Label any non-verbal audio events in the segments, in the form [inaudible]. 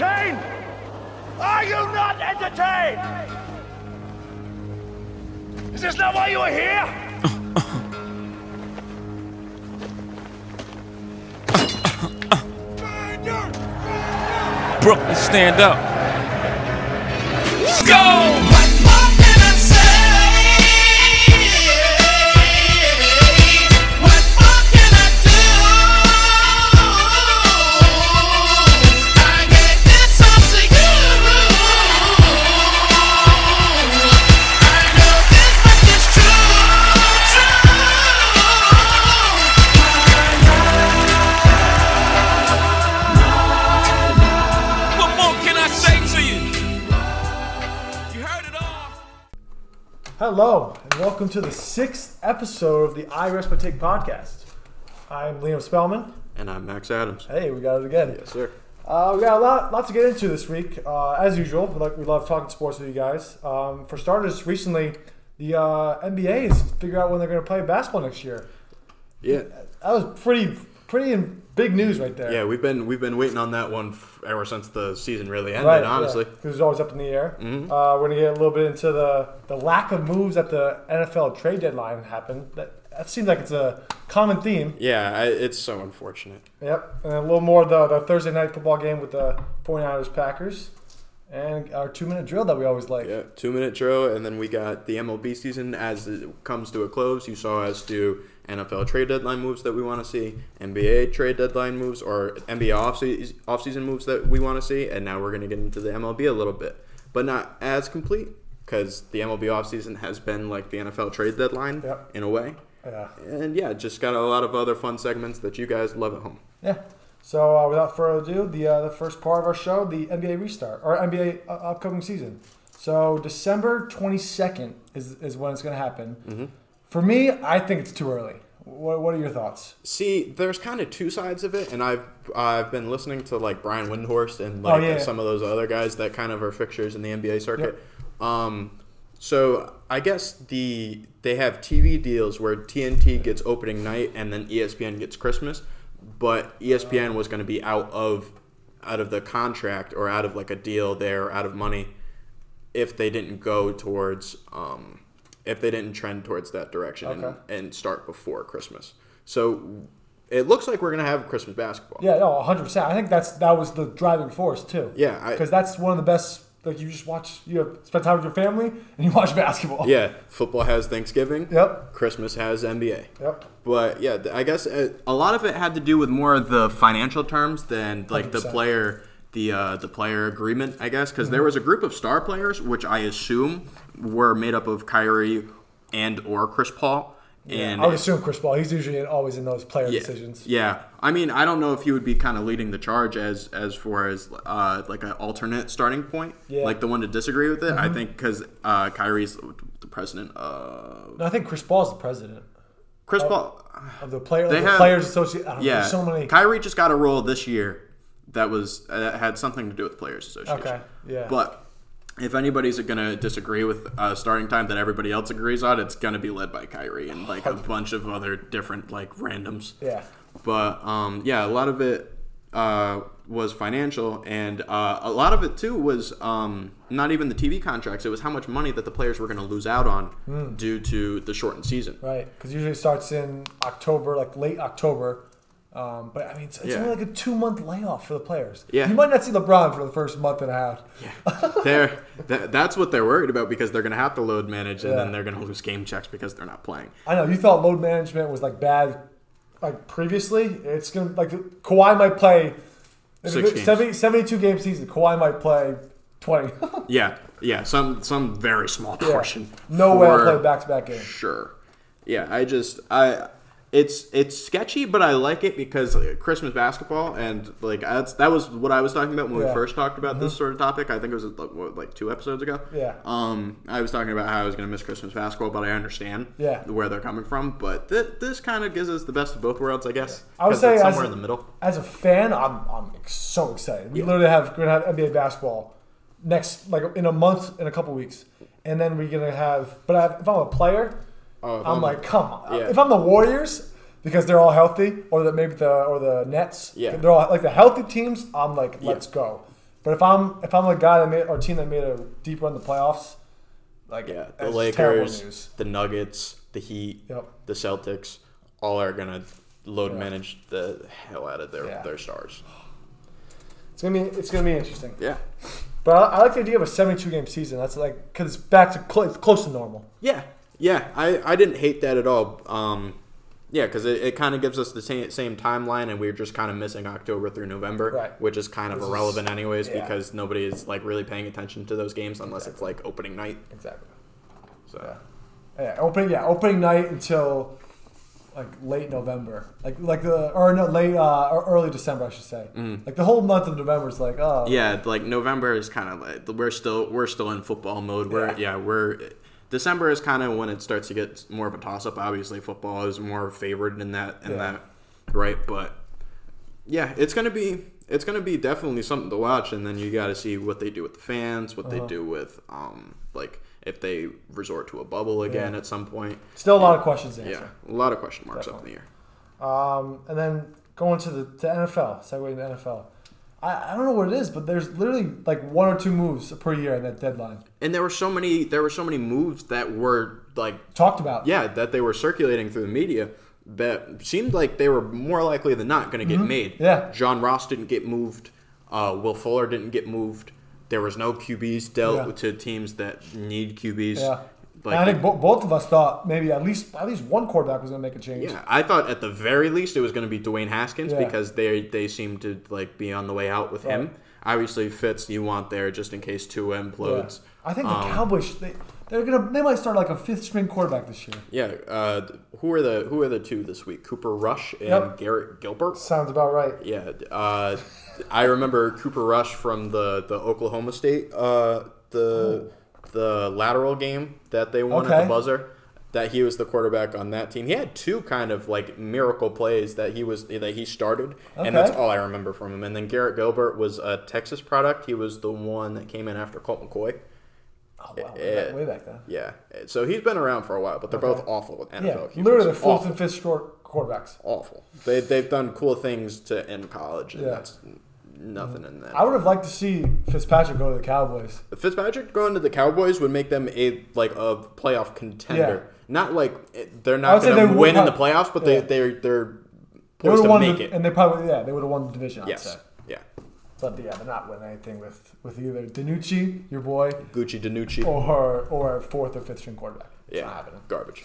entertained? Are you not entertained? Is this not why you are here? Brooklyn, stand up. Go! Hello, and welcome to the sixth episode of the I Rest My Take podcast. I'm Liam Spellman. And I'm Max Adams. Hey, we got it again. Yes, sir. Uh, we got a lot, lot to get into this week. Uh, as usual, we, like, we love talking sports with you guys. Um, for starters, recently, the uh, NBA has figured out when they're going to play basketball next year. Yeah, That was pretty, pretty big news right there. yeah. We've been we've been waiting on that one f- ever since the season really ended. Right, honestly, because it's always up in the air. Mm-hmm. Uh, we're gonna get a little bit into the the lack of moves at the NFL trade deadline happened. That that seems like it's a common theme. yeah. I, it's so unfortunate. Yep, and a little more of the, the Thursday night football game with the 49ers Packers, and our two minute drill that we always like. Yeah, two minute drill, and then we got the MLB season as it comes to a close. You saw us do NFL trade deadline moves that we want to see, NBA trade deadline moves, or NBA off offseason moves that we want to see, and now we're gonna get into the MLB a little bit, but not as complete because the MLB offseason has been like the NFL trade deadline Yep. in a way. Yeah. And yeah, just got a lot of other fun segments that you guys love at home. Yeah. So uh, without further ado, the uh, the first part of our show, the NBA restart or NBA uh, upcoming season. So December 22nd is, is when it's going to happen. Mm-hmm. For me, I think it's too early. What, what are your thoughts? See, there's kind of two sides of it, and I've I've been listening to like Brian Windhorst and like Oh, yeah. some of those other guys that kind of are fixtures in the NBA circuit. Um, so I guess the they have TV deals where TNT gets opening night and then ESPN gets Christmas, but ESPN was going to be out of out of the contract or out of like a deal there, out of money, if they didn't go towards um, if they didn't trend towards that direction and, Okay. and start before Christmas. So it looks like we're gonna have Christmas basketball. Yeah, no, 100%. I think that's that was the driving force too. Yeah, Because that's one of the best like you just watch you have, spend time with your family and you watch [laughs] basketball. Yeah, football has Thanksgiving. Yep. Christmas has NBA. Yep. But yeah, I guess uh, a lot of it had to do with more of the financial terms than like the 100%. player the uh, the player agreement, I guess, because Mm-hmm. there was a group of star players which I assume were made up of Kyrie and or Chris Paul. And I would assume Chris Paul. He's usually in, always in those player yeah, decisions. Yeah, I mean, I don't know if he would be kind of leading the charge as as far as uh, like an alternate starting point, Yeah. Mm-hmm. like the one to disagree with it. I think because uh, Kyrie's the president of No, I think Chris Paul's the president Chris Paul. of the player They the have- players association. I don't know, Yeah, there's so many. Kyrie just got a role this year that was that had something to do with Players Association. Okay, yeah. But if anybody's going to disagree with a starting time that everybody else agrees on, it's going to be led by Kyrie and like a [laughs] bunch of other different like randoms. Yeah. But um, yeah, a lot of it uh, was financial, and uh, a lot of it too was um, not even the TV contracts. It was how much money that the players were going to lose out on Hmm. due to the shortened season. Right, because usually it starts in October, like late October. Um, but I mean, it's, it's Yeah. only like a two month layoff for the players. Yeah. you might not see LeBron for the first month and a half. they're that, that's what they're worried about because they're going to have to load manage and Yeah. then they're going to lose game checks because they're not playing. I know you thought load management was like bad, like previously. It's gonna like Kawhi might play Six games. 70, 72 game season. Kawhi might play twenty. [laughs] Yeah, yeah, some some very small Yeah. portion. no way I'll play back to back game. Sure. Yeah, I just I it's it's sketchy, but I like it because like, Christmas basketball and like that's that was what I was talking about when Yeah. we first talked about this sort of topic. I think it was like, what, like two episodes ago. Yeah. Um, I was talking about how I was going to miss Christmas basketball, but I understand. Yeah. Where they're coming from, but th- this kind of gives us the best of both worlds, I guess. I would say somewhere a- in the middle. As a fan, I'm I'm so excited. We literally have going to have NBA basketball next like in a month in a couple weeks, and then we're gonna have. But if I'm a player, Oh, I'm I'm- like, come on. Yeah. If I'm the Warriors, because they're all healthy, or that maybe the or the Nets, Yeah. they're all like the healthy teams. I'm like, let's go. But if I'm if I'm a guy that made or team that made a deep run in the playoffs, like Yeah, the Lakers, the Nuggets, the Heat, Yep. the Celtics, all are gonna load Yeah. manage the hell out of their Yeah. their stars. It's gonna be it's gonna be interesting. Yeah, But I, I like the idea of a 72 game season. That's like because it's back to cl- close to normal. yeah, yeah. I I didn't hate that at all. Um, yeah, because it, it kind of gives us the same same timeline, and we're just kind of missing October through November, Right. which is kind of This is- irrelevant anyways yeah. because nobody is like really paying attention to those games unless it's like opening night. Exactly. So Yeah. Yeah. Opening yeah opening night until like late November, like like the or no late uh, or early December I should say. Like the whole month of November is like oh yeah, like November is kind of like we're still we're still in football mode. We're Yeah. yeah, we're December is kind of when it starts to get more of a toss up. Obviously, football is more favored in that in Yeah. that right, but yeah, it's gonna be it's gonna be definitely something to watch, and then you got to see what they do with the fans, what Uh-huh. they do with um like if they resort to a bubble again Yeah. at some point. still a lot of questions to Yeah, a lot of question marks up in the air. Um, and then going to the to NFL, segue into NFL. I, I don't know what it is, but there's literally like one or two moves per year in that deadline. And there were so many there were so many moves that were like Talked about. yeah, that they were circulating through the media that seemed like they were more likely than not going to get made. Mm-hmm. Yeah. John Ross didn't get moved. Uh, Will Fuller didn't get moved. There was no QBs dealt Yeah. to teams that need QBs. Yeah. Like, and I think bo- both of us thought maybe at least at least one quarterback was going to make a change. yeah, I thought at the very least it was going to be Dwayne Haskins Yeah. because they they seem to like be on the way out with him. Obviously, Fitz you want there just in case Yeah. implodes. I think the Um, Cowboys they they're gonna they might start like a fifth string quarterback this year. Yeah, uh, who are the who are the two this week? Cooper Rush and Yep. Garrett Gilbert. Sounds about right. Yeah, uh, I remember Cooper Rush from the, the Oklahoma State uh, the the lateral game that they won at the buzzer. That he was the quarterback on that team. He had two kind of like miracle plays that he was that he started, and that's all I remember from him. And then Garrett Gilbert was a Texas product. He was the one that came in after Colt McCoy. Oh wow, way, Yeah. back, eh, way back then. Yeah, so he's been around for a while, but they're both awful with NFL. Yeah, literally the fourth Awful and fifth short quarterbacks. awful. They they've done cool things to in college, and Yeah. that's nothing in that. I would have liked to see Fitzpatrick go to the Cowboys. Fitzpatrick going to the Cowboys would make them a like a playoff contender. Yeah. Not like they're not going to they win in the playoffs, but Yeah. they they're they're They would poised have to make the, it. and they probably yeah they would have won the division. I'd yes, say. yeah. But yeah, they're not winning anything with with either DiNucci, your boy, Gucci DiNucci. or or fourth or fifth string quarterback. It's yeah, not happening. garbage.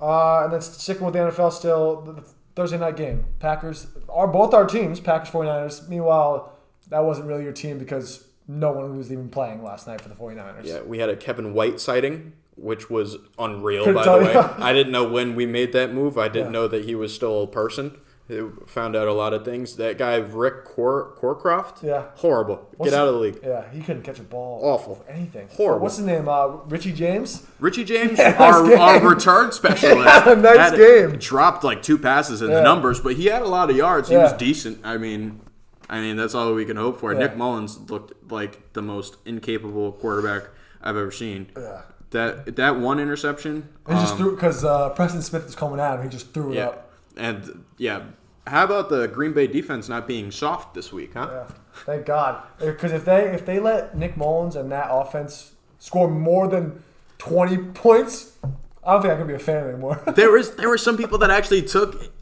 Uh, and then sticking with the NFL still, Thursday night game. Packers are both our teams, Packers 49ers. Meanwhile, that wasn't really your team because no one was even playing last night for the 49ers. Yeah, we had a Kevin White sighting, which was unreal. Couldn't by the way. I didn't know when we made that move. I didn't Yeah. know that he was still a person. I found out a lot of things. That guy Rick Cor- Cracraft. Yeah. horrible. What's- Get out of the league. Yeah, he couldn't catch a ball. Awful. anything. Horrible. What's his name? Uh, Richie James? Richie [laughs] James, Yeah, our, game. our return specialist, [laughs] Yeah, nice had- game. Dropped like two passes in Yeah. the numbers, but he had a lot of yards. He was decent. I mean, I mean that's all we can hope for. Nick Mullens looked like the most incapable quarterback I've ever seen. Yeah. That that one interception. He just um, threw because uh, Preston Smith was coming at him. He just threw it up. And yeah. How about the Green Bay defense not being soft this week, huh? Yeah, thank God. Because if they if they let Nick Mullens and that offense score more than twenty points, I don't think I can be a fan anymore. [laughs] there was there were some people that actually took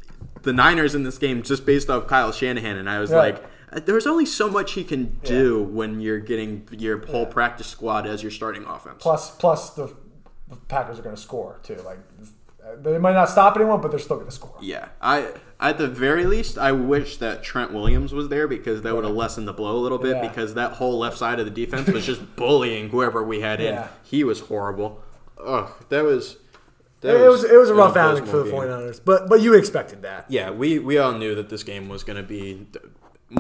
the Niners in this game just based off Kyle Shanahan, and I was Yeah. like, uh, there's only so much he can do when you're getting your whole practice squad as your starting offense. plus, plus the, the Packers are going to score too. Like they might not stop anyone, but they're still going to score. yeah, I at the very least, I wish that Trent Williams was there because that would have lessened the blow a little bit. Yeah. Because that whole left side of the defense was just [laughs] bullying whoever we had in. Yeah. He was horrible. Ugh, that was. It was it was a rough outing for the game. 49ers, but but you expected that. Yeah, we, we all knew that this game was going to be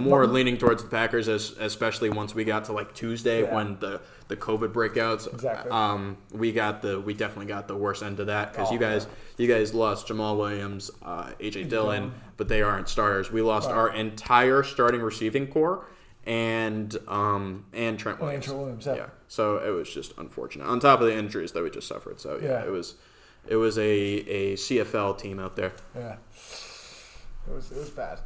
more leaning towards the Packers, as, especially once we got to like Tuesday Yeah. when the, the COVID breakouts. Exactly. Um, we got the we definitely got the worst end of that because you Oh, guys you guys lost Jamaal Williams, uh, AJ Dillon, but they aren't starters. We lost our entire starting receiving corps and um and Trent Oh, and Williams. Trent Williams, yeah. yeah. So it was just unfortunate. On top of the injuries that we just suffered. So yeah, Yeah. it was it was a, a CFL team out there. Yeah, it was it was bad.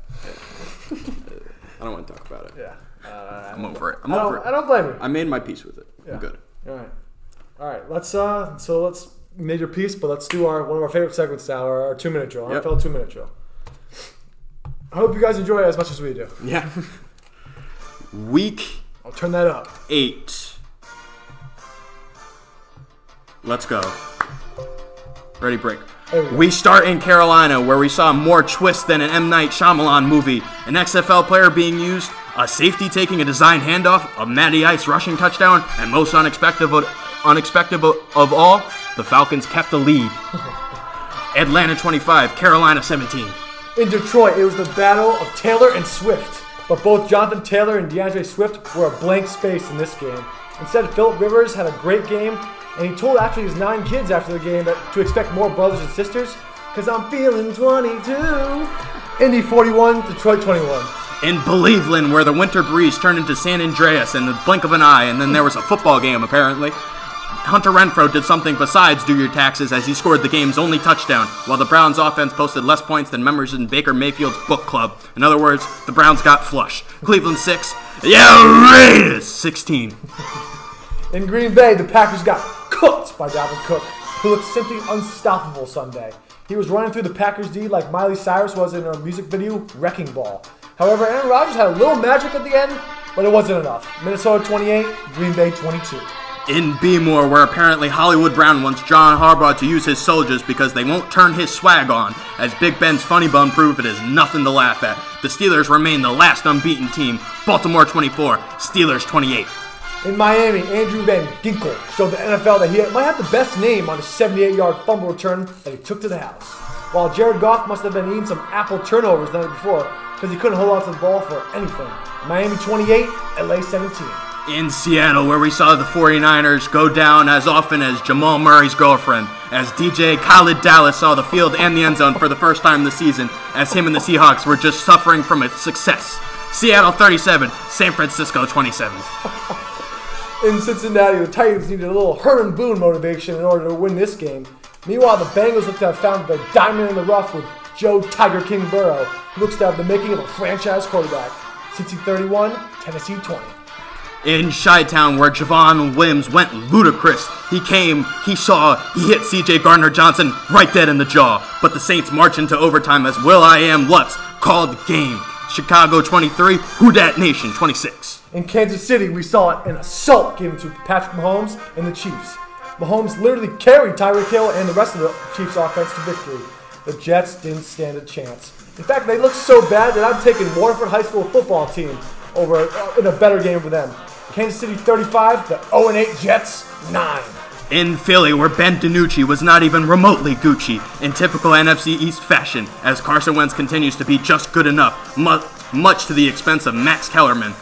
[laughs] I don't want to talk about it. Yeah. [laughs] I'm over it. I'm I over it. I don't blame you. I made my peace with it. Yeah. I'm good. All right, all right. Let's uh. So let's made your peace, but let's do our one of our favorite segments now, our, our two minute drill, Yep. NFL two minute drill. I hope you guys enjoy it as much as we do. Yeah. Week I'll turn that up. eight. Let's go. Ready, break. We start in Carolina, where we saw more twists than an M. Night Shyamalan movie. An XFL player being used, a safety taking a design handoff, a Matty Ice rushing touchdown, and most unexpected of, unexpected of of all, the Falcons kept the lead. [laughs] Atlanta 25, Carolina 17. In Detroit, it was the battle of Taylor and Swift. But both Jonathan Taylor and DeAndre Swift were a blank space in this game. Instead, Philip Rivers had a great game, and he told actually his nine kids after the game that to expect more brothers and sisters, because I'm feeling 22. Indy 41, Detroit 21. in Believeland, where the winter breeze turned into San Andreas in the blink of an eye, and then there was a football game apparently. Hunter Renfrow did something besides do your taxes as he scored the game's only touchdown, while the Browns offense posted less points than members in Baker Mayfield's book club. In other words, the Browns got flush. Cleveland 6, yeah, Raiders 16. In Green Bay, the Packers got cooked by Dalvin Cook, who looked simply unstoppable Sunday. He was running through the Packers D like Miley Cyrus was in her music video, Wrecking Ball. However, Aaron Rodgers had a little magic at the end, but it wasn't enough. Minnesota 28, Green Bay 22. In Beemore, where apparently Hollywood Brown wants John Harbaugh to use his soldiers because they won't turn his swag on, as Big Ben's funny bone proved it is nothing to laugh at. The Steelers remain the last unbeaten team. Baltimore 24, Steelers 28. In Miami, Andrew Van Ginkel showed the NFL that he might have the best name on a 78-yard fumble return that he took to the house. While Jared Goff must have been eating some apple turnovers the night before because he couldn't hold on to the ball for anything. Miami 28, LA 17. In Seattle, where we saw the 49ers go down as often as Jamal Murray's girlfriend, as DJ Khaled Dallas saw the field and the end zone for the first time this season, as him and the Seahawks were just suffering from its success. Seattle 37, San Francisco 27. [laughs] In Cincinnati, the Titans needed a little Herman Boone motivation in order to win this game. Meanwhile, the Bengals look to have found their diamond in the rough with Joe Tiger King Burrow, who looks to have the making of a franchise quarterback. Cincy 31, Tennessee 20. In Chi-Town, where Javon Williams went ludicrous, he came, he saw, he hit C.J. Gardner Johnson right dead in the jaw. But the Saints march into overtime as Will I Am Lutz called the game. Chicago 23, Who Dat Nation 26. In Kansas City, we saw an assault given to Patrick Mahomes and the Chiefs. Mahomes literally carried Tyreek Hill and the rest of the Chiefs' offense to victory. The Jets didn't stand a chance. In fact, they looked so bad that I'm taking Waterford High School football team over uh, in a better game for them. Kansas City 35, the 0-8 Jets 9. In Philly, where Ben DiNucci was not even remotely Gucci, in typical NFC East fashion, as Carson Wentz continues to be just good enough, much to the expense of Max Kellerman.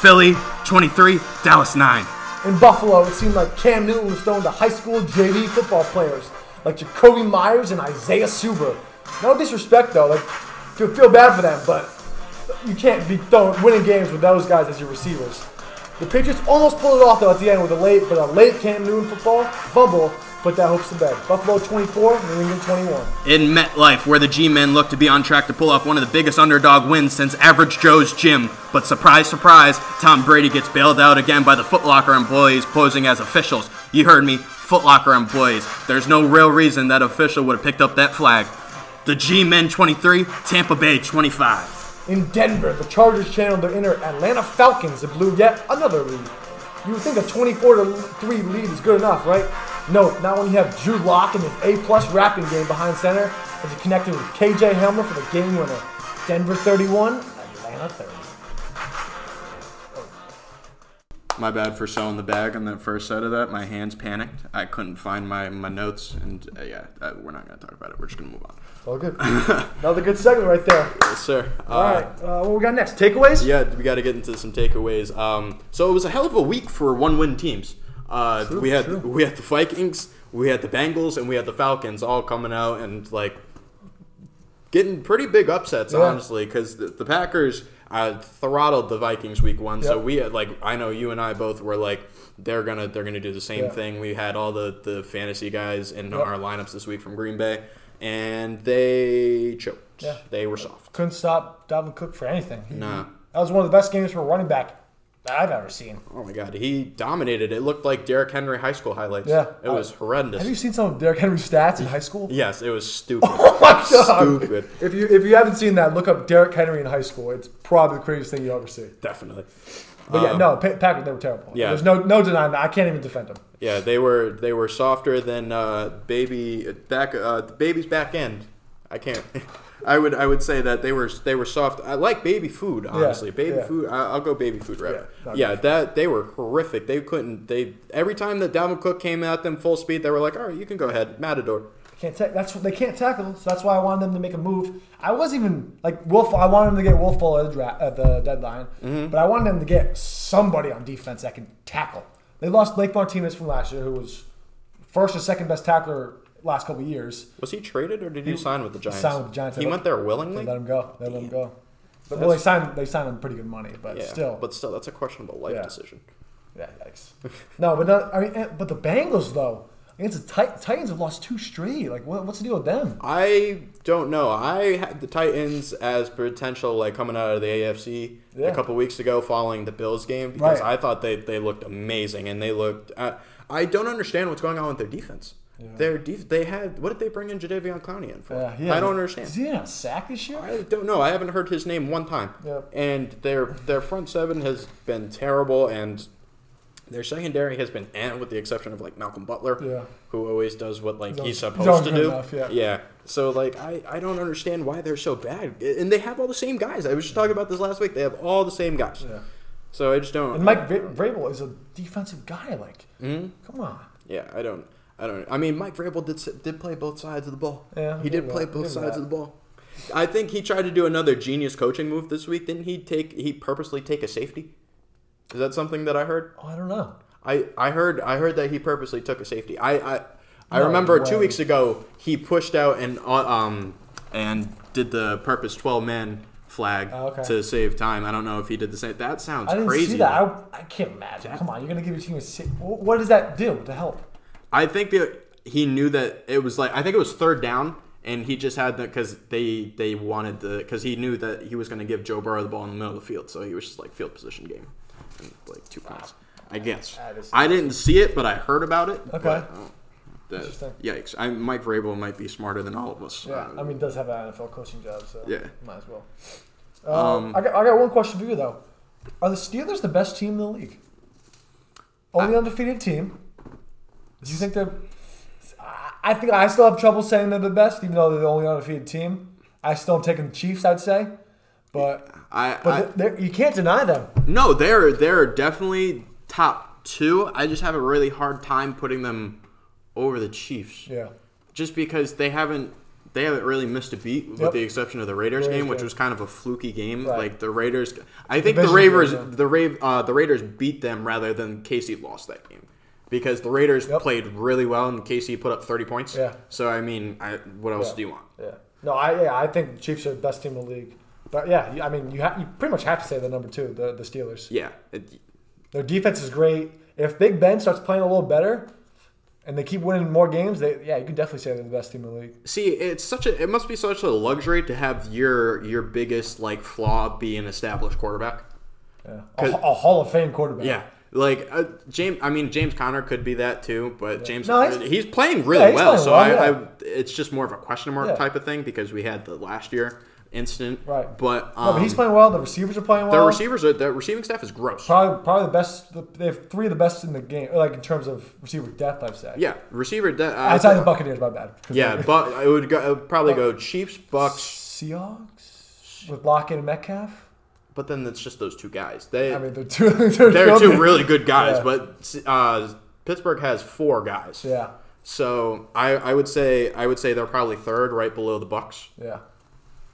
Philly 23, Dallas 9. In Buffalo, it seemed like Cam Newton was throwing to high school JV football players like Jakobi Meyers and Isaiah Zuber. No disrespect though, like feel, feel bad for them, but you can't be throwing winning games with those guys as your receivers. The Patriots almost pulled it off though at the end with a late, but a late Cam Newton football fumble put that hopes to bed. Buffalo 24, New England 21. In MetLife, where the G-Men look to be on track to pull off one of the biggest underdog wins since Average Joe's Gym. But surprise, surprise, Tom Brady gets bailed out again by the Foot Locker employees posing as officials. You heard me, Foot Locker employees. There's no real reason that official would have picked up that flag. The G-Men 23, Tampa Bay 25. In Denver, the Chargers channeled their inner Atlanta Falcons and blew yet another lead. You would think a 24 to 3 lead is good enough, right? No, not when you have Drew Lock in his A plus rapping game behind center as he connected with KJ Hamler for the game winner. Denver 31, Atlanta 30. My bad for selling the bag on that first set of that. My hands panicked. I couldn't find my, my notes, and uh, yeah, uh, we're not going to talk about it. We're just going to move on. All good. [laughs] Another good segment right there. Yes, sir. All right, uh, what we got next? Takeaways? Yeah, we got to get into some takeaways. Um, so it was a hell of a week for one-win teams. Uh, we had true. we had the Vikings, we had the Bengals, and we had the Falcons all coming out and like getting pretty big upsets, Yeah. honestly, because the, the Packers uh, throttled the Vikings week one. So we had, like I know you and I both were like they're gonna they're gonna do the same Yeah. thing. We had all the the fantasy guys in Yep. our lineups this week from Green Bay, and they choked. Yeah. They were soft. Couldn't stop Dalvin Cook for anything. Nah. That was one of the best games for a running back I've ever seen. Oh my god, he dominated. It looked like Derrick Henry high school highlights. Yeah. it was horrendous. Have you seen some of Derrick Henry's stats in high school? yes, it was stupid. [laughs] Oh my god! Stupid. If you if you haven't seen that, look up Derrick Henry in high school. It's probably the craziest thing you ever see. Definitely. But yeah, Um, no, Pa- Packers they were terrible. yeah. there's no no denying that. I can't even defend them. Yeah, they were they were softer than uh, baby back uh, the baby's back end. I can't. [laughs] I would I would say that they were they were soft. I like baby food honestly. baby yeah. food. I, I'll go baby food right. Yeah, Yeah, that they were horrific. They couldn't. They every time that Dalvin Cook came at them full speed, they were like, all right, you can go ahead, Matador. Can't ta- that's they can't tackle. So that's why I wanted them to make a move. I wasn't even like Wolf. I wanted them to get Will Fuller at the, dra- at the deadline, Mm-hmm. but I wanted them to get somebody on defense that can tackle. They lost Blake Martinez from last year, who was first or second best tackler last couple of years. Was he traded or did he, sign with the Giants? signed with the Giants. He They went there They willingly. let him go. They let him go. But, well, they signed. They signed him pretty good money, but Yeah, still. but still, that's a questionable life Yeah. decision. Yeah, yikes. no, but not, I mean, eh, but the Bengals though against the Tit- Titans have lost two straight. Like, what, what's the deal with them? I don't know. I had the Titans as potential, like coming out of the AFC Yeah. a couple weeks ago, following the Bills game, because Right. I thought they, they looked amazing, and they looked. Uh, I don't understand what's going on with their defense. Their def- they had what did they bring in Jadeveon Clowney in for? Yeah, yeah. I don't understand. Is he in a sack this year? I don't know. I haven't heard his name one time. Yep. And their their front seven has been terrible, and their secondary has been eh, with the exception of like Malcolm Butler, Yeah. who always does what like He's he's, al- he's supposed to do. enough, yeah. So like I I don't understand why they're so bad, and they have all the same guys. I was just talking about this last week. They have all the same guys. Yeah. So I just don't. And Mike Vrabel is a defensive guy. Like, Mm-hmm. come on. Yeah, I don't. I don't. I mean, Mike Vrabel did did play both sides of the ball. Yeah, he did play that. both Give sides that. of the ball. I think he tried to do another genius coaching move this week. Didn't he take? He purposely take a safety. Is that something that I heard? Oh, I don't know. I, I heard I heard that he purposely took a safety. I I, I No remember two weeks ago he pushed out and uh, um and did the purpose twelve man flag Oh, okay. to save time. I don't know if he did the same. That sounds I didn't crazy. see that. I, I can't imagine. Come on, you're gonna give your team a. sa- wh- What does that do to help? I think that he knew that it was like I think it was third down, and he just had that because they they wanted the because he knew that he was going to give Joe Burrow the ball in the middle of the field, so he was just like field position game, and like two points. I guess I didn't see it, but I heard about it. Okay. but, oh, that- Interesting. Yikes! I, Mike Vrabel might be smarter than all of us. Yeah, Uh, I mean, does have an NFL coaching job, so Yeah. might as well. Um, I got I got one question for you though. Are the Steelers the best team in the league? Only undefeated team. Do you think they're? I- I think I still have trouble saying they're the best, even though they're the only undefeated team. I still am taking the Chiefs, I'd say, but I, I but they're- you can't deny them. no, they're they're definitely top two. I just have a really hard time putting them over the Chiefs. Yeah, just because they haven't they haven't really missed a beat with Yep. the exception of the Raiders Raiders game, which game. was kind of a fluky game. Right. Like the Raiders, I think the division Ravers, game, the Rave, uh, the Raiders beat them rather than KC lost that game because the Raiders Yep. played really well and KC put up thirty points. Yeah. So I mean, I, what else Yeah. do you want? yeah. No, I yeah, I think the Chiefs are the best team in the league. But yeah, I mean, you ha- you pretty much have to say the number two, the the Steelers. Yeah. It, Their defense is great. If Big Ben starts playing a little better, and they keep winning more games, they yeah, you can definitely say they're the best team in the league. see, it's such a it must be such a luxury to have your your biggest like flaw be an established quarterback. Yeah. A, a Hall of Fame quarterback. Yeah. Like uh, James, I mean James Conner could be that too, but James No, he's- he's, playing really Yeah, he's well. playing so well, I, yeah. I, it's just more of a question mark Yeah. type of thing because we had the last year incident. Right. But um, No, but he's playing well. The receivers are playing well. the receivers, are, the receiving staff is gross. Probably, probably the best. They have three of the best in the game, like in terms of receiver depth. I've said. Yeah, receiver. De- uh, Outside the Buccaneers, my bad. Yeah, [laughs] but it would, go, I would probably go Chiefs, Bucks, Seahawks with Lockett and Metcalf. But then it's just those two guys. They I mean, they're two. They're, [laughs] they're two really good guys, Yeah. but uh, Pittsburgh has four guys. Yeah, So I, I would say I would say they're probably third, right below the Bucks. yeah,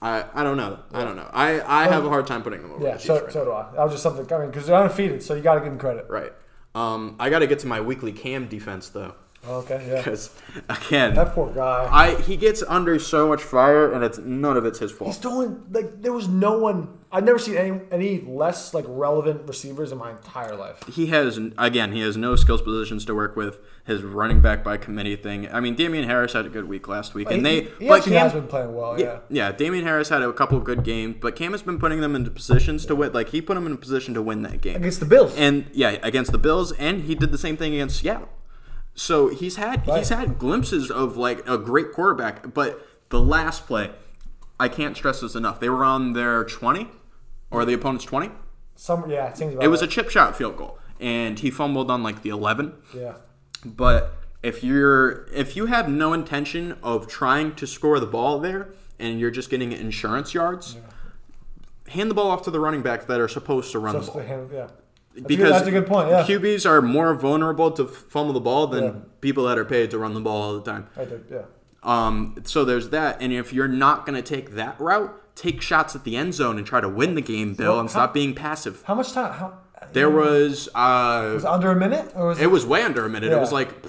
I, I don't know. I don't know. I, I have a hard time putting them over yeah. the So, right so do I. That was just something. I mean, because they're undefeated, so you got to give them credit. Right. Um, I got to get to my weekly cam defense though. Oh, okay, yeah. Because again, That poor guy. I he gets under so much fire, and it's none of it's his fault. He's throwing like there was no one. I've never seen any any less like relevant receivers in my entire life. he has again he has no skills positions to work with his running back by committee thing i mean Damien harris had a good week last week and they he, he but Cam- has been playing well. Yeah. yeah yeah Damien harris had a couple of good games but cam has been putting them into positions to win like he put them in a position to win that game against the Bills. and yeah against the bills and he did the same thing against seattle so he's had he's had glimpses of like a great quarterback but the last play i can't stress this enough they were on their 20 or the opponent's 20 Some yeah, it seems about it was a chip shot field goal and he fumbled on like the 11 yeah. but if you're if you have no intention of trying to score the ball there and you're just getting insurance yards, hand the ball off to the running backs that are supposed to run the to ball. yeah. That's a good- Because that's a good point. Yeah. QBs are more vulnerable to fumble the ball than Yeah. people that are paid to run the ball all the time. Yeah. Um, so there's that, and if you're not going to take that route, take shots at the end zone and try to win the game, Bill, and how- stop being passive. How much time? How There was uh, was it under a minute or was It was way under a minute. It was like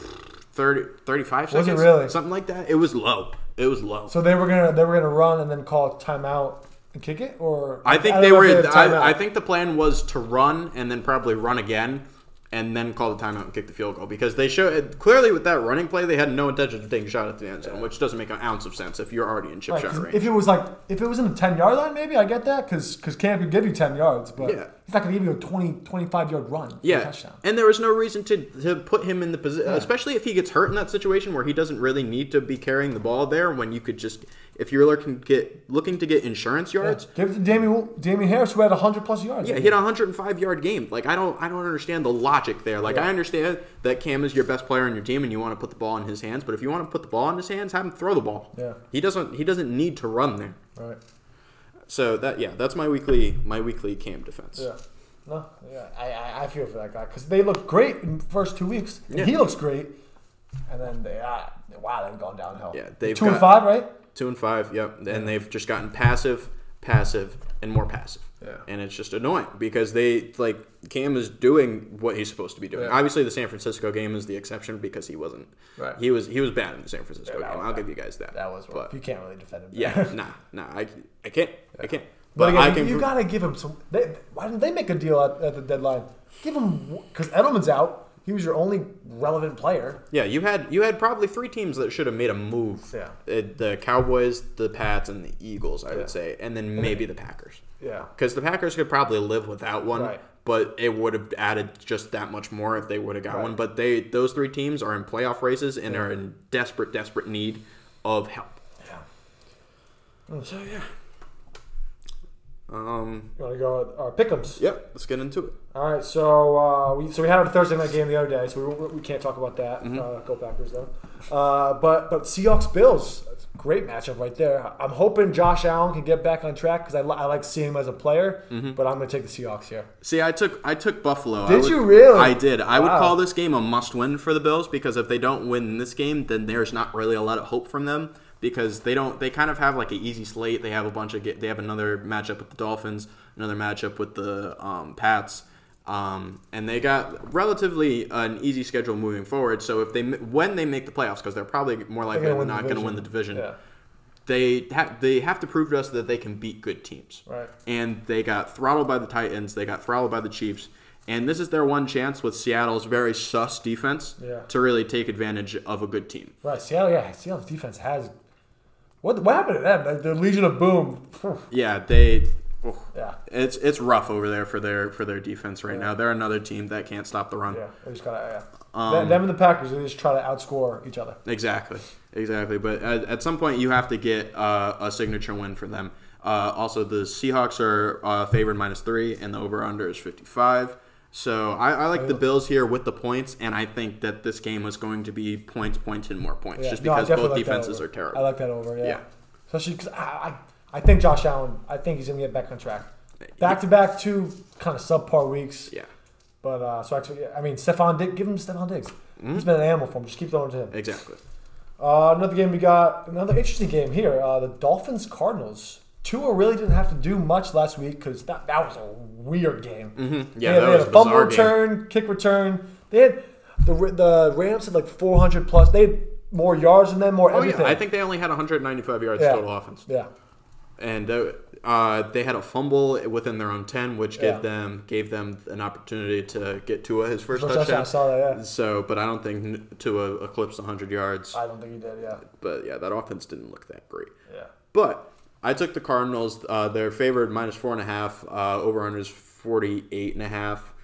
30, 35 Was it seconds. really? Something like that. It was low. It was low. So they were gonna they were gonna run and then call timeout and kick it, or I think they were. timeout. I, I think the plan was to run and then probably run again, and then call the timeout and kick the field goal because they showed clearly with that running play they had no intention of taking a shot at the end zone, which doesn't make an ounce of sense if you're already in chip Right, shot range. if it was like if it was in the ten yard line, maybe I get that because because Cam could give you ten yards, but Yeah. He's not gonna give you a 20, 25 yard run. yeah, touchdown. and there was no reason to, to put him in the position, especially if he gets hurt in that situation where he doesn't really need to be carrying the ball there. When you could just, if you're looking get looking to get insurance yards, Give it to Damien, Damien Harris who had hundred plus yards. Yeah, he had a 105 yard game. Like I don't, I don't understand the logic there. Like I understand that Cam is your best player on your team, and you want to put the ball in his hands. But if you want to put the ball in his hands, have him throw the ball. Yeah. He doesn't. He doesn't need to run there. Right. So that yeah, that's my weekly my weekly Cam defense. Yeah. No. Yeah. I, I, feel for that guy because they look great in the first two weeks. Yeah. He looks great, and then they ah, wow they've gone downhill. Yeah, they've two and five, right? Two and five. Yep. And they've just gotten passive, passive, and more passive. Yeah. And it's just annoying because they like Cam is doing what he's supposed to be doing. Yeah. Obviously, the San Francisco game is the exception because he wasn't. Right. He was he was bad in the San Francisco Yeah, game. I'll bad. give you guys that. That was rough. But, you can't really defend him. Yeah, [laughs] nah, nah. I, I can't. I can't. But, But, again, I can. you pro- gotta give him some. They, why didn't they make a deal at, at the deadline? Give him because Edelman's out. He was your only relevant player. yeah, you had you had probably three teams that should have made a move. Yeah. Uh, the Cowboys, the Pats, and the Eagles. I Yeah. would say, and then maybe the Packers. Yeah. Because the Packers could probably live without one, Right. but it would have added just that much more if they would have got Right. one. But they those three teams are in playoff races and are in desperate, desperate need of help. Yeah. So yeah. Um. You want to go our pick'ems? Yep. Let's get into it. All right. So uh, we so we had our Thursday night game the other day, so we, we can't talk about that. Mm-hmm. Uh, go Packers though. Uh, but but Seahawks Bills, great matchup right there. I'm hoping Josh Allen can get back on track because I, li- I like seeing him as a player. Mm-hmm. But I'm going to take the Seahawks here. See, I took I took Buffalo. Did would- you really? I did. I would call this game a must-win for the Bills because if they don't win this game, then there's not really a lot of hope from them because they don't. They kind of have like an easy slate. They have a bunch of. They have another matchup with the Dolphins, another matchup with the um, Pats. Um, and they got relatively an easy schedule moving forward. So if they when they make the playoffs, because they're probably more likely They're not going to win the division. division, Yeah. they ha- they have to prove to us that they can beat good teams. Right. And they got throttled by the Titans. They got throttled by the Chiefs. And this is their one chance with Seattle's very sus defense Yeah. to really take advantage of a good team. Right. Seattle. Yeah. Seattle's defense has. What what happened to them? The, the Legion of Boom. [laughs] Yeah, they. oh, Yeah. It's it's rough over there for their for their defense right now. They're another team that can't stop the run. Yeah. They just gotta. Yeah. Um, them, them and the Packers. They just try to outscore each other. Exactly, exactly. But at, at some point, you have to get uh, a signature win for them. Uh, also, the Seahawks are uh, favored minus three, and the over under is fifty five. So I, I like the Bills here with the points, and I think that this game was going to be points, points, and more points, Yeah. just No, because both like defenses are terrible. I like that over. Yeah. Yeah. Especially because I, I I think Josh Allen. I think he's gonna get back on track. Back to back two kind of subpar weeks. yeah, But uh, so actually, I mean, Stefon Diggs. Give him Stefon Diggs. Mm-hmm. He's been an animal for him. Just keep throwing to him. exactly. Uh, another game we got. Another interesting game here. Uh, the Dolphins Cardinals. Tua really didn't have to do much last week because that, that was a weird game. Mm-hmm. They Yeah, had, that they had a fumble bizarre game. return, kick return. They had. the the Rams had like 400 plus. They had more yards than them, more Oh everything. yeah, I think they only had 195 yards Yeah. total offense, Yeah, and uh, uh, they had a fumble within their own 10, which Yeah. gave them gave them an opportunity to get Tua his first First touchdown. touchdown, I saw that, yeah. So, but I don't think Tua eclipsed 100 yards. I don't think he did. Yeah, But yeah, that offense didn't look that great. yeah. But I took the Cardinals. Uh, they're favored minus four and a half. Uh, over under is 48 and a half.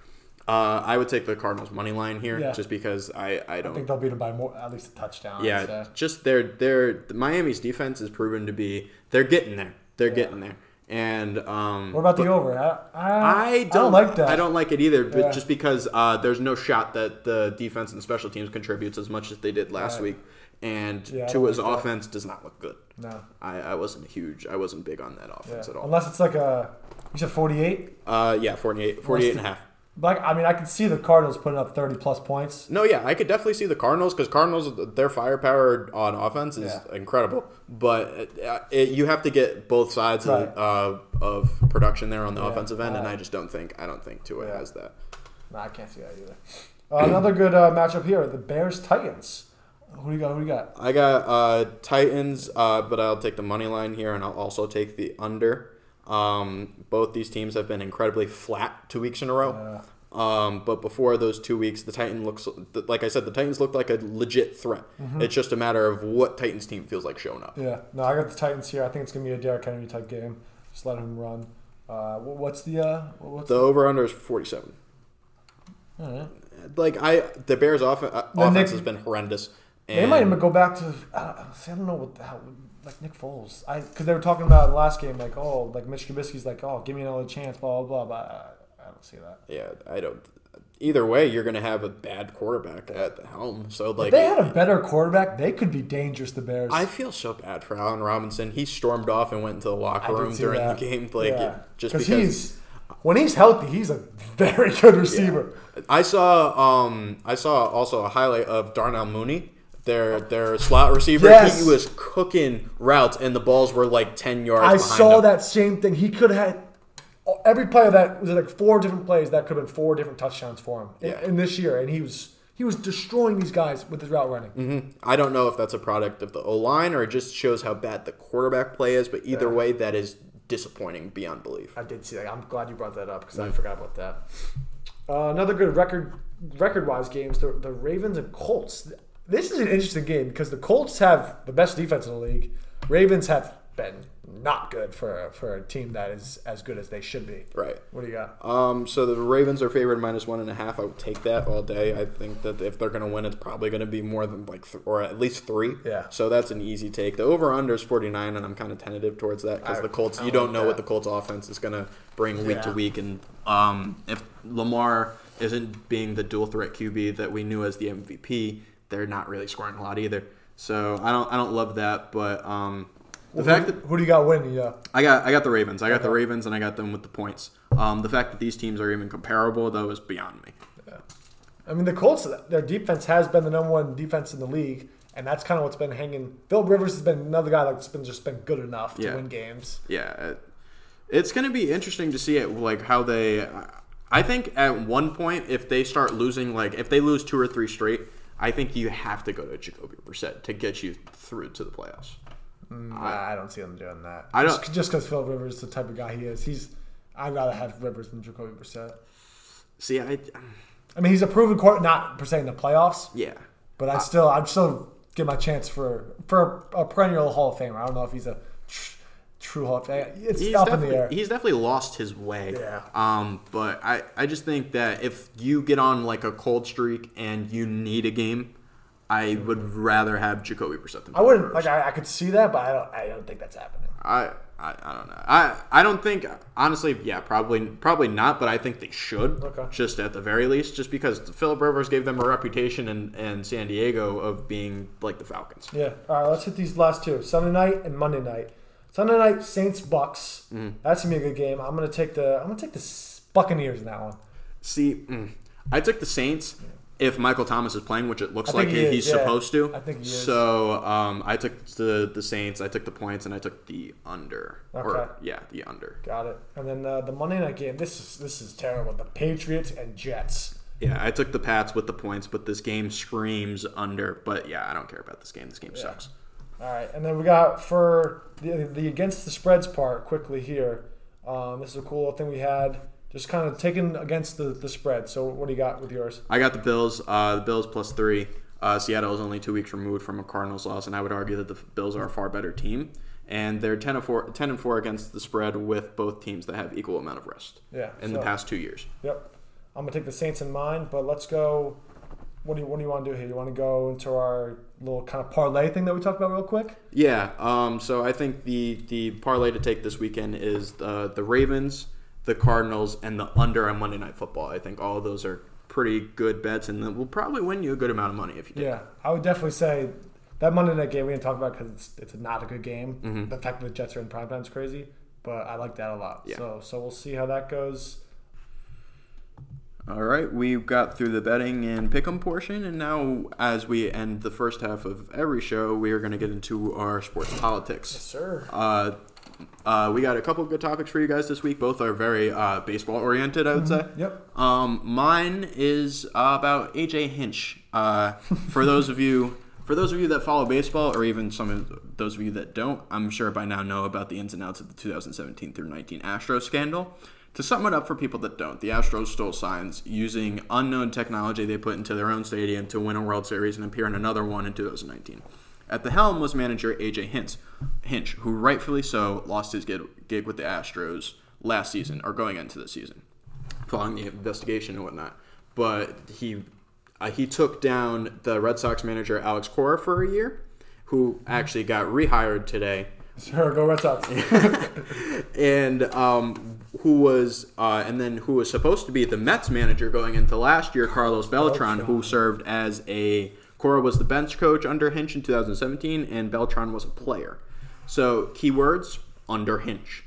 Uh, I would take the Cardinals money line here Yeah. just because I, I I don't. think they'll beat him by more, at least a touchdown. Yeah, say. just their their Miami's defense is proven to be they're getting there. They're getting there. And um, What about the over? I, I, I don't, like that. I don't like it either, but Yeah. just because uh, there's no shot that the defense and the special teams contributes as much as they did last Right. week, and Yeah, I Tua's like offense does not look good. No. I, I wasn't huge. I wasn't big on that Yeah. offense at all. Unless it's like a you said 48. Uh, yeah, 48, 48 and a half. Like I mean, I can see the Cardinals putting up 30 plus points. No, yeah, I could definitely see the Cardinals because Cardinals, their firepower on offense is Yeah. incredible. But uh, it, you have to get both sides Right. of, uh, of production there on the Yeah. offensive end, and Uh, I just don't think I don't think Tua Yeah. has that. No, I can't see that either. Uh, another good uh, matchup here: the Bears Titans. Who do you got? Who do you got? I got uh, Titans, uh, but I'll take the money line here, and I'll also take the under. Um, both these teams have been incredibly flat two weeks in a row. Um, but before those two weeks, the Titan looks like I said, the Titans looked like a legit threat. It's just a matter of what Titans team feels like showing up. Yeah, no, I got the Titans here. I think it's gonna be a Derrick Henry type game. Just let him run. Uh, what's the uh, what's The over under is forty seven. All right. Like I, the Bears' off- uh, offense Nick- has been horrendous. They might even go back to. Uh, see, I don't know what the hell. Like Nick Foles, I because they were talking about the last game, like oh, like Mitch Trubisky's like oh, give me another chance, blah blah blah. But I, I don't see that. yeah, I don't. Either way, you're going to have a bad quarterback at the helm. So like, If they had a better quarterback, they could be dangerous. The Bears. I feel so bad for Allen Robinson. He stormed off and went into the locker room during that. the game, like Yeah. just 'Cause because. he's when he's healthy, he's a very good receiver. I saw um I saw also a highlight of Darnell Mooney, their their slot receiver. Yes. He was cooking routes and the balls were like ten yards. I saw him. that same thing. He could have every play of that was like four different plays that could have been four different touchdowns for him in, Yeah. in this year, and he was he was destroying these guys with his route running. I don't know if that's a product of the O line or it just shows how bad the quarterback play is, but either way, that is disappointing beyond belief. I did see that. I'm glad you brought that up because I forgot about that. Uh, another good record record wise games the, the Ravens and Colts. This is an interesting game because the Colts have the best defense in the league. Ravens have been not good for for a team that is as good as they should be. Right. What do you got? Um, so the Ravens are favored minus one and a half. I would take that all day. I think that if they're going to win, it's probably going to be more than like, th- or at least three. Yeah. So that's an easy take. The over under is 49, and I'm kind of tentative towards that because the Colts, I you don't know that. what the Colts offense is going to bring week to week. And um, if Lamar isn't being the dual threat QB that we knew as the MVP, they're not really scoring a lot either. So I don't, I don't love that. But um, the fact who, that who do you got winning? Yeah. I got I got the Ravens. I got the Ravens, and I got them with the points. Um, the fact that these teams are even comparable, though, is beyond me. I mean, the Colts, their defense has been the number one defense in the league, and that's kind of what's been hanging. Phil Rivers has been another guy that's been just been good enough to Yeah. win games. Yeah, it- it's going to be interesting to see it like how they. I think at one point, if they start losing, like if they lose two or three straight, I think you have to go to Jacoby Brissett to get you through to the playoffs. Mm, I, I don't see them doing that. I Just- don't- just because Phil Rivers is the type of guy he is. He's I'd rather have Rivers than Jacoby Brissett. See, I I mean, he's a proven court, not per se in the playoffs, yeah. but I still I'd still give my chance for for a perennial Hall of Famer. I don't know if he's a tr- true Famer. It's He's up in definitely, the air. he's definitely lost his way. Yeah. Um, but I, I just think that if you get on like a cold streak and you need a game, I would rather have Jacoby Brissett than I wouldn't like I, I could see that, but I don't I don't think that's happening. I, I, I don't know. I, I don't think honestly, yeah, probably probably not, but I think they should. Okay. Just at the very least, just because Philip Rivers gave them a reputation in, in San Diego of being like the Falcons. Yeah. All right, let's hit these last two: Sunday night and Monday night. Sunday night, Saints Bucks. Mm-hmm. That's gonna be a good game. I'm gonna take the I'm gonna take the Buccaneers in that one. See, mm, I took the Saints if Michael Thomas is playing, which it looks like he he he's yeah. supposed to. I think he is. So um, I took the the Saints, I took the points, and I took the under. Okay. Or yeah, the under. Got it. And then uh, the Monday night game. This is this is terrible. The Patriots and Jets. Yeah, I took the Pats with the points, but this game screams under. But yeah, I don't care about this game. This game sucks. All right, and then we got for the, the against the spreads part quickly here. Um, this is a cool little thing we had. Just kind of taking against the, the spread. So what do you got with yours? I got the Bills. Uh, the Bills plus three. Uh, Seattle is only two weeks removed from a Cardinals loss, and I would argue that the Bills are a far better team. And they're 10 and, 4, 10 and 4 against the spread with both teams that have equal amount of rest Yeah. in the past two years. Yep. I'm gonna take the Saints in mind, but let's go. What do you What do you want to do here? You want to go into our little kind of parlay thing that we talked about real quick? Yeah. Um, so I think the the parlay to take this weekend is the the Ravens, the Cardinals, and the under on Monday Night Football. I think all of those are pretty good bets, and that will probably win you a good amount of money if you do. Yeah, I would definitely say that Monday night game we didn't talk about because it's it's not a good game. Mm-hmm. The fact that the Jets are in primetime is crazy, but I like that a lot. Yeah. So so we'll see how that goes. All right, we've got through the betting and pick'em portion, and now as we end the first half of every show, we are going to get into our sports politics. Yes, Sir. Uh, uh, we got a couple of good topics for you guys this week. Both are very uh, baseball oriented, I would say. Yep. Um, mine is uh, about AJ Hinch. Uh, for those of you, for those of you that follow baseball, or even some of those of you that don't, I'm sure by now know about the ins and outs of the 2017 through 19 Astro scandal. To sum it up for people that don't, the Astros stole signs using unknown technology they put into their own stadium to win a World Series and appear in another one in 2019. At the helm was manager AJ Hinch, Hinch, who rightfully so lost his gig, with the Astros last season or going into the season, following the investigation and whatnot. But he uh, he took down the Red Sox manager Alex Cora for a year, who actually got rehired today Sure. Go Red Sox. [laughs] and um, who was uh, and then who was supposed to be the Mets manager going into last year, Carlos Beltran, who served as a Cora was the bench coach under Hinch in 2017, and Beltran was a player. So keywords under Hinch.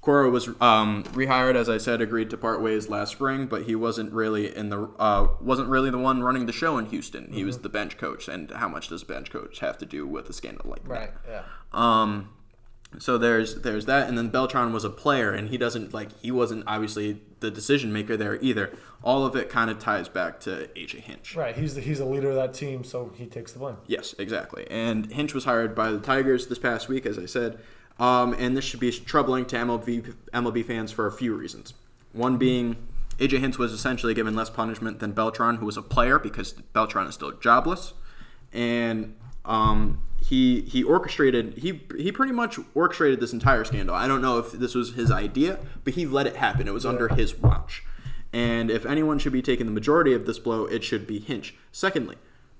Cora was um, rehired, as I said, agreed to part ways last spring, but he wasn't really in the uh, wasn't really the one running the show in Houston. He was the bench coach, and how much does bench coach have to do with a scandal like that? right. Yeah. Um, so there's there's that, and then Beltran was a player, and he doesn't like he wasn't obviously the decision maker there either. All of it kind of ties back to AJ Hinch. Right. He's the he's the leader of that team, so he takes the blame. Yes, exactly. And Hinch was hired by the Tigers this past week, as I said. Um, and this should be troubling to MLB MLB fans for a few reasons. One being AJ Hinch was essentially given less punishment than Beltran, who was a player because Beltran is still jobless, and um, he he orchestrated he he pretty much orchestrated this entire scandal. I don't know if this was his idea, but he let it happen. It was under his watch. And if anyone should be taking the majority of this blow, it should be Hinch. Secondly,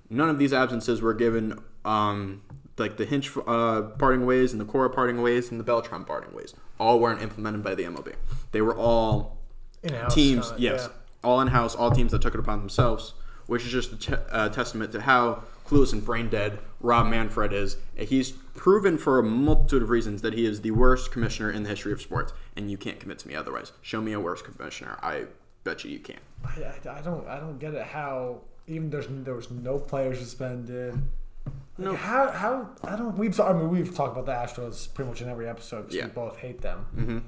none of these absences were given um, like the Hinch uh, parting ways and the Cora parting ways and the Beltran parting ways. All weren't implemented by the MLB. They were all In-house teams, kinda, yes, yeah. all in house, all teams that took it upon themselves, which is just a uh, testament to how clueless and brain dead Rob Manfred is. He's proven for a multitude of reasons that he is the worst commissioner in the history of sports, and you can't convince me otherwise. Show me a worse commissioner. I bet you you can't. I, I, I don't I don't get it how even there's there was no players suspended. Like No. How how I don't we've I mean we've talked about the Astros pretty much in every episode because Yeah. we both hate them. Mm-hmm.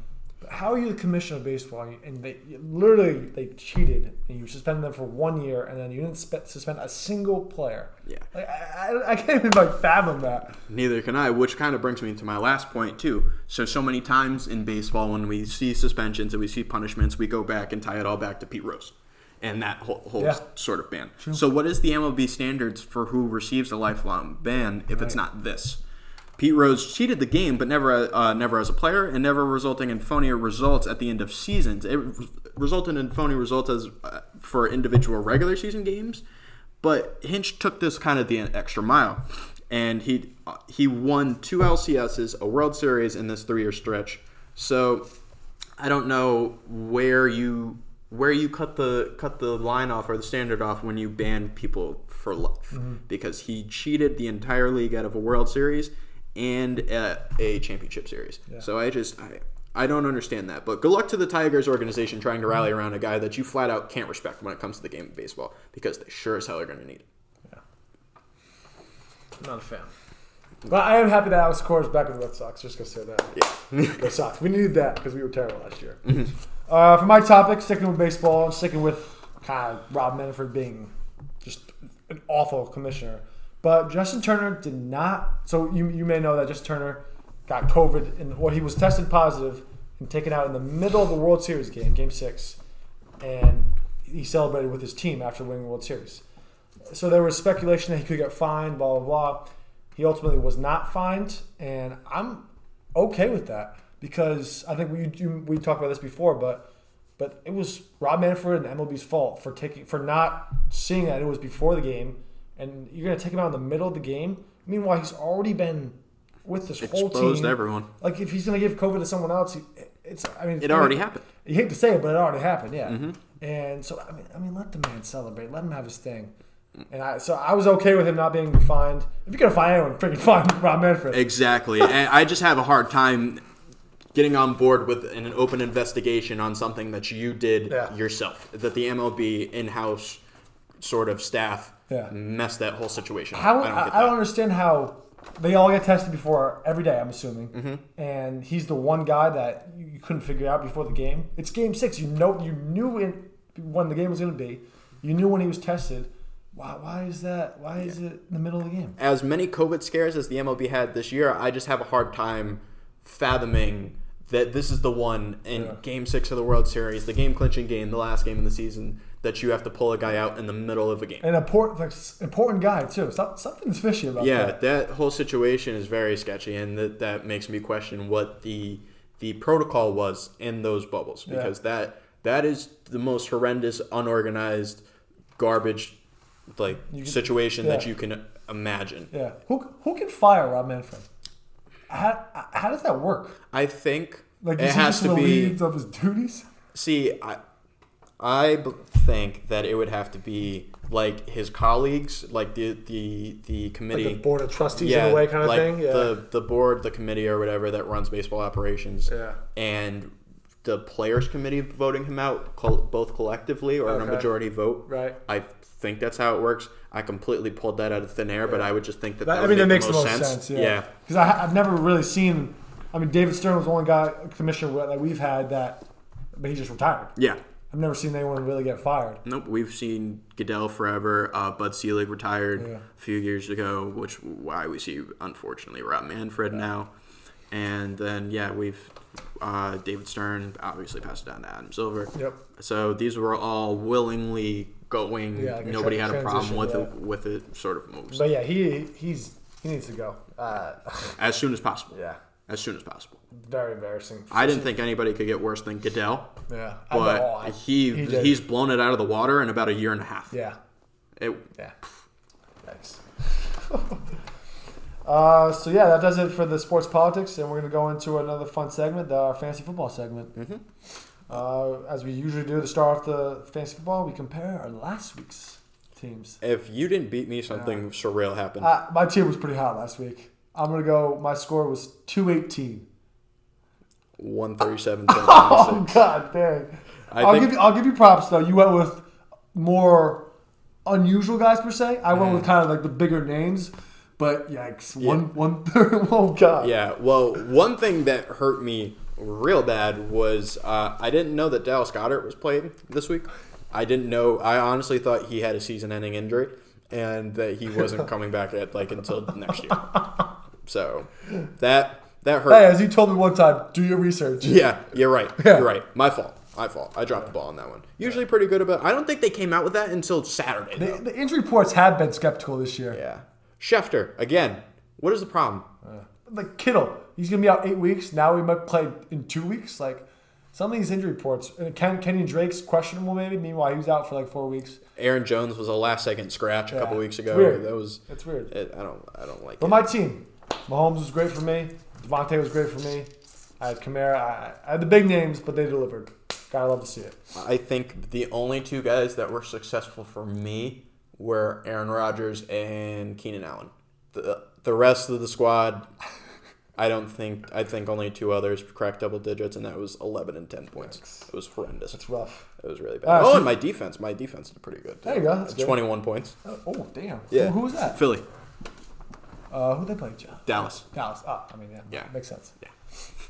How are you the commissioner of baseball and they literally they cheated and you suspended them for one year and then you didn't spe- suspend a single player. Yeah. Like, I, I, I can't even like fathom that. Neither can I, which kind of brings me to my last point too. So so many times in baseball when we see suspensions and we see punishments, we go back and tie it all back to Pete Rose and that whole, whole Yeah. sort of ban. So what is the MLB standards for who receives a lifelong ban if it's not this? Pete Rose cheated the game, but never uh, never as a player, and never resulting in phony results at the end of seasons. It re- resulted in phony results as uh, for individual regular season games, but Hinch took this kind of the extra mile, and he uh, he won two LCSs, a World Series in this three year stretch. So I don't know where you where you cut the cut the line off or the standard off when you ban people for life because he cheated the entire league out of a World Series and a, a championship series. So I just I I don't understand that. But good luck to the Tigers organization trying to rally around a guy that you flat out can't respect when it comes to the game of baseball because they sure as hell are going to need it. I'm not a fan. But I am happy that Alex Cora is back with the Red Sox. Just gonna say that. Yeah. Go Sox. We needed that because we were terrible last year. Uh, for my topic, sticking with baseball sticking with kind of Rob Manfred being just an awful commissioner. But Justin Turner did not. So you, you may know that Justin Turner got COVID, and or he was tested positive and taken out in the middle of the World Series game, Game Six, and he celebrated with his team after winning the World Series. So there was speculation that he could get fined, blah blah blah. He ultimately was not fined, and I'm okay with that because I think we you, we talked about this before, but but it was Rob Manfred and MLB's fault for taking for not seeing that it was before the game, and you're gonna take him out in the middle of the game. Meanwhile, he's already been with this whole Exposed team. everyone. Like if he's gonna give COVID to someone else, he, it's I mean It already happened. You hate to say it, but it already happened. Yeah. Mm-hmm. And so I mean, I mean, let the man celebrate. Let him have his thing. And I so I was okay with him not being fined. If you're gonna find anyone, freaking find [laughs] Rob Manfred. Exactly. [laughs] and I just have a hard time getting on board with an open investigation on something that you did Yeah. yourself. That the MLB in-house sort of staff Yeah. messed that whole situation. How I don't I, I don't understand how they all get tested before every day. I'm assuming, Mm-hmm. and he's the one guy that you you couldn't figure out before the game. It's game six. You know, you knew in, when the game was going to be. You knew when he was tested. Why? Why is that? Why is it in the middle of the game? As many COVID scares as the MLB had this year, I just have a hard time fathoming that this is the one in Yeah. Game Six of the World Series, the game clinching game, the last game of the season, that you have to pull a guy out in the middle of a game. An important, like, important guy too. Some- Something's fishy about Yeah, that. Yeah, that whole situation is very sketchy, and that that makes me question what the the protocol was in those bubbles Yeah. because that that is the most horrendous, unorganized, garbage like You- situation that you can imagine. Yeah. Who who can fire Rob Manfred? How, how does that work? I think Like, it has to be. relieved of his duties? See, I I b- think that it would have to be like his colleagues, like the the the committee. Like the board of trustees in a way, kind of like thing. Yeah. The the board, the committee, or whatever that runs baseball operations. Yeah. And the players' committee voting him out, both collectively or in a majority vote. Right. I think that's how it works. I completely pulled that out of thin air, but I would just think that. That, that I would mean, that make makes the most sense. yeah. yeah. Because I've never really seen. I mean, David Stern was the only guy commissioner that we've had that, but he just retired. Yeah. I've never seen anyone really get fired. Nope, we've seen Goodell forever. Uh, Bud Selig retired Yeah. a few years ago, which why we see unfortunately Rob Manfred now, and then yeah, we've uh, David Stern obviously passed it down to Adam Silver. Yep. So these were all willingly going. Yeah, like Nobody had a problem with yeah. it. With it, sort of moves But yeah, he he's he needs to go. Uh, [laughs] as soon as possible. yeah, As soon as possible. Very embarrassing. I didn't think anybody could get worse than Goodell, Yeah, but I- he, he he's blown it out of the water in about a year and a half. yeah It, yeah. Thanks. [laughs] uh, so yeah, that does it for the sports politics, and we're gonna go into another fun segment, our fantasy football segment. Mm-hmm. Uh, as we usually do to start off the fantasy football, we compare our last week's teams. if you didn't beat me, something surreal happened. Uh, my team was pretty hot last week. I'm gonna go. My score was two eighteen. 137 [laughs] Oh god dang! I I'll give you. I'll give you props though. You went with more unusual guys per se. I went with kind of like the bigger names, but yikes! One one third. [laughs] Oh god. Yeah, well, one thing that hurt me real bad was uh, I didn't know that Dallas Goedert was playing this week. I didn't know. I honestly thought he had a season-ending injury and that he wasn't [laughs] coming back at like until next year. So that that hurt. Hey, as you told me one time, do your research. Yeah, you're right. Yeah. You're right. My fault. My fault. I dropped the ball on that one. Usually pretty good about. I don't think they came out with that until Saturday. The, Though. the injury reports have been skeptical this year. Yeah. Schefter again. What is the problem? Uh, like Kittle, he's gonna be out eight weeks. Now we might play in two weeks. Like some of these injury reports. And Ken, Kenny Drake's questionable maybe. Meanwhile, he was out for like four weeks. Aaron Jones was a last-second scratch a Yeah. couple weeks It's ago. weird. That was. It's weird. It, I don't. I don't like it. But it. my team, Mahomes was great for me. Devontae was great for me. I had Kamara. I, I had the big names, but they delivered. Gotta love to see it. I think the only two guys that were successful for me were Aaron Rodgers and Keenan Allen. The the rest of the squad, [laughs] I don't think. I think only two others cracked double digits, and that was eleven and ten points. It was horrendous. It's rough. It was really bad. Ah, oh, so- and my defense. My defense did pretty good. too. There you go, that's good. Twenty-one points. Oh, oh, damn. Yeah. Who, who was that? Philly, Uh, who they? John? Dallas. Dallas. Oh, I mean, yeah. Yeah. Makes sense. Yeah.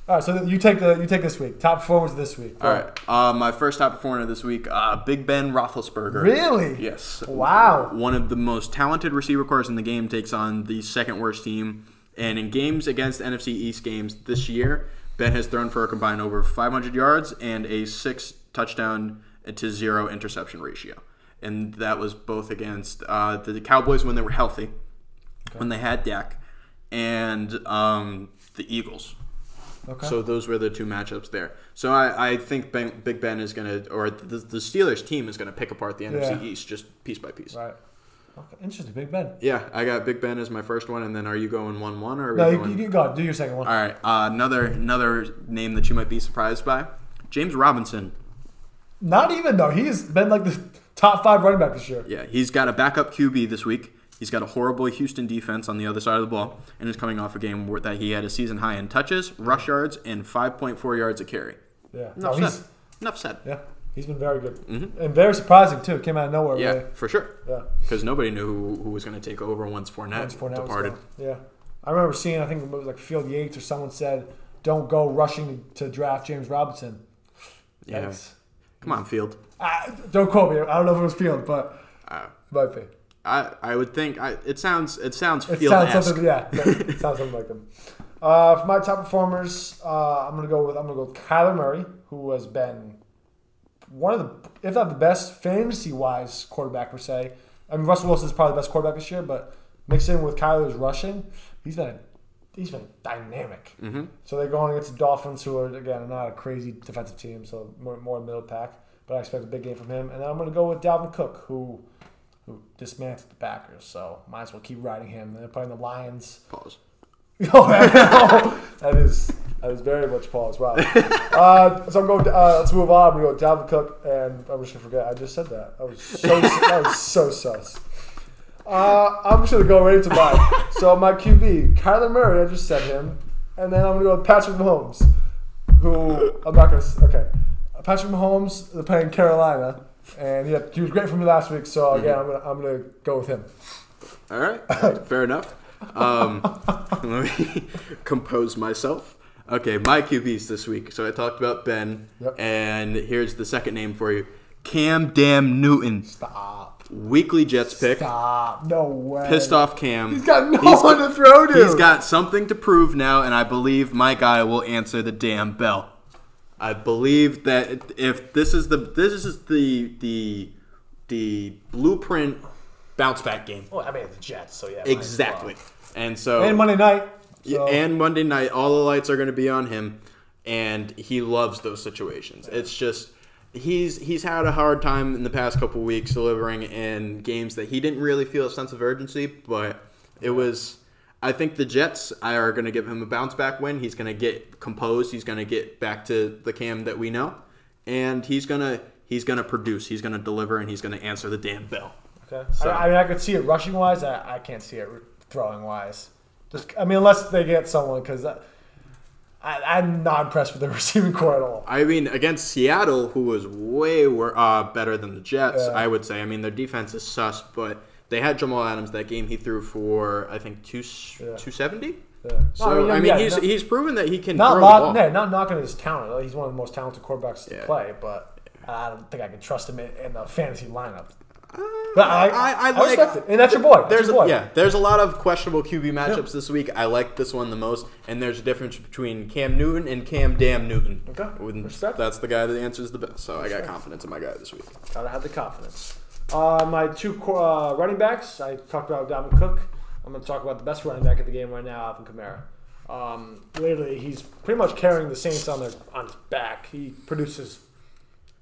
All right, so you take the you take this week. Top performers this week. All right. Uh, my first top performer this week, uh, Big Ben Roethlisberger. Really? Yes. Wow. One of the most talented receiver corps in the game takes on the second worst team. And in games against NFC East games this year, Ben has thrown for a combined over 500 yards and a six touchdown to zero interception ratio. And that was both against uh, the Cowboys when they were healthy, when they had Dak, and um, the Eagles. Okay. So those were the two matchups there. So I, I think ben, Big Ben is going to, or the, the Steelers team is going to pick apart the NFC Yeah. East just piece by piece. right. Okay. Interesting. Big Ben. Yeah, I got Big Ben as my first one, and then are you going one one or are No, you, going? you, you go. Do your second one. All right, uh, another another name that you might be surprised by, James Robinson. Not even though he's been like the top five running back this year. Yeah, he's got a backup QB this week. He's got a horrible Houston defense on the other side of the ball, and is coming off a game where that he had a season high in touches, rush yards, and 5.4 yards a carry. Yeah. Enough No, he's said. Enough said. yeah. He's been very good and very surprising too. Came out of nowhere. Mm-hmm. Yeah, Really. for sure. Yeah. Because nobody knew who, who was going to take over once Fournette, Once Fournette departed. Yeah. I remember seeing. I think it was like Field Yates or someone said, "Don't go rushing to draft James Robinson." Yeah. Come on, Field. Don't quote me. I don't know if it was Field, but Uh, might be. I I would think I, it sounds it sounds It sounds something. [laughs] Yeah, it sounds something like them. Uh, for my top performers, uh, I'm gonna go with I'm gonna go with Kyler Murray, who has been one of the, if not the best fantasy wise quarterback per se. I mean, Russell Wilson's probably the best quarterback this year, but mixed in with Kyler's rushing, he's been he's been dynamic. Mm-hmm. So they're going against the Dolphins, who are again not a crazy defensive team, so more more middle pack. But I expect a big game from him, and then I'm gonna go with Dalvin Cook, who who dismantled the Packers. So might as well keep riding him. And they're playing the Lions. Pause. [laughs] Oh, that is that is very much pause. Wow. [laughs] Uh, so I'm going. Uh, let's move on. We go Dalvin Cook, and I'm just gonna forget. I just said that. That was so. that was so sus. Uh, I'm just gonna go right into mine. So my QB, Kyler Murray. I just said him, and then I'm gonna go with Patrick Mahomes, who I'm not gonna. Okay, Patrick Mahomes. They're playing Carolina, and he, had, he was great for me last week. So yeah, I'm gonna I'm gonna go with him. All right, [laughs] fair enough. Um, [laughs] let me [laughs] compose myself. Okay, my QBs this week. So I talked about Ben, Yep. and here's the second name for you: Cam Damn Newton. Stop. Weekly Jets pick. Stop. No way. Pissed off Cam. He's got no He's- one to throw to. He's got something to prove now, and I believe my guy will answer the damn bell. I believe that if this is the this is the the the blueprint bounce back game. Well, I mean, the Jets, so yeah. Exactly. well. And so and Monday night. Yeah, So, and Monday night, all the lights are going to be on him, and he loves those situations. It's just he's he's had a hard time in the past couple weeks delivering in games that he didn't really feel a sense of urgency, but it was. I think the Jets are going to give him a bounce back win. He's going to get composed. He's going to get back to the Cam that we know, and he's gonna he's gonna produce. He's going to deliver, and he's going to answer the damn bell. okay. So- I, I mean, I could see it rushing wise. I, I can't see it throwing wise. Just, I mean, unless they get someone, because I, I'm not impressed with the [laughs] receiving corps at all. I mean, against Seattle, who was way wor- uh, better than the Jets, Yeah. I would say. I mean, their defense is sus, but they had Jamal Adams that game. He threw for I think two Yeah. two seventy. Yeah. So No, I mean, yeah, he's not, he's proven that he can not, throw knock, the ball. yeah, not knocking his talent. He's one of the most talented quarterbacks to Yeah. play, but I don't think I can trust him in, in the fantasy lineup. Uh, but I, I- I I, like- respect it, and that's your boy. That's There's your a, yeah, there's a lot of questionable QB matchups this week. I like this one the most, and there's a difference between Cam Newton and Cam Damn Newton. Okay. With- Respect. That's the guy that answers the best. So I got confidence in my guy this week. Gotta have the confidence. Uh, my two uh, running backs, I talked about Dalvin Cook. I'm going to talk about the best running back at the game right now, Alvin Kamara. Um, lately, he's pretty much carrying the Saints on their on his back. He produces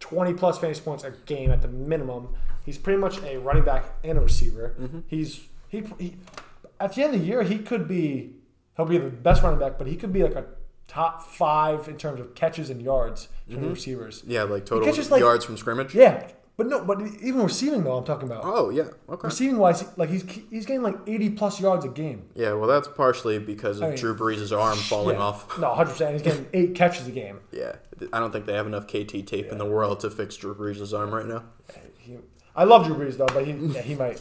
20 plus fantasy points a game at the minimum. He's pretty much a running back and a receiver. He's he, he at the end of the year he could be he'll be the best running back, but he could be like a top five in terms of catches and yards from the receivers. Yeah, like total catches, like- yards from scrimmage. Yeah, but no, but even receiving though, I'm talking about. Oh yeah. Okay. Receiving wise, like he's he's getting like 80 plus yards a game. Yeah. Well, that's partially because of I mean, Drew Brees' arm falling Yeah. off. [laughs] No, 100. percent He's getting eight catches a game. Yeah, I don't think they have enough KT tape in the world to fix Drew Brees' arm right now. He, I love Drew Brees though, but he yeah, he might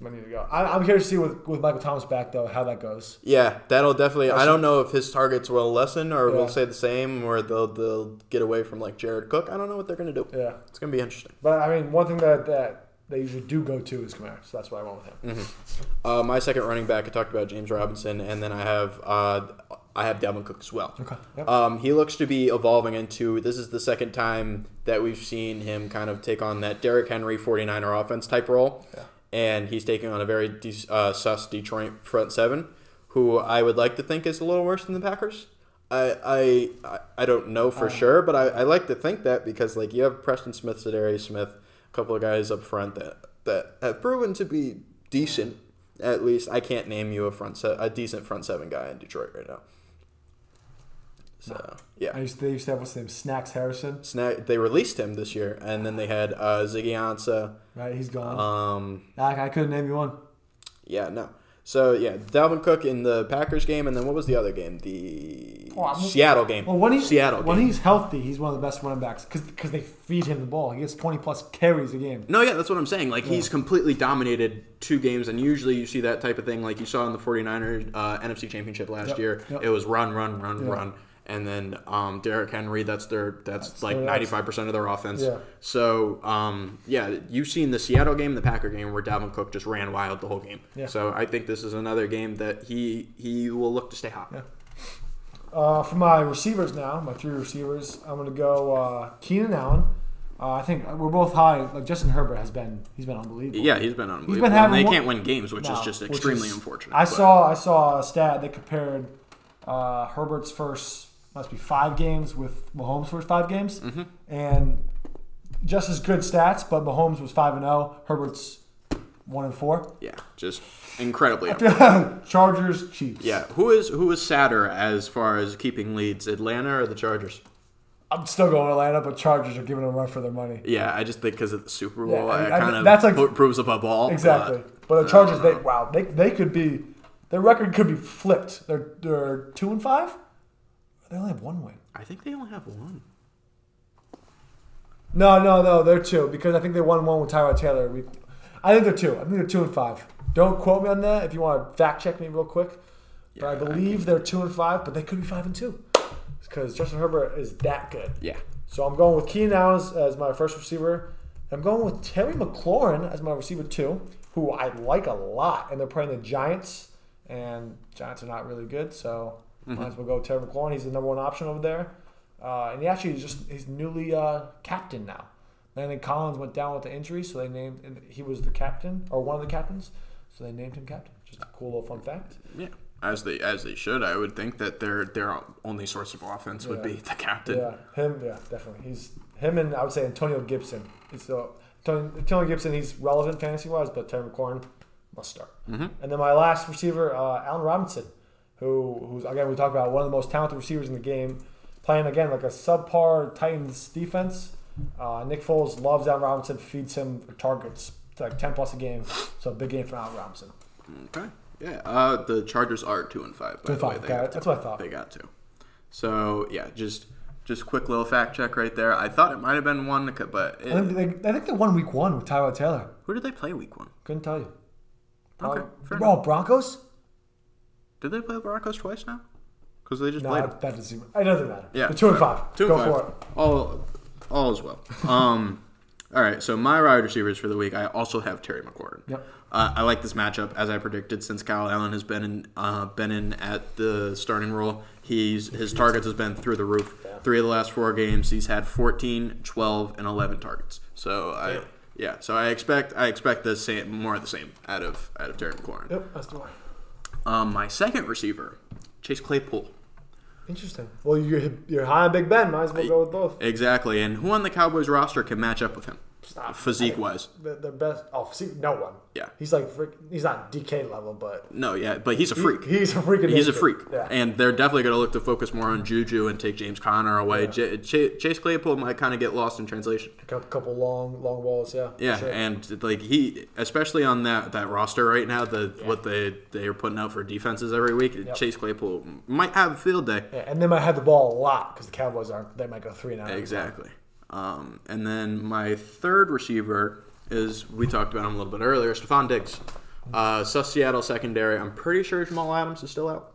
might need to go. I, I'm curious to see with with Michael Thomas back though how that goes. Yeah, that'll definitely. I don't know if his targets will lessen or Yeah. will stay the same, or they'll they'll get away from like Jared Cook. I don't know what they're gonna do. Yeah, It's gonna be interesting. but I mean one thing that that they usually do go to is Kamara, so that's why I went with him. Uh, my second running back, I talked about James Robinson, and then I have uh, I have Dalvin Cook as well. Okay. Yep. Um, he looks to be evolving into. This is the second time that we've seen him kind of take on that Derrick Henry 49er offense type role, Yeah. And he's taking on a very de- uh, sus Detroit front seven, who I would like to think is a little worse than the Packers. I I, I- don't know for sure, but I, I like to think that because like you have Preston Smith, Za'Darius Smith, a couple of guys up front that that have proven to be decent. At least I can't name you a front se- a decent front seven guy in Detroit right now. So I yeah, used to, they used to have what's his name, Snacks Harrison. Snack, they released him this year, and then they had uh, Ziggy Ansah. Right, he's gone. Um, I, I couldn't name you one. yeah, no. So yeah, Dalvin Cook in the Packers game, and then what was the other game? The Oh, Seattle game. Well, when he's Seattle when game. he's healthy, he's one of the best running backs because they feed him the ball. He gets twenty plus carries a game. No, yeah, that's what I'm saying. Like, he's completely dominated two games, and usually you see that type of thing, like you saw in the 49ers uh, NFC Championship last Yep, year. yep. It was run, run, run, Yeah. run. And then um, Derrick Henry, that's their that's, like ninety five percent of their offense. Yeah. So um, yeah, you've seen the Seattle game, the Packer game, where Dalvin Cook just ran wild the whole game. Yeah. So I think this is another game that he he will look to stay hot. Yeah. Uh, for my receivers now, my three receivers, I'm gonna go uh, Keenan Allen. Uh, I think we're both high. Like Justin Herbert has been, he's been unbelievable. Yeah, he's been unbelievable. He's been And they one- can't win games, which is just extremely is- unfortunate. I but- saw I saw a stat that compared uh, Herbert's first must be five games with Mahomes' first five games, Mm-hmm. and just as good stats. But Mahomes was five and zero. Herbert's one and four. Yeah, just incredibly. [laughs] Chargers, Chiefs. Yeah, who is who is sadder as far as keeping leads, Atlanta or the Chargers? I'm still going Atlanta, but Chargers are giving a run for their money. Yeah, I just think because of the Super Bowl, Yeah, I- I- kind of that's like- pro- proves above all. Exactly. but- But the Chargers, they wow, they, they could be their record could be flipped. They're they're two and five. They only have one win. I think they only have one. No, no, no, they're two because I think they won one with Tyrod Taylor. We, I think they're two. I think they're two and five. Don't quote me on that. If you want to fact check me real quick, but I Yeah, I believe they're two and five, but they could be five and two because Justin Herbert is that good. Yeah. So I'm going with Keenan Allen as, as my first receiver. I'm going with Terry McLaurin as my receiver two, who I like a lot, and they're playing the Giants, and Giants are not really good, so might as well go Terry McLaurin. He's the number one option over there, uh, and he actually is just he's newly uh, captain now. Landon Collins went down with the injury, so they named and he was the captain or one of the captains, so they named him captain. Just a cool little fun fact. Yeah, as they as they should. I would think that their their only source of offense would Yeah. be the captain. Yeah, him. Yeah, definitely. He's him, and I would say Antonio Gibson. He's Antonio Gibson. He's relevant fantasy wise, but Terry McLaurin must start. Mm-hmm. And then my last receiver, uh, Allen Robinson, who who's again we talked about one of the most talented receivers in the game, playing again like a subpar Titans defense. Uh, Nick Foles loves Allen Robinson, feeds him targets like ten plus a game. So big game for Allen Robinson. Okay. Yeah. Uh, the Chargers are two and five. By Two and the way, five, they got got. That's two. what I thought. They got two. So yeah, just just quick little fact check right there. I thought it might have been one, but I think it, they, I think they won week one with Tyrod Taylor. who did they play week one? Couldn't tell you. Okay, fair oh, Broncos? Did they play the Broncos twice now? Because they just No, played. that doesn't seem. It doesn't matter. Yeah, The two and five. Two Go and five. for it. All, all as well. [laughs] Um, all right. So my wide receivers for the week, I also have Terry McLaurin. Yep. Uh, I like this matchup as I predicted since Kyle Allen has been in uh, been in at the starting role. He's his targets has been through the roof. Yeah. Three of the last four games, he's had 14, 12, and 11 targets. So I yeah. So I expect I expect the same more of the same out of out of Terry McLaurin. Yep, that's the one. Um, my second receiver, Chase Claypool. Interesting. Well, you're you're high on Big Ben. Might as well go with both. Exactly. And who on the Cowboys roster can match up with him? Stop. Physique wise. The, the best. Oh, see, no one. Yeah. He's like frick, he's not DK level, but No, yeah, but he's a he- freak. he's a freaking. He's a freak. Yeah. And they're definitely going to look to focus more on Juju and take James Conner away. J- Ch- Chase Claypool might kind of get lost in translation. a couple long long balls. Yeah. Yeah, sure. and like he, especially on that, that roster right now, the what they they are putting out for defenses every week, Chase Claypool might have a field day. Yeah, and they might have the ball a lot because the Cowboys aren't. They might go three and out. Exactly. Um, and then my third receiver is we talked about him a little bit earlier. Stefon Diggs, uh, Sus Seattle secondary. I'm pretty sure Jamal Adams is still out.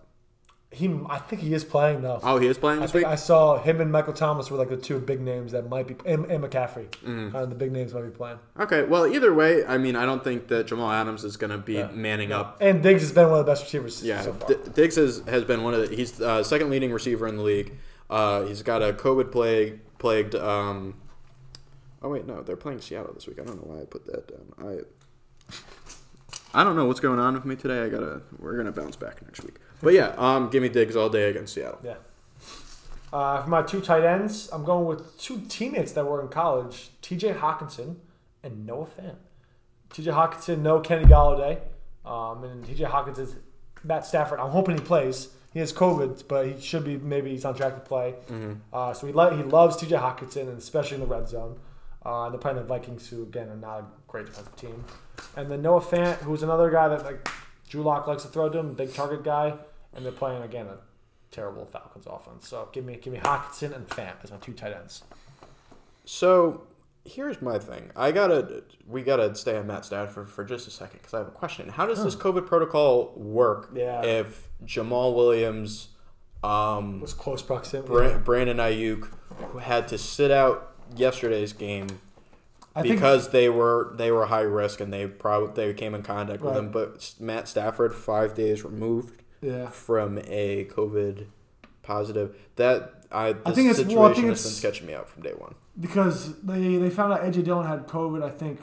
He, I think he is playing though. Oh, he is playing I think week. I saw him and Michael Thomas were like the two big names that might be, and, and McCaffrey. Kind of the big names might be playing. Okay, well, either way, I mean, I don't think that Jamal Adams is going to be Yeah. manning up. And Diggs has been one of the best receivers Yeah, so far. D- Diggs has, has been one of the. He's uh, second leading receiver in the league. Uh, he's got a COVID plague plagued. Um, oh wait, no, they're playing Seattle this week. I don't know why I put that down. I I don't know what's going on with me today. I gotta. We're gonna bounce back next week. But yeah, um, give me Diggs all day against Seattle. Yeah. Uh, for my two tight ends, I'm going with two teammates that were in college: T.J. Hockenson and Noah Fant. T.J. Hockenson, no Kenny Golladay, um, and T.J. Hockenson's Matt Stafford. I'm hoping he plays. He has COVID, but he should be. Maybe he's on track to play. Uh, so he lo- he loves T.J. Hockenson, and especially in the red zone. Uh, they're playing the Vikings, who again are not a great defensive team. And then Noah Fant, who's another guy that like Drew Lock likes to throw to him, big target guy, and they're playing again a terrible Falcons offense. So give me give me Hockenson and Fant as my two tight ends. So here's my thing. I gotta. We gotta stay on Matt Stafford for just a second because I have a question. How does this COVID protocol work? Yeah. If Jamaal Williams, um, was close proximity. Bra- Brandon Aiyuk who had to sit out yesterday's game I think because they were they were high risk and they probably they came in contact with Right. him. But Matt Stafford, five days removed yeah. from a COVID positive. That I this I think it's- situation well, I think has been it's- sketching me out from day one. Because they they found out AJ Dillon had COVID. I think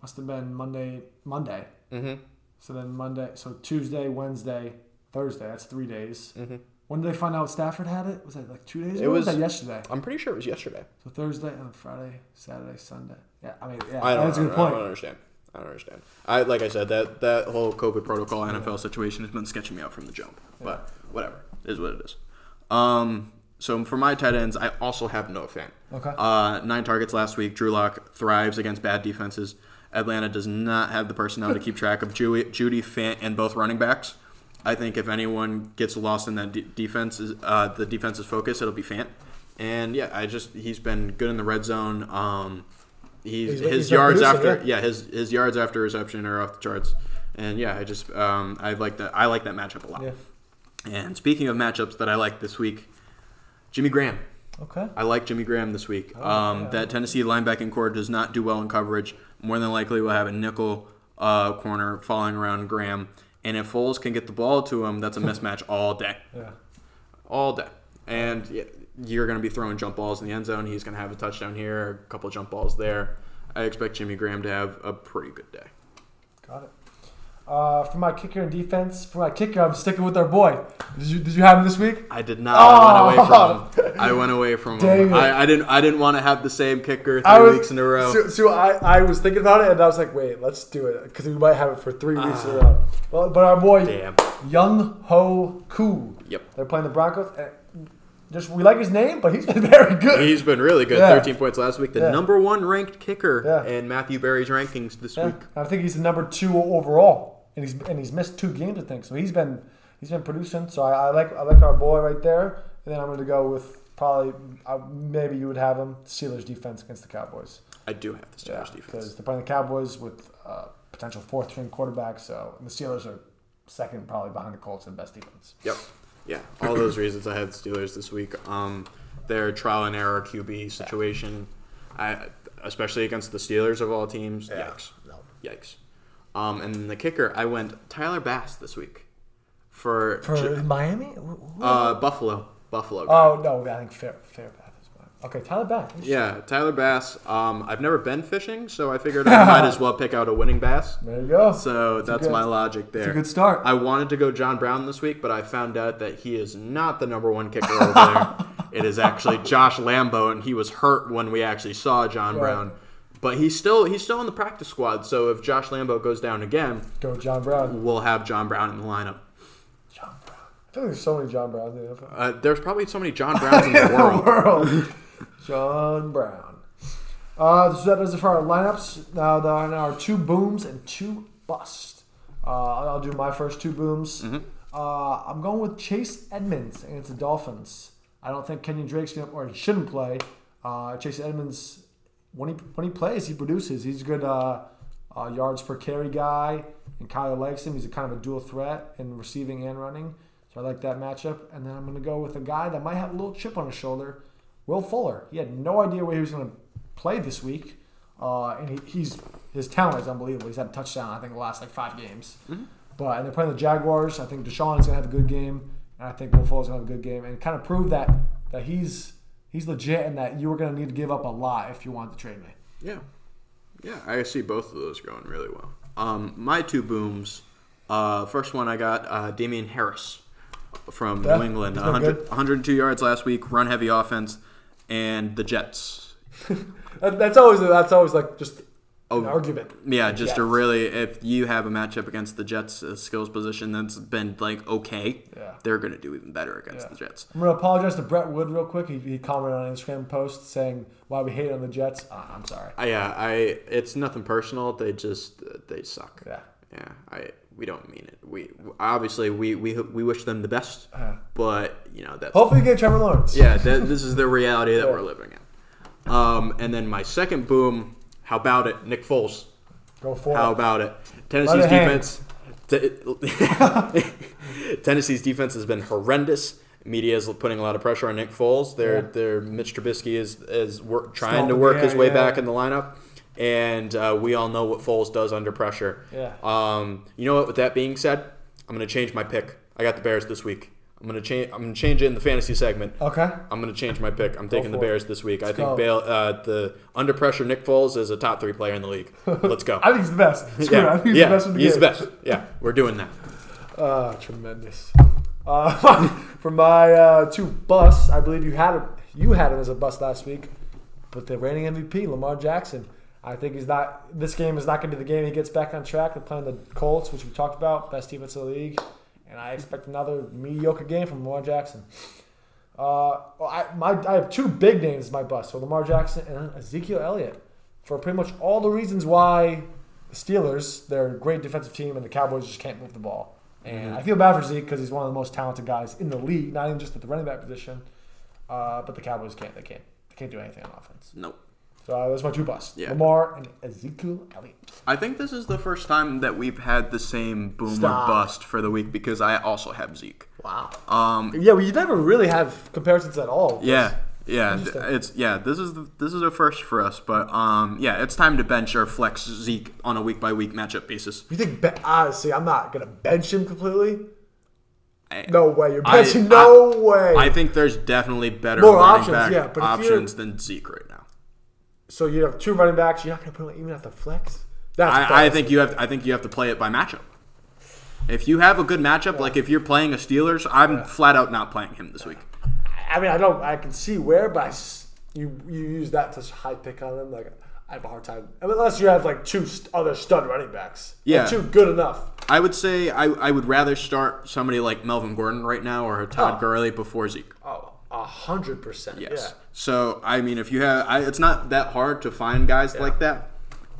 must have been Monday Monday. Mm-hmm. So then Monday, so Tuesday, Wednesday, Thursday. That's three days. Mhm. When did they find out Stafford had it? Was that like two days? It ago? or was- that yesterday. I'm pretty sure it was yesterday. So Thursday and Friday, Saturday, Sunday. Yeah, I mean, yeah, I don't, that's a good I point. don't understand. I don't understand. I like I said that that whole COVID protocol NFL situation has been sketching me out from the jump. But whatever, it is what it is. Um, so for my tight ends, I also have Noah Fant. Okay. Uh, nine targets last week. Drew Lock thrives against bad defenses. Atlanta does not have the personnel to keep track of Jeudy, Jeudy Fant, and both running backs. I think if anyone gets lost in that de- defense, uh, the defense's focus, it'll be Fant. And yeah, I just he's been good in the red zone. Um, he's, He's- his he's yards after yeah. yeah. his his yards after reception are off the charts. And yeah, I just um, I like that I like that matchup a lot. Yeah. And speaking of matchups that I like this week, Jimmy Graham. Okay. I like Jimmy Graham this week. Oh, um, yeah. That Tennessee linebacking corps does not do well in coverage. More than likely, we'll have a nickel uh, corner following around Graham. And if Foles can get the ball to him, that's a [laughs] mismatch all day. Yeah. All day. And you're going to be throwing jump balls in the end zone. He's going to have a touchdown here, a couple jump balls there. I expect Jimmy Graham to have a pretty good day. Got it. Uh, for my kicker and defense, for my kicker, I'm sticking with our boy. Did you did you have him this week? I did not. I went away Oh! from him. I went away from him. I, I didn't. I didn't want to have the same kicker three was, weeks in a row. So, so I, I was thinking about it, and I was like, wait, let's do it because we might have it for three weeks in a row. Well, but our boy, Ah. Damn. Younghoe Koo. Yep. They're playing the Broncos. And just we like his name, but he's [laughs] been very good. He's been really good. Yeah. 13 points last week. The Yeah. number one ranked kicker Yeah. in Matthew Berry's rankings this week. I think he's the number two overall, and he's and he's missed two games. I think so. He's been he's been producing. So I, I like I like our boy right there. And then I'm going to go with probably uh, maybe you would have him Steelers defense against the Cowboys. I do have the Steelers defense. because they're playing the Cowboys with uh, potential fourth string quarterback. So and the Steelers are second probably behind the Colts in best defense. Yep. Yeah. All those reasons I had the Steelers this week. Um, their trial and error QB situation, I especially against the Steelers of all teams. Yikes. No. Yikes. Um, and then the kicker, I went Tyler Bass this week for, For J- Miami? Uh, Buffalo. Buffalo. guy. oh no, I think Fair Fairbairn is mine. Okay, Tyler Bass. Yeah, Tyler Bass. Um, I've never been fishing, so I figured I might as [laughs] well pick out a winning bass. There you go. So that's good- my logic there. It's a good start. I wanted to go John Brown this week, but I found out that he is not the number one kicker over there. [laughs] It is actually Josh Lambo, and he was hurt when we actually saw John Right. Brown. But he's still he's still in the practice squad. So if Josh Lambo goes down again, go John Brown. we'll have John Brown in the lineup. John Brown. I feel like there's so many John Browns in the NFL. Uh, there's probably so many John Browns in the [laughs] world. world. John Brown. Uh, so that does it for our lineups. Now, there are now two booms and two busts. Uh, I'll do my first two booms. Mm-hmm. Uh, I'm going with Chase Edmonds against the Dolphins. I don't think Kenyan Drake's gonna or he shouldn't play. Uh, Chase Edmonds when he when he plays, he produces. He's a good uh, uh, yards per carry guy, and Kyler likes him. He's a kind of a dual threat in receiving and running. So I like that matchup. And then I'm going to go with a guy that might have a little chip on his shoulder, Will Fuller. He had no idea where he was going to play this week, uh, and he, he's his talent is unbelievable. He's had a touchdown I think the last like five games. But and they're playing the Jaguars. I think Deshaun is going to have a good game, and I think Will Fuller's going to have a good game, and kind of prove that that he's he's legit and that you were going to need to give up a lot if you wanted to trade me. Yeah, yeah, I see both of those going really well. Um, my two booms. Uh, first one I got uh, Damien Harris from New England, 100, 102 yards last week, run heavy offense, and the Jets. [laughs] That's always that's always like just an Oh, argument. Yeah, just a really if you have a matchup against the Jets uh, skills position that's been like okay, Yeah. they're gonna do even better against Yeah. the Jets. I'm gonna apologize to Brett Wood real quick. He, he commented on an Instagram post saying why we hate on the Jets. Uh, I'm sorry. Uh, yeah, I it's nothing personal. They just uh, they suck. Yeah. yeah. I we don't mean it. We obviously we we we wish them the best, Uh-huh. but you know that's Hopefully you get Trevor Lawrence. yeah. That, this is the reality that Yeah. we're living in. Um, and then my second boom. How about it, Nick Foles? Go for it. How it. about it? Tennessee's it defense. T- [laughs] Tennessee's defense has been horrendous. Media is putting a lot of pressure on Nick Foles. Their Yeah. their Mitch Trubisky is is work, trying to work his way yeah. back in the lineup, and uh, we all know what Foles does under pressure. Yeah. Um, you know what? With that being said, I'm gonna change my pick. I got the Bears this week. I'm gonna change. I'm gonna change it in the fantasy segment. Okay. I'm going to change my pick. I'm taking the for it. Bears this week. I Let's think go. Bale, uh, the under pressure Nick Foles is a top three player in the league. [laughs] Let's go. I think he's the best. [laughs] Screw it. I yeah, think he's yeah, the best in the he's game. the best. Yeah, we're doing that. Ah, tremendous. Uh, [laughs] for my uh, two busts, I believe you had him, you had him as a bust last week, but the reigning MVP, Lamar Jackson. I think he's not. This game is not going to be the game he gets back on track. They're playing the Colts, which we talked about, best defense in the league, and I expect another mediocre game from Lamar Jackson. Uh, I my I have two big names as my bust. So Lamar Jackson and Ezekiel Elliott for pretty much all the reasons why the Steelers they're a great defensive team and the Cowboys just can't move the ball. And I feel bad for Zeke because he's one of the most talented guys in the league, not even just at the running back position. Uh, but the Cowboys can't. They can't. They can't do anything on offense. Nope. So uh, are my two busts: Yeah. Lamar and Ezekiel Elliott. I think this is the first time that we've had the same boom Stop. or bust for the week because I also have Zeke. Wow. Um, Yeah, we never really have comparisons at all. yeah, yeah, it's yeah. This is the, this is a first for us, but um, yeah, it's time to bench or flex Zeke on a week by week matchup basis. You think? Be- honestly, I'm not gonna bench him completely. I- No way. You're I- benching. no way. I think there's definitely better More running options, back yeah, options than Zeke right now. So you have two running backs. You're not gonna put him even at the flex. That's I, I think you have. I think you have to play it by matchup. If you have a good matchup, like if you're playing a Steelers, I'm flat out not playing him this week. I mean, I don't. I can see where, but I you you use that to high pick on them. Like I have a hard time unless you have like two other stud running backs. Yeah. two good enough. I would say I, I would rather start somebody like Melvin Gordon right now or Todd Oh. Gurley before Zeke. Oh, a hundred percent. Yes. Yeah. So I mean, if you have, I, it's not that hard to find guys like that.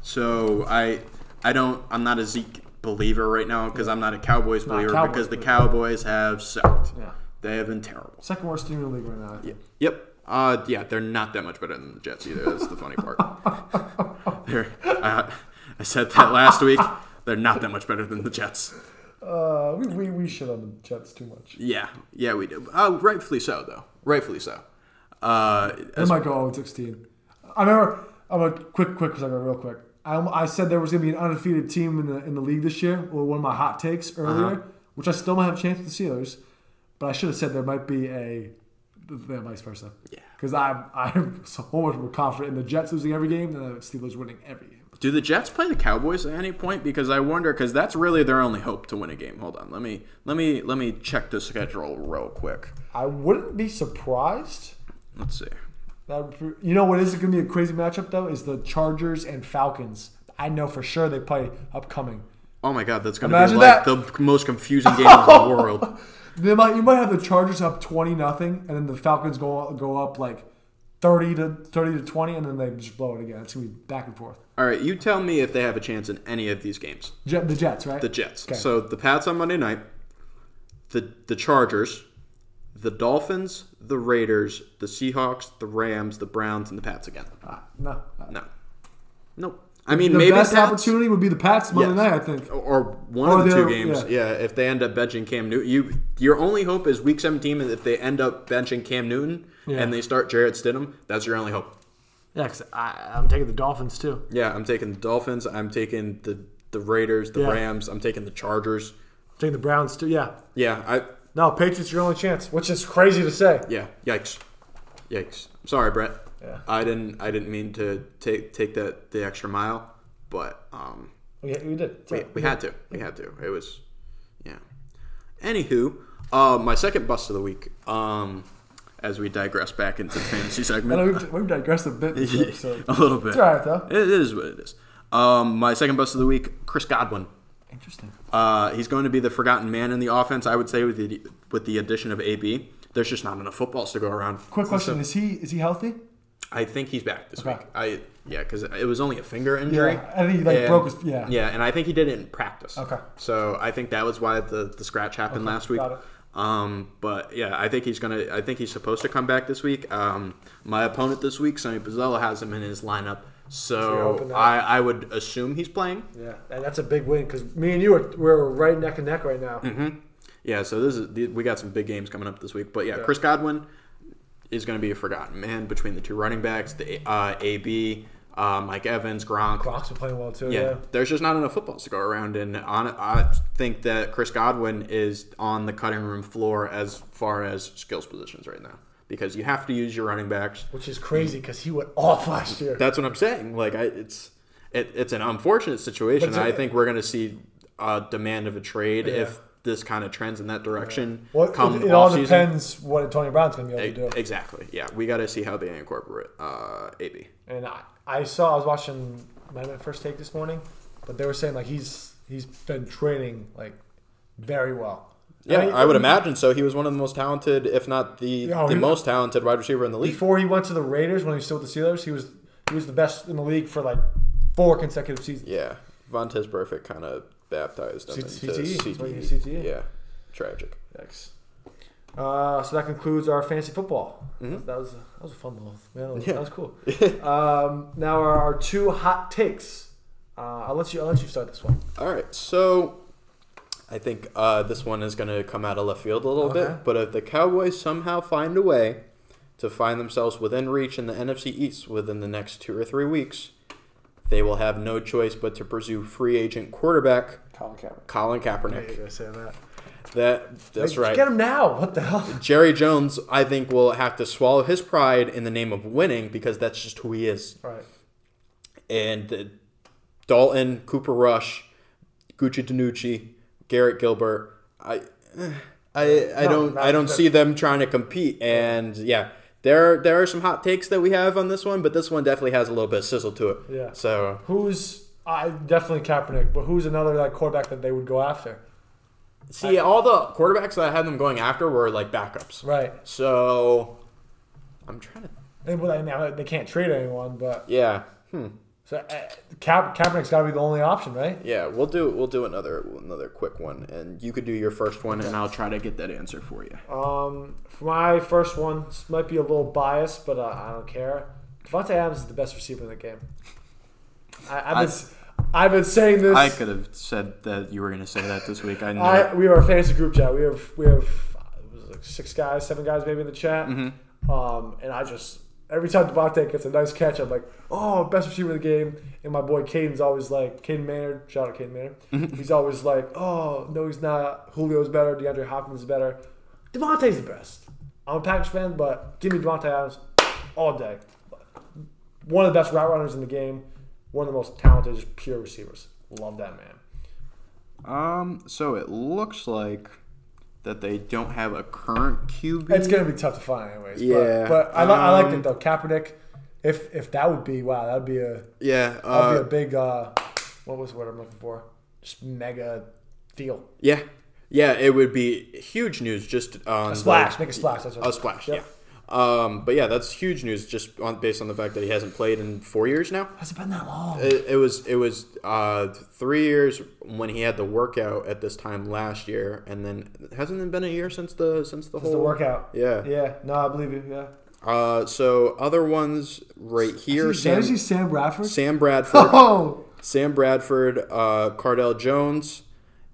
So I I don't. I'm not a Zeke believer right now because I'm not a Cowboys believer Cowboys because the. Cowboys have sucked. Yeah. They have been terrible. Second worst team in the league right now. Think. Yep. Uh, yeah, they're not that much better than the Jets either. That's the funny part. [laughs] they're, uh, I said that last week. They're not that much better than the Jets. Uh, we, we we shit on the Jets too much. Yeah, yeah, we do. Uh, rightfully so, though. Rightfully so. Uh, They might go 0 16. I remember. I'm a quick, quick second, real quick. I, I said there was going to be an undefeated team in the in the league this year. Or one of my hot takes earlier, Uh-huh. which I still might have a chance with the Steelers, but I should have said there might be a, vice versa. Yeah. Because I'm I'm [laughs] so much more confident in the Jets losing every game than the Steelers winning every. Do the Jets play the Cowboys at any point? Because I wonder, because that's really their only hope to win a game. Hold on, let me let me let me check the schedule real quick. I wouldn't be surprised. Let's see. That you know what is going to be a crazy matchup though is the Chargers and Falcons. I know for sure they play upcoming. Oh my God, that's going to be like that. the most confusing game in the [laughs] world. They might you might have the Chargers up twenty nothing, and then the Falcons go go up like thirty to thirty to twenty, and then they just blow it again. It's gonna be back and forth. All right, you tell me if they have a chance in any of these games. Jet, the Jets, right? The Jets. Okay. So the Pats on Monday night, the the Chargers, the Dolphins, the Raiders, the Seahawks, the Rams, the Browns, and the Pats again. Uh, no. No, nope. I mean, maybe The maybe best Pats, opportunity would be the Pats Monday Yes. night, I think. or one Or of the two games. yeah. Yeah. if they end up benching Cam Newton, you your only hope is Week 17. is If they end up benching Cam Newton Yeah. and they start Jarrett Stidham, that's your only hope. Yeah, because I'm taking the Dolphins too. Yeah, I'm taking the Dolphins. I'm taking the the Raiders, the Yeah. Rams. I'm taking the Chargers. I'm taking the Browns too. Yeah. Yeah, I No, Patriots your only chance, which is crazy to say. yeah. Yikes, yikes. I'm sorry, Brett. Yeah. I didn't I didn't mean to take take that the extra mile, but um, We, we did. We, we had to. We had to. It was, yeah. Anywho, uh, my second bust of the week. Um, as we digress back into the fantasy [laughs] I know segment, we've, we've digressed a bit. [laughs] A little bit. It's all right though. It is what it is. Um, my second bust of the week, Chris Godwin. Interesting. Uh, he's going to be the forgotten man in the offense, I would say, with the with the addition of AB. There's just not enough footballs to go around. Quick question: Is he is he healthy? I think he's back this Okay. week. I yeah, because it was only a finger injury. Yeah, I think he, like, And- broke his- yeah. Yeah, and I think he did it in practice. Okay. So I think that was why the the scratch happened last week. got it. Um, but yeah, I think he's gonna. I think he's supposed to come back this week. Um, my opponent this week, Sonny Pizzella, has him in his lineup, you're so I, I would assume he's playing. Yeah, and that's a big win because me and you are we're right neck and neck right now. Mm-hmm. Yeah, so this is we got some big games coming up this week. But yeah, Chris Godwin is going to be a forgotten man between the two running backs, the uh, AB, uh, Mike Evans, Gronk. Gronk's been playing well too. Yeah, Yeah. there's just not enough footballs to go around, and on, I think that Chris Godwin is on the cutting room floor as far as skills positions right now because you have to use your running backs. Which is crazy because he went off last year. That's what I'm saying. Like, I, it's it, it's an unfortunate situation. But it's a- I think we're going to see a demand of a trade if this kind of trends in that direction. Well, come it, it all depends what Antonio Brown's going to be able to do. Exactly. Yeah, we got to see how they incorporate uh, AB. And I, I saw I was watching my first take this morning, but they were saying like he's he's been training like very well. Yeah, mean, I would imagine so. He was one of the most talented, if not the Oh, the most talented wide receiver in the league. Before he went to the Raiders when he was still with the Steelers, he was he was the best in the league for like four consecutive seasons. Yeah, Vontaze Burfict kind of baptized C- CTE. CTE. CTE. Yeah, tragic. Yikes. Uh, so that concludes our fantasy football. That was that was a fun little man. That was, that was cool. [laughs] um, now our, our two hot takes. Uh, I'll let you I'll let you start this one. All right, so I think uh, this one is going to come out of left field a little Okay. bit, but if the Cowboys somehow find a way to find themselves within reach in the NFC East within the next two or three weeks, they will have no choice but to pursue free agent quarterback Colin Kaepernick. Colin You're Kaepernick. gonna say that. That that's Like, right. Get him now. What the hell? [laughs] Jerry Jones, I think, will have to swallow his pride in the name of winning because that's just who he is. Right. And uh, Dalton, Cooper Rush, Gucci DiNucci, Garrett Gilbert, I, [sighs] I, I No, don't, not- I don't see them trying to compete. And yeah, there, there are some hot takes that we have on this one, but this one definitely has a little bit of sizzle to it. Yeah. So Who's I definitely Kaepernick, but who's another like quarterback that they would go after? see, all the quarterbacks that I had them going after were like backups. Right. So I'm trying to, They, well, I mean, they can't trade anyone, but yeah. Hmm. so uh, Ka- Kaepernick's got to be the only option, right? Yeah, we'll do we'll do another another quick one, and you could do your first one, and I'll try to get that answer for you. Um, for my first one, this might be a little biased, but uh, I don't care. Davante Adams is the best receiver in the game. I, I've, been, I've been saying this. I could have said that you were going to say that this week. I know. I, we are a fantasy group chat. We have we have it was like six guys, seven guys maybe in the chat. Mm-hmm. Um, and I just every time Davante gets a nice catch, I'm like, oh, best receiver in the game. And my boy Caden's always like, Caden Maynard, shout out Caden Maynard. Mm-hmm. He's always like, oh, no, he's not. Julio's better. DeAndre Hopkins is better. Davante's the best. I'm a Packers fan, but give me Davante Adams all day. One of the best route runners in the game. One of the most talented, just pure receivers. Love that man. Um. So it looks like that they don't have a current QB. It's gonna be tough to find, anyways. Yeah, but, but I, li- I like um, it though. Kaepernick, if if that would be wow, that'd be a yeah. that'd Uh, be a big uh, what was the word I'm looking for? Just mega deal. yeah. Yeah. It would be huge news. Just on A splash, the- make a splash. That's what a splash. Yep. Yeah. Um, but yeah, that's huge news just on, based on the fact that he hasn't played in four years now. Has it been that long? It, it was it was uh, three years when he had the workout at this time last year, and then hasn't it been a year since the since the It's whole the workout. Yeah. Yeah. No, I believe you. Yeah. Uh, so other ones right here, you see Sam Sam Bradford? Sam Bradford, [laughs] Oh. Sam Bradford, uh, Cardale Jones,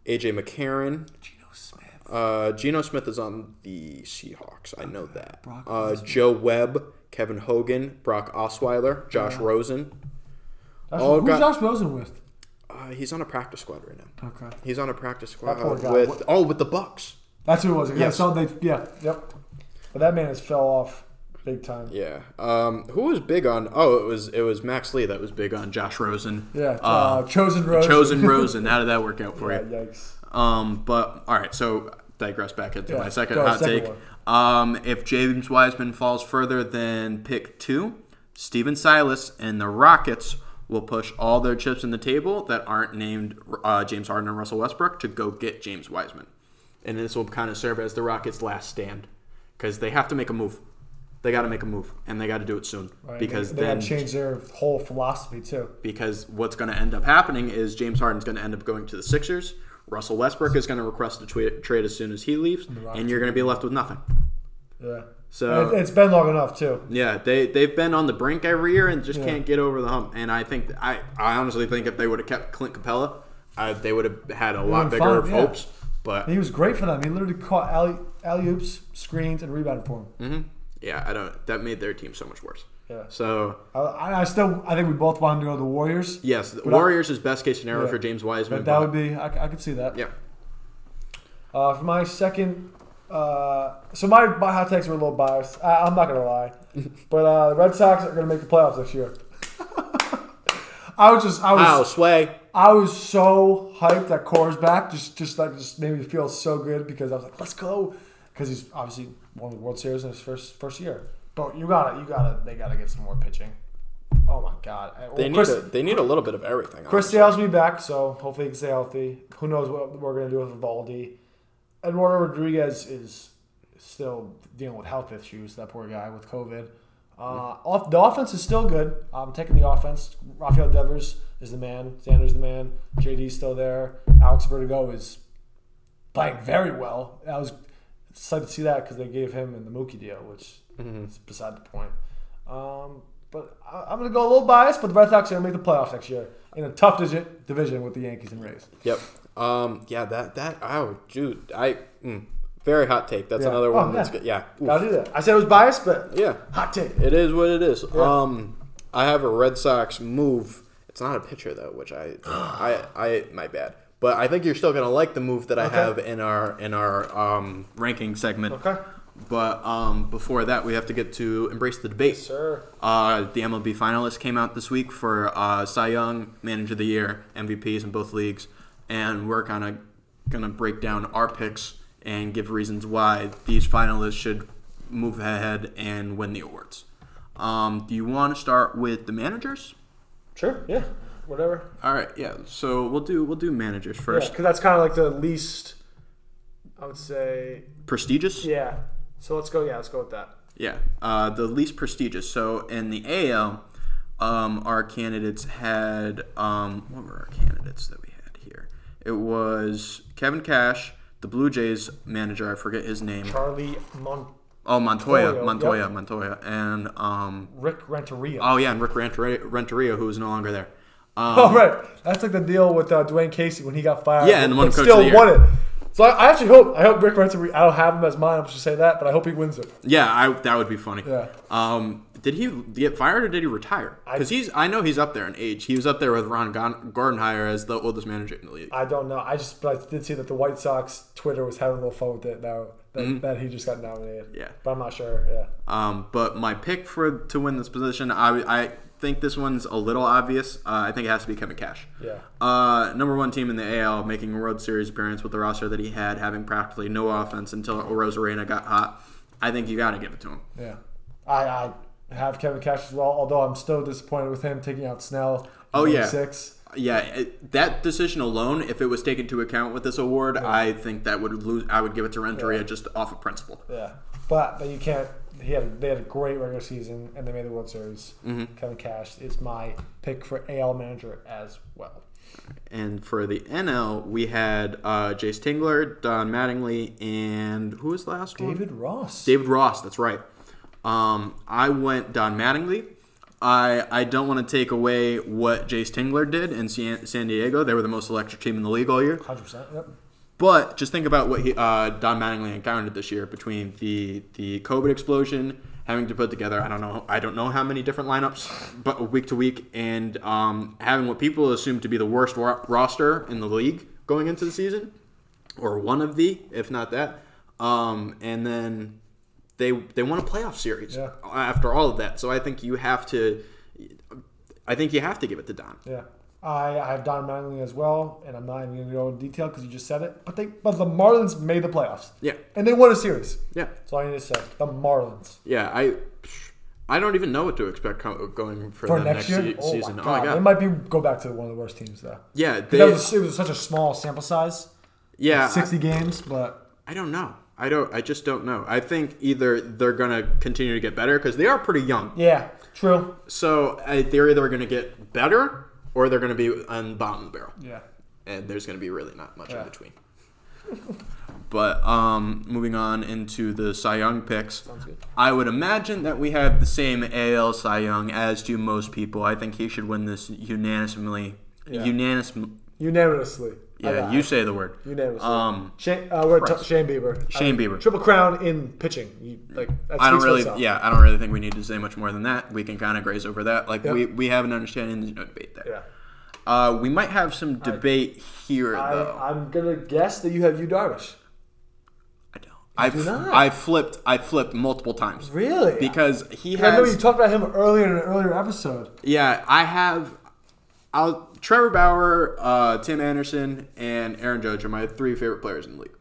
AJ McCarron. Smith. Uh, Geno Smith is on the Seahawks. I know that. Brock Uh, Joe Webb, Kevin Hogan, Brock Osweiler, Josh Rosen. That's, All who's got- Josh Rosen with? Uh, he's on a practice squad right now. Okay. He's on a practice squad with What- oh with the Bucs. That's who it was. Yeah. Yes. So they. Yeah. Yep. But that man has fell off big time. Yeah. Um, who was big on? Oh, it was it was Max Lee that was big on Josh Rosen. Yeah. Uh, Uh, chosen Rosen. Chosen [laughs] Rosen. How did that work out for yeah, you? yikes. Um, but all right, so digress back into Yeah, my second go, hot second take. Um, if James Wiseman falls further than pick two, Stephen Silas and the Rockets will push all their chips in the table that aren't named uh, James Harden and Russell Westbrook to go get James Wiseman, and this will kind of serve as the Rockets' last stand because they have to make a move. They got to make a move, and they got to do it soon Right. because they, they then change their whole philosophy too. because what's going to end up happening is James Harden's going to end up going to the Sixers. Russell Westbrook is going to request a tra- trade as soon as he leaves, and you're going to be left with nothing. Yeah. So It, it's been long enough too. yeah, they they've been on the brink every year and just Yeah. can't get over the hump. And I think I I honestly think if they would have kept Clint Capela, uh, they would have had a lot bigger of yeah. hopes. But He was great for them. He literally caught alley alley oops, screens, and rebounded for him. yeah, I don't. That made their team so much worse. Yeah. So I, I still I think we both want to go to the Warriors. yes, the But I- Warriors is best case scenario Yeah. for James Wiseman. But that would be I, I could see that. yeah. Uh, for my second, uh, so my, my hot takes are a little biased. I, I'm not gonna lie, [laughs] but uh, the Red Sox are gonna make the playoffs this year. [laughs] I was just I was Wow, sway. I was so hyped that Core's back. Just just like just made me feel so good because I was like, let's go, because he's obviously won the World Series in his first first year. But you gotta you gotta they gotta get some more pitching. Oh my God! Well, They need Chris, a, they need a little bit of everything. Chris honestly. Sale's be back, so hopefully he can stay healthy. Who knows what we're to do with Valdi. Eduardo Rodriguez is still dealing with health issues, that poor guy with COVID. Uh, off, the offense is still good. I'm taking the offense. Rafael Devers is the man. Xander's the man. JD's still there. Alex Verdugo is playing very well. I was excited to see that because they gave him in the Mookie deal, which is beside the point. Um, but I, I'm going to go a little biased, but the Red Sox are going to make the playoffs next year in a tough digit division with the Yankees and Rays. Yep. Um. Yeah. That. That. Oh, dude. I. Mm, very hot take. That's Yeah. another Oh, one that's yeah. good. Yeah. Gotta do that. I said it was biased, but Yeah. hot take. It is what it is. Um. I have a Red Sox move. It's not a pitcher though, which I. [gasps] I. I. My bad. But I think you're still gonna like the move that I Okay. have in our in our um ranking segment. Okay. But um, before that, we have to get to embrace the debate. Sir. Uh, the MLB finalists came out this week for uh, Cy Young, Manager of the Year, MVPs in both leagues, and we're kind of gonna break down our picks and give reasons why these finalists should move ahead and win the awards. Um, do you want to start with the managers? Sure. Yeah. Whatever. All right, yeah. So we'll do we'll do managers first. Because that's kind of like the least, I would say. Prestigious. Yeah. So let's go. Yeah, let's go with that. Yeah, uh, the least prestigious. So in the AL, um, our candidates had um, what were our candidates that we had here? It was Kevin Cash, the Blue Jays manager. I forget his name. Charlie Oh, Montoya, Montoya, Montoya, yep. Montoya, and um, Rick Renteria. oh yeah, and Rick Renteria, Renteria, who is no longer there. [laughs] Um, Oh, right. That's like the deal with uh, Dwane Casey when he got fired. Yeah, and won Coach still won it. So I, I actually hope I hope Rick Renteria. I don't have him as mine. I should say that, but I hope he wins it. Yeah, I, that would be funny. Yeah. Um, did he get fired or did he retire? Because he's, I know he's up there in age. He was up there with Ron Gon- Gardenhire as the oldest manager in the league. I don't know. I just but I did see that the White Sox Twitter was having a little fun with it now that, that he just got nominated. Mm-hmm. Yeah. but I'm not sure. Yeah. Um, but my pick for to win this position, I, I think this one's a little obvious. Uh, I think it has to be Kevin Cash. Yeah. Uh, number one team in the AL, making a World Series appearance with the roster that he had, having practically no offense until Arozarena got hot. I think you got to give it to him. Yeah, I, I have Kevin Cash as well. Although I'm still disappointed with him taking out Snell. Oh, yeah. Six. Yeah, it, that decision alone, if it was taken into account with this award, I think that would lose. I would give it to Renteria Yeah. just off of principle. Yeah, but but you can't he had they had a great regular season and they made the World Series. Mm-hmm. Kevin Cash is my pick for AL manager as well. And for the NL, we had uh, Jayce Tingler, Don Mattingly, and who was the last one? David Ross. David Ross, that's right. Um, I went Don Mattingly. I I don't want to take away what Jayce Tingler did in San, San Diego. They were the most electric team in the league all year. 100%. Yep. But just think about what he, uh, Don Mattingly encountered this year between the the COVID explosion, having to put together I don't know I don't know how many different lineups, but week to week, and um, having what people assume to be the worst ro- roster in the league going into the season, or one of the, if not that, um, and then they they won a playoff series Yeah. after all of that. So I think you have to, I think you have to give it to Don. Yeah. I, I have Don Mattingly as well, and I'm not even going to go in detail because you just said it. But they, but the Marlins made the playoffs. Yeah. And they won a series. Yeah. That's all I need to say. The Marlins. Yeah, I I don't even know what to expect going for, For the next, next, year? se- oh, season. My Oh my God. god! They might be go back to one of the worst teams, though. yeah, they, was, it was such a small sample size, yeah. 60 games, but I, I don't know. I don't. I just don't know. I think either they're gonna continue to get better because they are pretty young. yeah, true. So uh, they're either gonna get better or they're gonna be on the bottom of the barrel, Yeah. and there's gonna be really not much Yeah. in between. But um, moving on into the Cy Young picks, good. I would imagine that we have the same AL Cy Young as do most people. I think he should win this unanimously. Yeah. Unanimous. Unanimously. I Yeah, you say the word. Unanimously. Um, Shane, uh, we're t- Shane Bieber. Shane I mean, Bieber. Triple crown in pitching. You, like I don't really, yeah, I don't really think we need to say much more than that. We can kind of graze over that. Like Yep. we, we have an understanding. There's no debate there. Yeah. Uh, we might have some debate here though. I, I'm gonna guess that you have Yu Darvish. I don't. I've do not. I flipped. I flipped multiple times. Really? Because he has. I know you talked about him earlier in an earlier episode. Yeah, I have. I'll Trevor Bauer, uh, Tim Anderson, and Aaron Judge are my three favorite players in the league.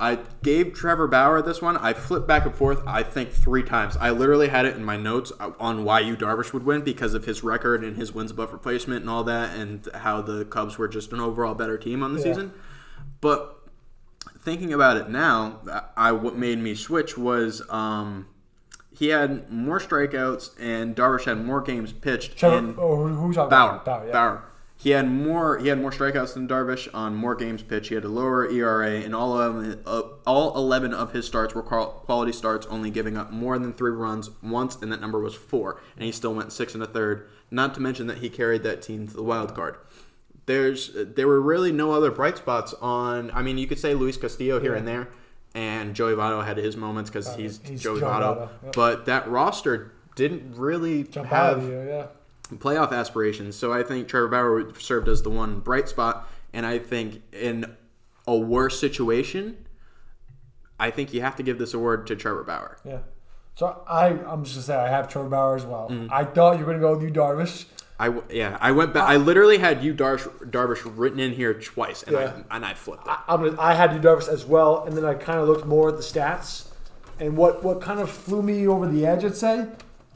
I gave Trevor Bauer this one. I flipped back and forth. I think three times. I literally had it in my notes on why Yu Darvish would win because of his record and his wins above replacement and all that, and how the Cubs were just an overall better team on the Yeah. season. But thinking about it now, I what made me switch was um, he had more strikeouts and Darvish had more games pitched. Trevor, in oh, who, who Bauer. Bauer, yeah. Bauer. He had more. He had more strikeouts than Darvish on more games pitched. He had a lower ERA, and all of, uh, all eleven of his starts were quality starts, only giving up more than three runs once, and that number was four. And he still went six and a third. Not to mention that he carried that team to the wild card. There's there were really no other bright spots on. I mean, you could say Luis Castillo here and there, and Joey Votto had his moments because he's, he's Joey Joey Votto. Votto, yep. But that roster didn't really Jump out have of you, yeah. Playoff aspirations. So I think Trevor Bauer served as the one bright spot, and I think in a worse situation, I think you have to give this award to Trevor Bauer. Yeah. So I, I'm just gonna say I have Trevor Bauer as well. Mm. I thought you were gonna go with Yu Darvish. I w- yeah, I went back. I literally had Yu Darvish, Darvish written in here twice, and Yeah. I and I flipped it. I'm gonna, I had Yu Darvish as well, and then I kind of looked more at the stats, and what what kind of flew me over the edge, I'd say,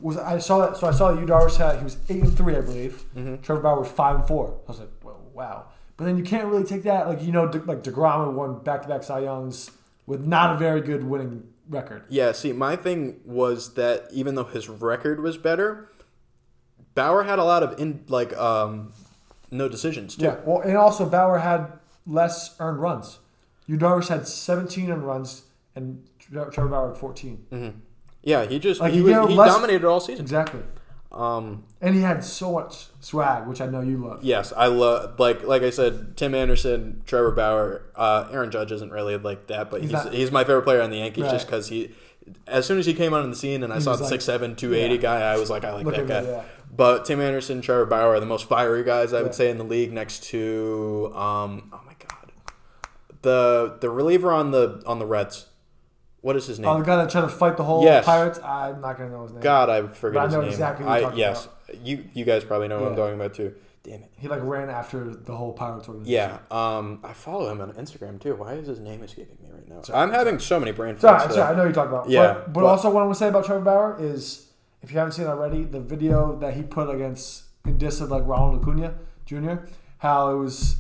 was I saw that. So I saw that Darvish had he was eight and three, I believe. Mm-hmm. Trevor Bauer was five and four. I was like, well, wow. But then you can't really take that, like you know, De, like deGrom won back to back Cy Youngs with not a very good winning record. Yeah, see, my thing was that even though his record was better, Bauer had a lot of in like um no decisions too. Yeah. Well, and also Bauer had less earned runs. Yu Darvish had 17 earned runs, and Trevor Bauer had 14. Yeah, he just Like, he, he was, he less- dominated all season. Exactly. Um, And he had so much swag, which I know you love. Yes, I love like like I said, Tim Anderson, Trevor Bauer, uh, Aaron Judge isn't really like that, but he's He's he's, my favorite player on the Yankees Right. just because he, as soon as he came on the scene and I He saw the like- six seven two eighty yeah. guy, I was like, I like Look that guy. that, yeah. But Tim Anderson, Trevor Bauer are the most fiery guys I would say in the league, next to um, oh my god, the the reliever on the on the Reds. What is his name? Oh, the guy that tried to fight the whole Yes. Pirates. I'm not gonna know his name. God, I forget But I his know name. exactly who you're I, talking yes, you you guys probably know who I'm Yeah. talking about too. Damn it. He like ran after the whole Pirates organization. Yeah, um, I follow him on Instagram too. Why is his name escaping me right now? I'm having so many brain Sorry, farts. sorry, I today. know you're talking about. Yeah, But, but, but- also, what I want to say about Trevor Bauer is, if you haven't seen it already, the video that he put against in diss of like Ronald Acuna Jr. How it was,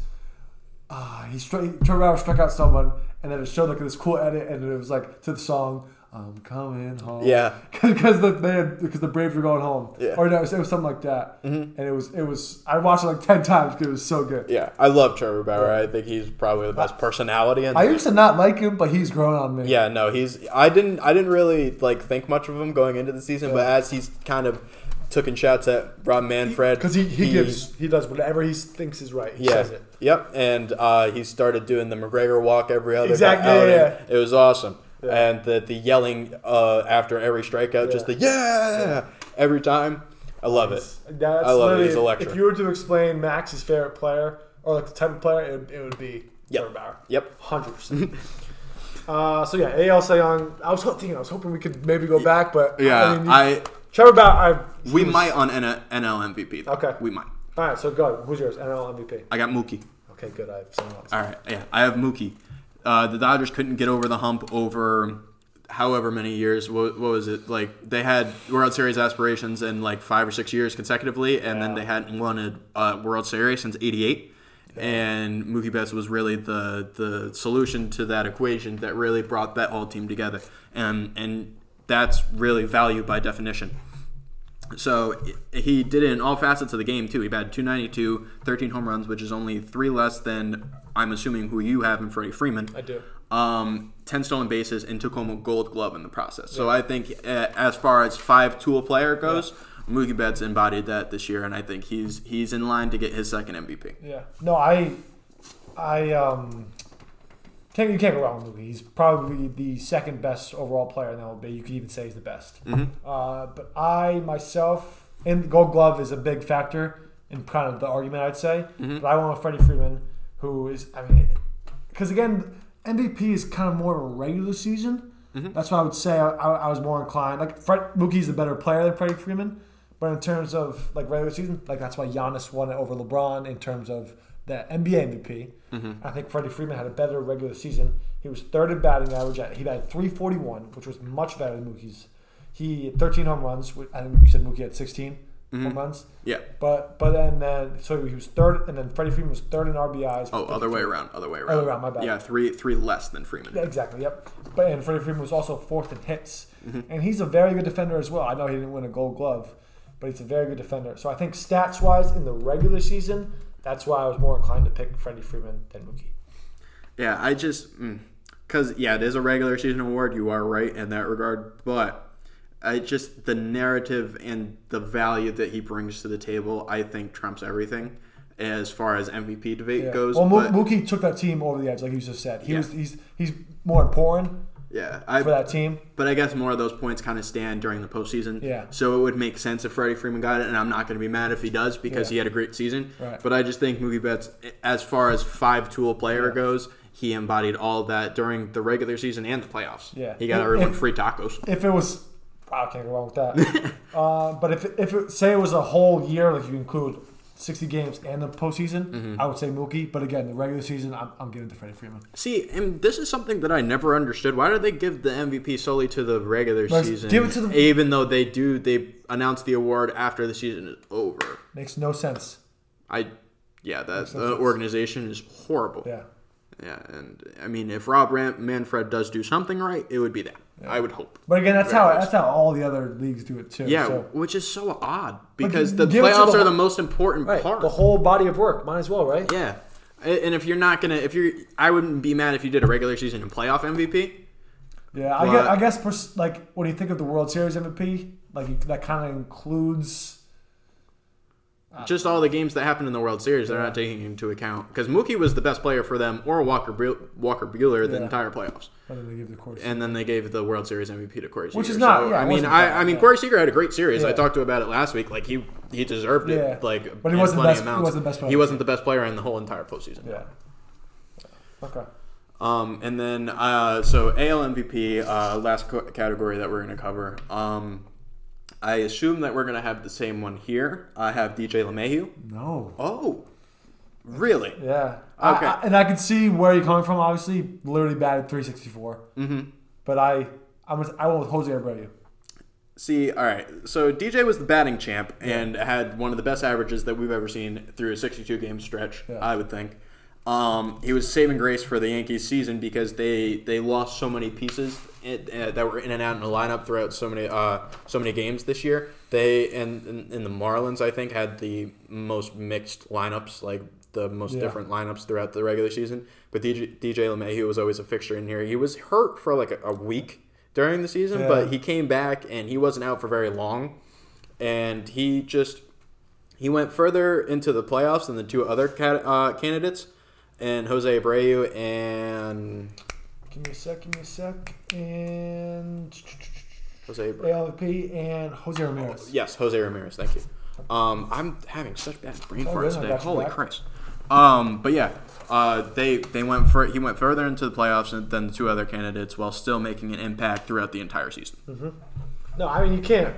uh, he struck Trevor Bauer struck out someone, and then it showed like this cool edit, and it was like to the song. I'm coming home. Yeah. [laughs] because the they had, because the Braves were going home. Yeah. Or no, it was, it was something like that. Mm-hmm. And it was it was I watched it like ten times because it was so good. Yeah, I love Trevor Bauer. I think he's probably the best personality. In I used to not like him, but he's grown on me. yeah, no, he's. I didn't. I didn't really like think much of him going into the season, but as he's kind of taking shots at Rob Manfred because he, he, gives he does whatever he thinks is right. He Yeah. says it. Yep. And uh, he started doing the McGregor walk every other Exactly, outing. yeah, It was awesome. Yeah. And the the yelling uh, after every strikeout, just the yeah every time. I love it. That's I love it. literally- He's electric. If you were to explain Max's favorite player or like the type of player, it, it would be Yep. Trevor Bauer. Yep. Hundred percent. [laughs] Uh, so yeah, AL Cy Young. I was thinking, I was hoping we could maybe go back, but Yeah. I, mean, I Trevor Bauer. I, we was- might on NL MVP. Though. Okay. We might. All right, so go. Who's yours? NL MVP. I got Mookie. Okay, good. I have someone else. All right, yeah, I have Mookie. Uh, the Dodgers couldn't get over the hump over however many years. What, what was it? Like they had World Series aspirations in like five or six years consecutively, and then they hadn't won a uh, World Series since '88. And Mookie Betts was really the the solution to that equation that really brought that whole team together, and and that's really value by definition. So he did it in all facets of the game too. He batted 292, 13 home runs, which is only three less than I'm assuming who you have in Freddie Freeman. I do. Um, 10 stolen bases and took home a Gold Glove in the process. So I think uh, as far as five tool player goes, Mookie Betts embodied that this year, and I think he's he's in line to get his second MVP. Yeah. No, I, I um, can't you can't go wrong with Mookie. He's probably the second best overall player in the MLB. You could even say he's the best. Mm-hmm. Uh, but I myself, and Gold Glove is a big factor in kind of the argument. I'd say, mm-hmm. but I went with Freddie Freeman, who is I mean, because again, MVP is kind of more of a regular season. Mm-hmm. That's why I would say I, I, I was more inclined. Like Fred, Mookie's the better player than Freddie Freeman, but in terms of like regular season, like that's why Giannis won it over LeBron in terms of the NBA MVP. I think Freddie Freeman had a better regular season. He was third in batting average. At, he batted 341, which was much better than Mookie's. He had 13 home runs. I think you said Mookie had 16 home runs. Yeah. But but then then so he was third, and then Freddie Freeman was third in RBIs. Oh, other way around. Other way around. Other way around, my bad. Yeah, three three less than Freeman. Yeah, exactly. Yep. But and Freddie Freeman was also fourth in hits, Mm-hmm. and he's a very good defender as well. I know he didn't win a Gold Glove, but he's a very good defender. So I think stats wise in the regular season, that's why I was more inclined to pick Freddie Freeman than Mookie. Yeah, I just mm, because yeah, it is a regular season award. You are right in that regard, but I just the narrative and the value that he brings to the table, I think trumps everything as far as MVP debate Yeah. goes. well, but, Mookie took that team over the edge, like you just said. He Yeah. was he's he's more important yeah, I, for that team. but I guess more of those points kind of stand during the postseason. Yeah. So it would make sense if Freddie Freeman got it, and I'm not going to be mad if he does because Yeah. he had a great season. Right. But I just think Mookie Betts, as far as five tool player Yeah. goes, he embodied all that during the regular season and the playoffs. Yeah. He got If- everyone if- free tacos. If it was, wow, I can't go wrong with that. [laughs] uh, but if if it, say it was a whole year, like you include sixty games and the postseason, Mm-hmm. I would say Mookie. But again, the regular season, I'm, I'm giving it to Freddie Freeman. See, and this is something that I never understood. Why do they give the MVP solely to the regular Like, season? give it to the- even though they do, they announce the award after the season is over. Makes no sense. I, yeah, that no the organization is horrible. Yeah. Yeah, and I mean, if Rob Manfred does do something right, it would be that. I would hope. But again, that's how that's how all the other leagues do it too. Yeah, So, which is so odd because the give it to playoffs the are the most important right. part. The whole body of work, might as well, right? yeah, and if you're not gonna, if you're, I wouldn't be mad if you did a regular season and playoff MVP. Yeah, I guess, I guess pers- like when you think of the World Series MVP, like that kind of includes. Just all the games that happened in the World Series, they're not taking into account because Mookie was the best player for them, or Walker Bu- Walker Buehler the Yeah. entire playoffs, What they give the and then they gave the World Series MVP to Corey Seager. Which is not- So, yeah, I mean, I, bad, I mean. Corey Seager had a great series. I talked to about it last week. Like he he deserved it. Yeah. Like, But he wasn't the best- he wasn't the best player He wasn't the best player in the whole entire postseason. yeah. Okay. Um, and then uh, so AL MVP, uh, last co- category that we're going to cover. Um, I assume that we're going to have the same one here. I have DJ LeMahieu. No. Oh, really? Yeah. Okay. I- and I can see where you're coming from. Obviously, literally batted 364. Mm-hmm. But I, I was, I went with Jose Abreu. See, all right. So DJ was the batting champ and had one of the best averages that we've ever seen through a 62 game stretch. Yeah. I would think. Um, he was saving grace for the Yankees season because they they lost so many pieces it, uh, that were in and out in the lineup throughout so many uh, so many games this year. They and in, in the Marlins, I think, had the most mixed lineups, like the most Yeah. different lineups throughout the regular season. But DJ, DJ LeMahieu was always a fixture in here. He was hurt for like a, a week during the season, Yeah. but he came back and he wasn't out for very long, and he just he went further into the playoffs than the two other cat, uh, candidates, and Jose Abreu and Give me a sec. Give me a sec. And Jose Abreu. ALP and Jose Ramirez. Yes, Jose Ramirez. Thank you. Um, I'm having such bad brain Oh, farts really? Today. Holy back. Christ. Um, but yeah, uh, they they went for he went further into the playoffs than the two other candidates while still making an impact throughout the entire season. No, I mean you can't.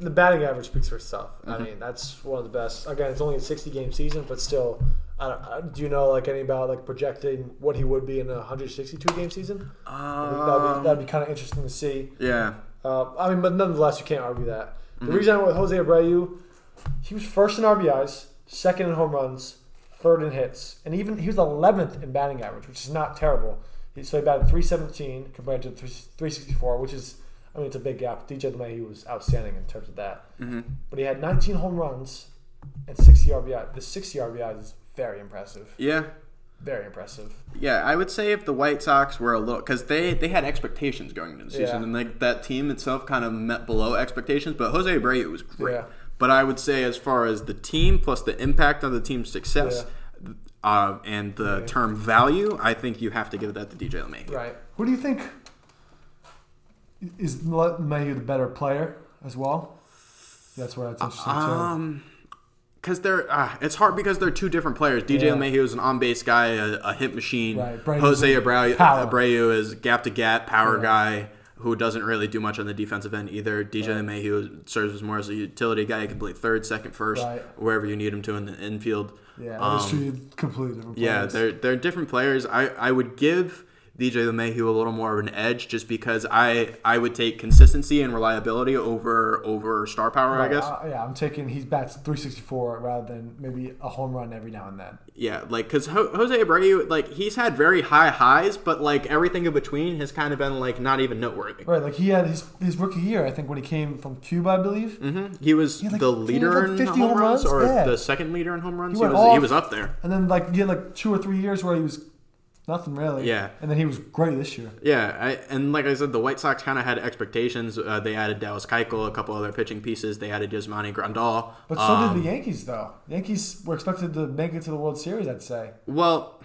The batting average speaks for itself. Mm-hmm. I mean that's one of the best. Again, it's only a sixty game season, but still. I don't, do you know like any about like projecting what he would be in a 162 game season? I think that'd be, that'd be kind of interesting to see. Yeah. Uh, I mean, but nonetheless, you can't argue that. Mm-hmm. The reason I went with Jose Abreu, he was first in RBIs, second in home runs, third in hits, and even he was 11th in batting average, which is not terrible. He, so he batted 317 compared to 364, which is, I mean, it's a big gap. DJ LeMahieu was outstanding in terms of that. Mm-hmm. But he had 19 home runs and 60 RBI. The 60 RBIs is very impressive. Yeah. Very impressive. Yeah, I would say if the White Sox were a little because they they had expectations going into the season, Yeah. and like that team itself kind of met below expectations. But Jose Abreu was great. Yeah. But I would say as far as the team plus the impact on the team's success, uh, and the term value, I think you have to give that to DJ LeMahieu. Right. Who do you think is LeMahieu the better player as well? That's where that's interesting too. Because they're uh, it's hard because they're two different players. DJ Yeah. LeMahieu is an on base guy, a, a hit machine. Right. Jose Abreu, power. Abreu is gap to gap power Yeah. guy who doesn't really do much on the defensive end either. DJ LeMahieu serves as more as a utility guy. He can play third, second, first, Right. wherever you need him to in the infield. Yeah, Um, completely different. Yeah, they're they're different players. I, I would give DJ LeMahieu a little more of an edge just because I I would take consistency and reliability over over star power. I guess. uh, yeah, I'm taking he's bats 364 rather than maybe a home run every now and then. Yeah, like because Ho- Jose Abreu, like he's had very high highs, but like everything in between has kind of been like not even noteworthy. Right, like he had his his rookie year, I think, when he came from Cuba, I believe. hmm He was had, like, the leader like, in home home runs, runs? or Yeah. the second leader in home runs. He, went was he was up there. And then like he had like two or three years where he was nothing really. Yeah. And then he was great this year. Yeah, I, and like I said, the White Sox kind of had expectations. Uh, they added Dallas Keuchel, a couple other pitching pieces. They added Yasmani Grandal. But so Um, did the Yankees, though. The Yankees were expected to make it to the World Series, I'd say. Well,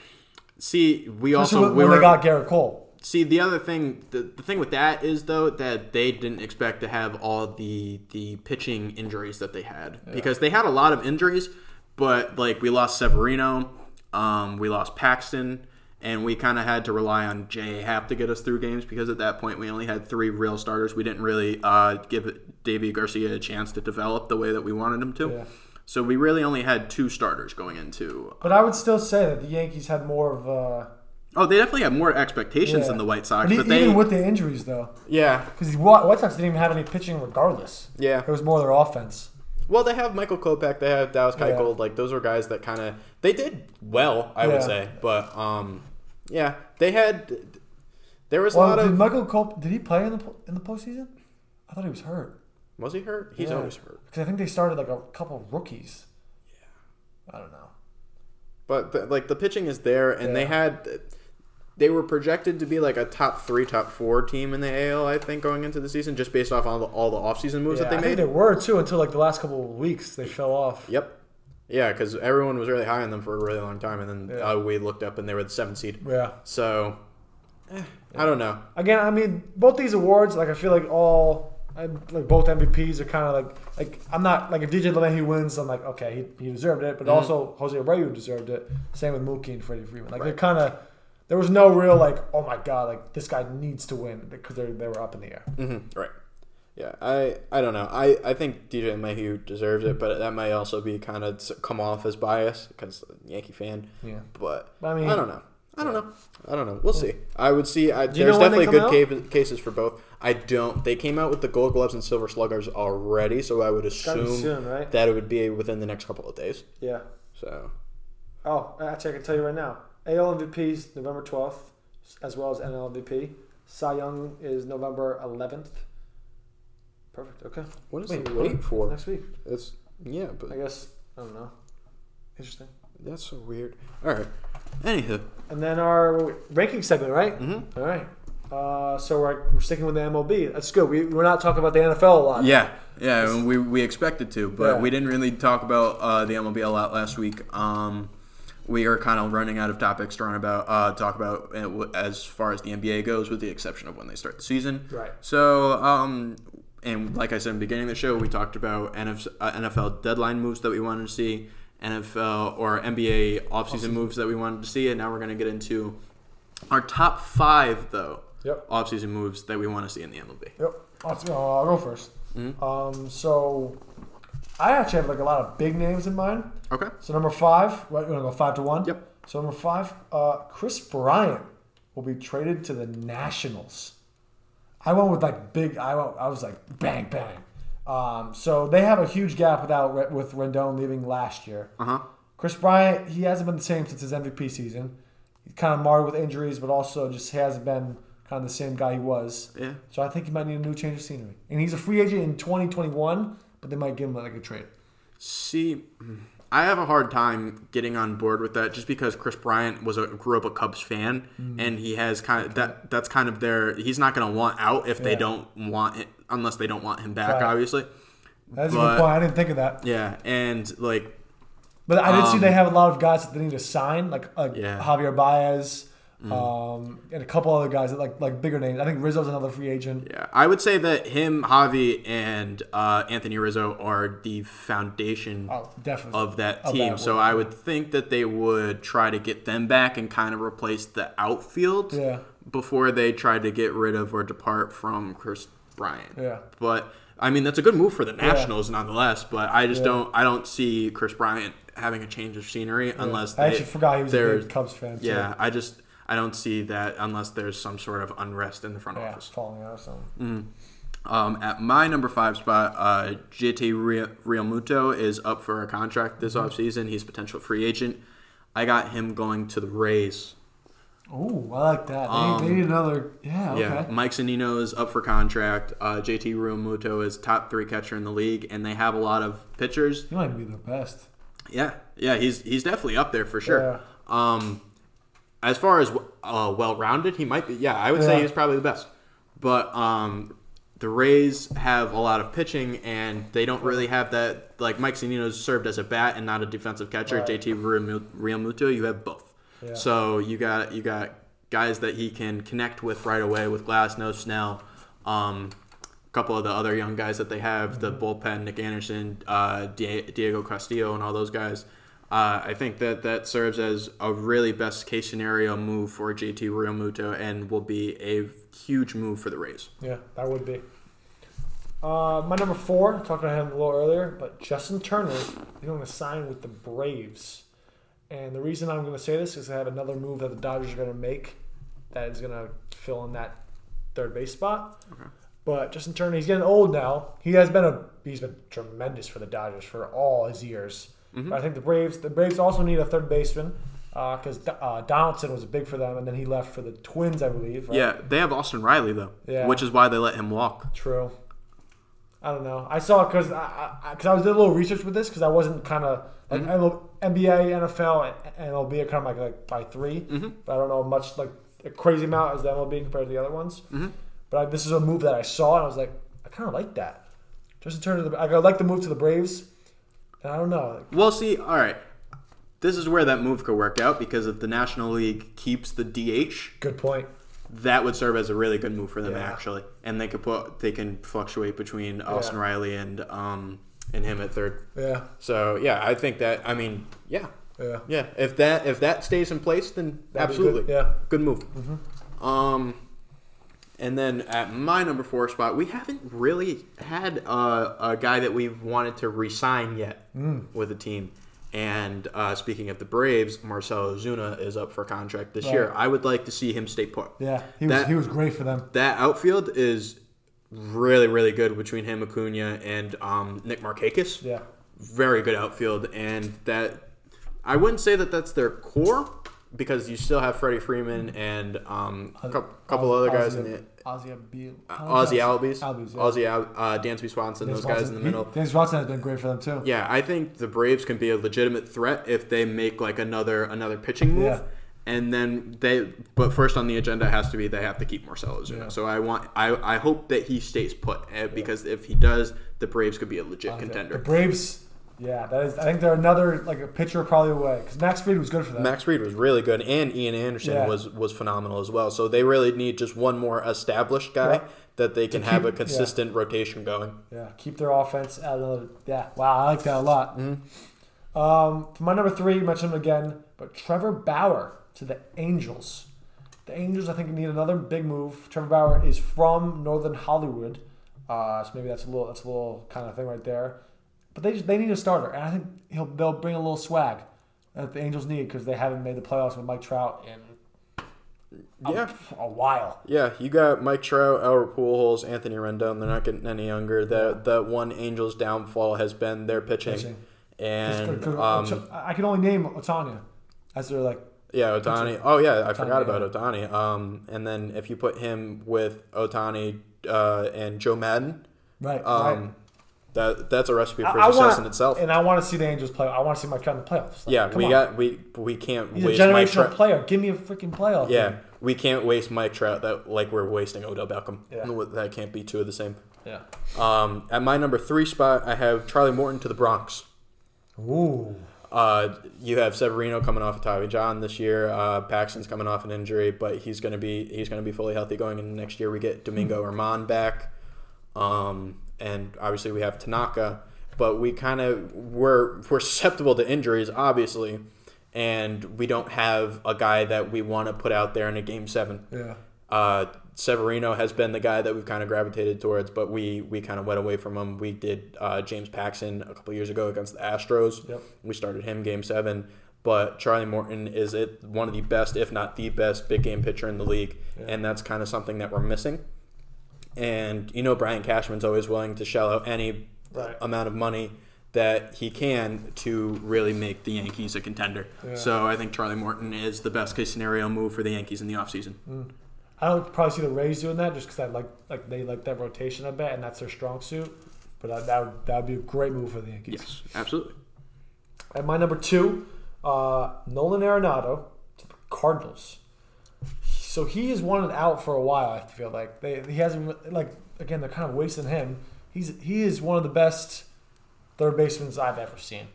see, we Especially also when, we were they got Garrett Cole. See, the other thing, the, the thing with that is though that they didn't expect to have all the the pitching injuries that they had because they had a lot of injuries, but like we lost Severino, um, we lost Paxton, and we kind of had to rely on J. Happ to get us through games because at that point we only had three real starters. We didn't really uh, give Deivi Garcia a chance to develop the way that we wanted him to. Yeah. So we really only had two starters going into. But I would still say that the Yankees had more of a. Oh, they definitely had more expectations yeah. than the White Sox, But but they even with the injuries, though. yeah Because the White White Sox didn't even have any pitching regardless. yeah. It was more their offense. Well, they have Michael Kopech, they have Dallas Yeah. Keuchel. Like those are guys that kind of they did well, I would say. But um, yeah, they had there was a lot did of Michael Cole did he play in the in the postseason? I thought he was hurt. was he hurt? He's Yeah. always hurt. Because I think they started like a couple of rookies. Yeah. I don't know. But the, like the pitching is there, and they had they were projected to be like a top three, top four team in the AL. I think going into the season, just based off all the all the offseason moves Yeah, that they I made. they were too until like the last couple of weeks they fell off. Yep. Yeah, because everyone was really high on them for a really long time, and then Yeah. uh, we looked up and they were the seventh seed. Yeah. So, eh, I don't know. Again, I mean, both these awards, like I feel like all, I, like both MVPs are kind of like, like I'm not like if DJ LeMahieu wins, I'm like okay, he, he deserved it, but Mm-hmm. also Jose Abreu deserved it. Same with Mookie and Freddie Freeman. Like they're kind of, there was no real like, oh my god, like this guy needs to win because they they were up in the air. hmm Right. Yeah, I I don't know. I, I think DJ Mayhew deserves it, but that may also be kind of come off as bias because Yankee fan. Yeah. But I mean- I don't know. I don't know. I don't know. We'll see. I would see. I, there's know when they definitely good cases for both. I don't. They came out with the Gold Gloves and Silver Sluggers already, so I would assume soon, right? that it would be within the next couple of days. Yeah. So Oh, actually, I can tell you right now. AL MVPs November 12th, as well as NL MVP Cy Young is November 11th. Perfect. Okay. What is Wait, the wait for? Next week. It's yeah, but I guess. I don't know. Interesting. that's so weird. All right. Anywho, And then our ranking segment, right? Mhm. All right. Uh, so we're, we're sticking with the MLB. That's good. We, we're not talking about the NFL a lot. yeah, yeah, we we expected to, but Yeah. we didn't really talk about uh, the MLB a lot last week. Um, we are kind of running out of topics to run about uh, talk about uh, as far as the NBA goes, with the exception of when they start the season. Right. So, um, and like I said in the beginning of the show, we talked about uh, NFL deadline moves that we wanted to see, NFL or NBA offseason moves that we wanted to see, and now we're going to get into our top five, though, Yep. offseason moves that we want to see in the MLB. Yep. I'll, uh, I'll go 1st Mm-hmm. Um, so I actually have like a lot of big names in mind. Okay. So number five, we're going to go five to one? Yep. So number five, uh, Kris Bryant will be traded to the Nationals. I went with like big. I went, I was like bang bang. Um, so they have a huge gap without with Rendon leaving last year. Uh huh. Kris Bryant, he hasn't been the same since his MVP season. He's kind of marred with injuries, but also just hasn't been kind of the same guy he was. Yeah. So I think he might need a new change of scenery. And he's a free agent in 2021, but they might give him like a trade. See, I have a hard time getting on board with that just because Kris Bryant was a grew up a Cubs fan Mm-hmm. and he has kind of that that's kind of their he's not going to want out if they don't want it unless they don't want him back Right. obviously. That's a good point. I didn't think of that. Yeah, and like But I did see Um, they have a lot of guys that they need to sign, like uh, Yeah. Javier Baez, um, and a couple other guys that like like bigger names. I think Rizzo's another free agent. yeah, I would say that him, Javi, and uh, Anthony Rizzo are the foundation Oh, of that Of team. that so I would think that they would try to get them back and kind of replace the outfield Yeah. before they try to get rid of or depart from Kris Bryant. Yeah. But I mean that's a good move for the Nationals nonetheless, but I just don't I don't see Kris Bryant having a change of scenery unless I they, actually forgot he was a big Cubs fan. Too. Yeah, I just I don't see that unless there's some sort of unrest in the front yeah, office. falling out or something. Um, at my number five spot, uh, JT Real- Realmuto is up for a contract this Mm-hmm. offseason. He's a potential free agent. I got him going to the Rays. Oh, I like that. They, they need another. Yeah. Okay. Um, Yeah, Mike Zunino is up for contract. Uh, JT Realmuto is top three catcher in the league, and they have a lot of pitchers. He might be the best. Yeah, yeah, he's he's definitely up there for sure. Um, as far as uh, well-rounded, he might be. Yeah, I would Yeah. say he's probably the best. But um, the Rays have a lot of pitching, and they don't really have that. Like Mike Zunino's served as a bat and not a defensive catcher. Right. JT Realmu- Realmuto, you have both. Yeah. So you got you got guys that he can connect with right away with Glasnow, Snell. Um, a couple of the other young guys that they have, the Mm-hmm. bullpen, Nick Anderson, uh, Diego Castillo, and all those guys. Uh, I think that that serves as a really best case scenario move for JT Realmuto and will be a huge move for the Rays. Yeah, that would be. Uh, my number four, talked about him a little earlier, but Justin Turner is going to sign with the Braves. And the reason I'm going to say this is I have another move that the Dodgers are going to make that is going to fill in that third base spot. But Justin Turner, he's getting old now. He has been a he's been tremendous for the Dodgers for all his years. Mm-hmm. But I think the Braves the Braves also need a third baseman uh, because uh, Donaldson was big for them, and then he left for the Twins, I believe. Right? Yeah, they have Austin Riley though, Yeah. which is why they let him walk. True. I don't know. I saw it because I, I, I was doing a little research with this because I wasn't kind of like mm-hmm. ML NBA, NFL, and MLB are kind of like, like by 3 mm-hmm. but I don't know much like a crazy amount as the MLB compared to the other ones. But I, this is a move that I saw and I was like, I kind of like that. Just in terms of the, I like the move to the Braves, I don't know. Well, see, all right. This is where that move could work out because if the National League keeps the DH, good point. that would serve as a really good move for them Yeah. actually, and they could put they can fluctuate between Austin Yeah. Riley and um and him at third. Yeah, So yeah, I think that I mean yeah yeah. yeah if that if that stays in place then That'd be absolutely good, yeah. good move. Um, and then at my number four spot, we haven't really had uh, a guy that we've wanted to resign yet Mm. with the team. And uh, speaking of the Braves, Marcelo Ozuna is up for contract this year. I would like to see him stay put. Yeah, he was That- he was great for them. That outfield is really, really good between him, Acuna, and um, Nick Markakis. Yeah, Very good outfield, and that I wouldn't say that that's their core, because you still have Freddie Freeman and um, a couple, couple other guys in the Ozzy Abil- Ozzy Albies, Albies, yeah. Ozzy uh, Dansby Swanson, James those guys in the middle. [laughs] James Watson has been great for them too. Yeah, I think the Braves can be a legitimate threat if they make like another another pitching move. Yeah. And then they, but first on the agenda has to be they have to keep Marcelo Ozuna. Yeah. So I want, I, I hope that he stays put eh, because if he does, the Braves could be a legit contender. The Braves, yeah, that is. I think they're another like a pitcher probably away because Max Fried was good for them. Max Fried was really good, and Ian Anderson Yeah. was was phenomenal as well. So they really need just one more established guy Yeah. that they can To have a consistent rotation going. Yeah, keep their offense at another. Yeah, wow, I like that a lot. Mm-hmm. Um, for my number three, you mentioned him again, but Trevor Bauer to the Angels. The Angels, I think, need another big move. Trevor Bauer is from Northern Hollywood, uh, so maybe that's a little that's a little kind of thing right there. But they just, they need a starter, and I think he'll they'll bring a little swag that the Angels need because they haven't made the playoffs with Mike Trout in Yeah, a while. Yeah, you got Mike Trout, Albert Pujols, Anthony Rendon. They're not getting any younger. That that one Angels downfall has been their pitching, Pitching. and 'Cause- um, I can only name Otanya as their like yeah, Otani. Oh yeah, I forgot yeah. about Otani. Um, and then if you put him with Otani uh, and Joe Maddon, right. right. That that's a recipe for I, I success want, in itself. and I want to see the Angels play. I want to see Mike Trout in the playoffs. Like, yeah, we on. got we we can't He's a waste Mike generational Trout. player. Give me a freaking playoff. Yeah, game. we can't waste Mike Trout that like we're wasting Odell Beckham. Yeah. That can't be two of the same. yeah. Um, at my number three spot, I have Charlie Morton to the Bronx. Ooh. Uh, you have Severino coming off of Tommy John this year. Uh, Paxton's coming off an injury, but he's gonna be he's gonna be fully healthy going into next year. We get Domingo Germán back, um, and obviously we have Tanaka. But we kind of we're we're susceptible to injuries, obviously, and we don't have a guy that we want to put out there in a game seven. Yeah. Uh, Severino has been the guy that we've kind of gravitated towards, but we we kind of went away from him. We did uh, James Paxton a couple years ago against the Astros. Yep. We started him game seven, but Charlie Morton is it one of the best, if not the best, big game pitcher in the league, and that's kind of something that we're missing. And you know, Brian Cashman's always willing to shell out any Right. amount of money that he can to really make the Yankees a contender. So I think Charlie Morton is the best case scenario move for the Yankees in the offseason. I don't probably see the Rays doing that just because I like like they like that rotation a bit and that's their strong suit. But that that would, that would be a great move for the Yankees. Yes, absolutely. At my number two, uh, Nolan Arenado Cardinals. So he is one and out for a while. I feel like they he hasn't like again they're kind of wasting him. He's he is one of the best third basemen I've ever seen.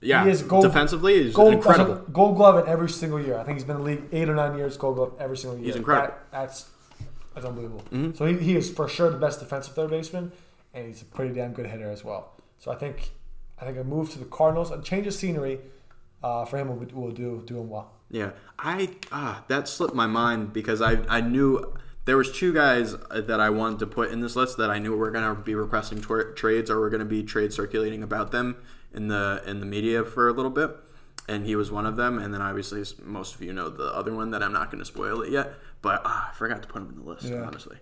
Yeah, He is gold- defensively, he's Gold incredible. Gold Glove in every single year. I think he's been in the league eight or nine years. Gold Glove every single year. He's incredible. That- that's that's unbelievable. Mm-hmm. So he, he is for sure the best defensive third baseman, and he's a pretty damn good hitter as well. So I think I think a move to the Cardinals, a change of scenery uh, for him will, will do do him well. Yeah, I ah that slipped my mind because I I knew there was two guys that I wanted to put in this list that I knew were gonna be requesting trades or were gonna be trade circulating about them in the in the media for a little bit, and he was one of them. And then obviously most of you know the other one that I'm not gonna spoil it yet, but ah, I forgot to put him in the list Yeah. honestly.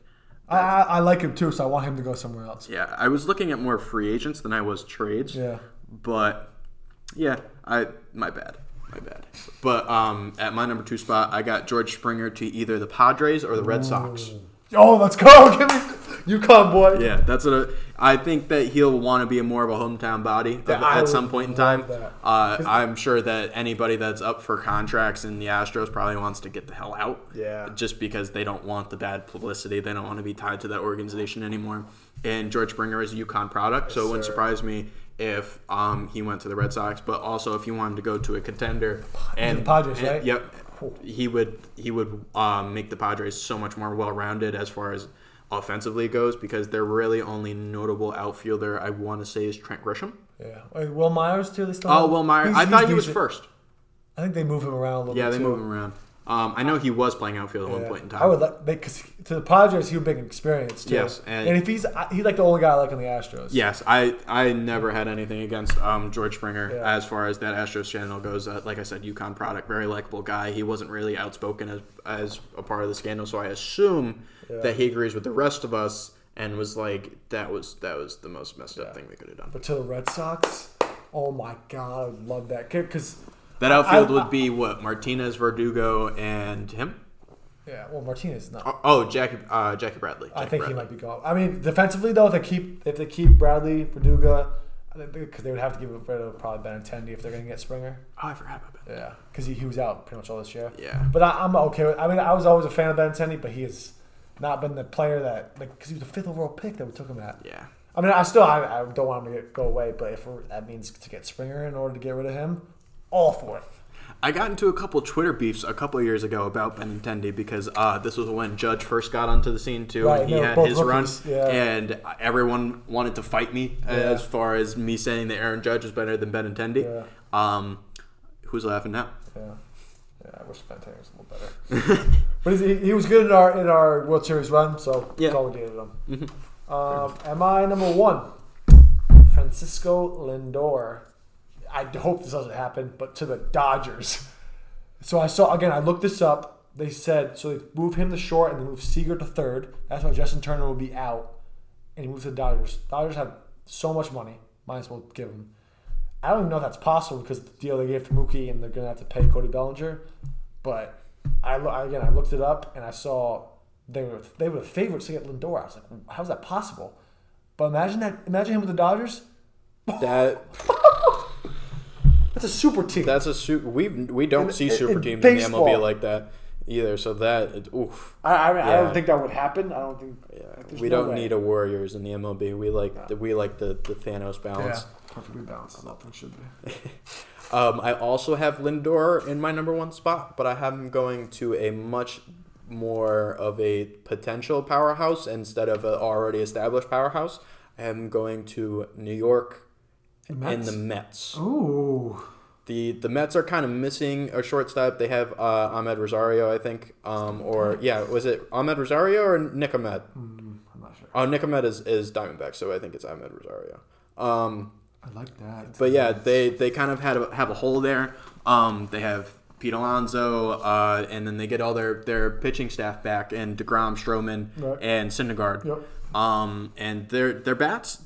I, I, I like him too, so I want him to go somewhere else. Yeah, I was looking at more free agents than I was trades. Yeah. But yeah, I my bad. My bad. But um at my number 2 spot, I got George Springer to either the Padres or the Red Sox. Oh, let's go! [laughs] Give me UConn boy. Yeah, that's what I I think that he'll want to be a more of a hometown body Yeah, I at some point in time. Uh, I'm sure that anybody that's up for contracts in the Astros probably wants to get the hell out. Yeah. Just because they don't want the bad publicity. They don't want to be tied to that organization anymore. And George Springer is a UConn product, so it wouldn't sir. surprise me if um, he went to the Red Sox. But also, if he wanted to go to a contender and the Padres, and- right? Yep. He would he would um, make the Padres so much more well rounded as far as offensively goes because their really only notable outfielder I want to say is Trent Grisham. Yeah. Wait, Wil Myers too. They still. Oh, Will Meyer. He's- I thought he was first. I think they move him around a little Yeah, bit they too. move him around. Um, I know he was playing outfield at one point in time. I would like because to the Padres he would bring experience too. Yes, and- and, if he's he's like the only guy I like in the Astros. Yes, I, I never had anything against um, George Springer Yeah. as far as that Astros channel goes. Uh, like I said, UConn product, very likable guy. He wasn't really outspoken as, as a part of the scandal, so I assume that he agrees with the rest of us and was like, that was that was the most messed up thing we could have done. But to the Red Sox, oh my god, I love that because That outfield I- would be what Martinez, Verdugo, and him. Yeah, well, Martinez is not. Oh, Oh, Jackie, uh, Jackie Bradley. I think Bradley. he might be gone. I mean, defensively though, if they keep if they keep Bradley, Verdugo, because they would have to give rid of probably Benintendi if they're going to get Springer. Oh, I forgot about that. Yeah, because he, he was out pretty much all this year. Yeah. But I, I'm okay with. I mean, I was always a fan of Benintendi, but he has not been the player that like because he was the fifth overall pick that we took him at. Yeah. I mean, I still I, I don't want him to get, go away, but if we're- that means to get Springer in order to get rid of him, all for it. I got into a couple Twitter beefs a couple years ago about Benintendi because uh, this was when Judge first got onto the scene too. Right, and he had his rookies, run, yeah. and everyone wanted to fight me uh, Yeah. as far as me saying that Aaron Judge is better than Benintendi. Yeah. Um, who's laughing now? Yeah, yeah. I wish Benintendi was a little better. [laughs] but he, he was good in our in our World Series run, so Yeah. that's all him. Um, am I number one? Francisco Lindor. I hope this doesn't happen, but to the Dodgers. So I saw again. I looked this up. They said so they move him to short and they move Seager to third. That's why Justin Turner will be out, and he moves to the Dodgers. Dodgers have so much money, might as well give him. I don't even know if that's possible because the deal they gave to Mookie and they're gonna have to pay Cody Bellinger. But I again I looked it up and I saw they were they were the favorites to get Lindor. I was like, how's that possible? But imagine that. Imagine him with the Dodgers. That [laughs] That's a super team. that's a su- we we don't In- see super in teams in the. MLB like that either. So that it- oof. I, I, mean, I don't think that would happen. I don't think. Yeah, we no don't way. need a Warriors in the MLB. We like the, we like the, the Thanos balance. perfectly balanced. Nothing should be. [laughs] Um, I also have Lindor in my number one spot, but I have him going to a much more of a potential powerhouse instead of an already established powerhouse. I am going to New York in Mets? the Mets. Ooh. The the Mets are kind of missing a shortstop. They have uh, Amed Rosario, I think, um, or yeah, was it Amed Rosario or Nick Ahmed? I'm not sure. Oh, Nick Ahmed is, is Diamondback, so I think it's Amed Rosario. Um, I like that. but yeah, they, they kind of had a, have a hole there. Um, they have Pete Alonso, uh, and then they get all their, their pitching staff back, and Degrom, Stroman, Right. and Syndergaard. Yep. Um, and their their bats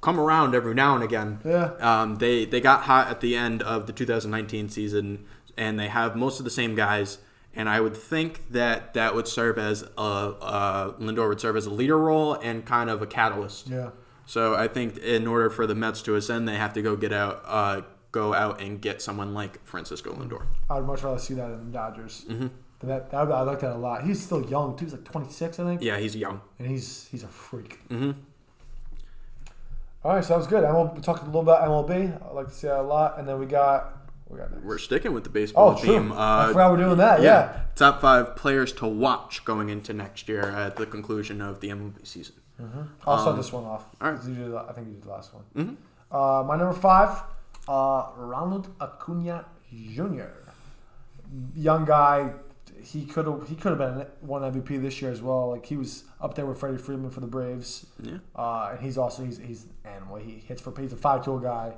come around every now and again. Yeah. Um, they they got hot at the end of the 2019 season, and they have most of the same guys. And I would think that that would serve as a uh, Lindor would serve as a leader role and kind of a catalyst. Yeah. So I think in order for the Mets to ascend, they have to go get out, uh, go out and get someone like Francisco Lindor. I'd much rather see that in the Dodgers. Mm-hmm. That, that I like that a lot. He's still young too. He's like 26, I think. Yeah, he's young. And he's he's a freak. Mhm. All right, so that was good. MLB, we talked a little about MLB. I like to see that a lot. And then we got we got next. We're sticking with the baseball Oh, true. theme. I Uh, forgot we're doing that. Yeah. Top five players to watch going into next year at the conclusion of the MLB season. I'll start Um, this one off. all right. did- I think you did the last one. Mm-hmm. Uh, my number five, uh, Ronald Acuna Jr. Young guy. He could have he could have been one MVP this year as well. Like he was up there with Freddie Freeman for the Braves. Yeah. Uh, and he's also he's he's an animal. He hits for he's a five tool guy,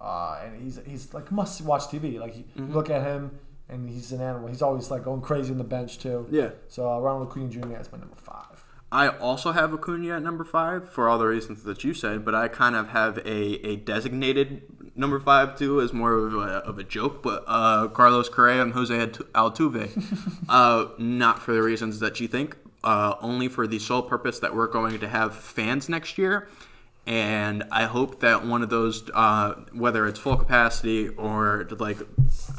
uh, and he's he's like must watch TV. Like you Mm-hmm. look at him, and he's an animal. He's always like going crazy on the bench too. Yeah. So uh, Ronald Acuna Jr. is my number five. I also have Acuna at number five for all the reasons that you said, but I kind of have a, a designated number five too as more of a, of a joke. But uh, Carlos Correa and Jose Altuve, [laughs] uh, not for the reasons that you think, uh, only for the sole purpose that we're going to have fans next year. And I hope that one of those, uh, whether it's full capacity or like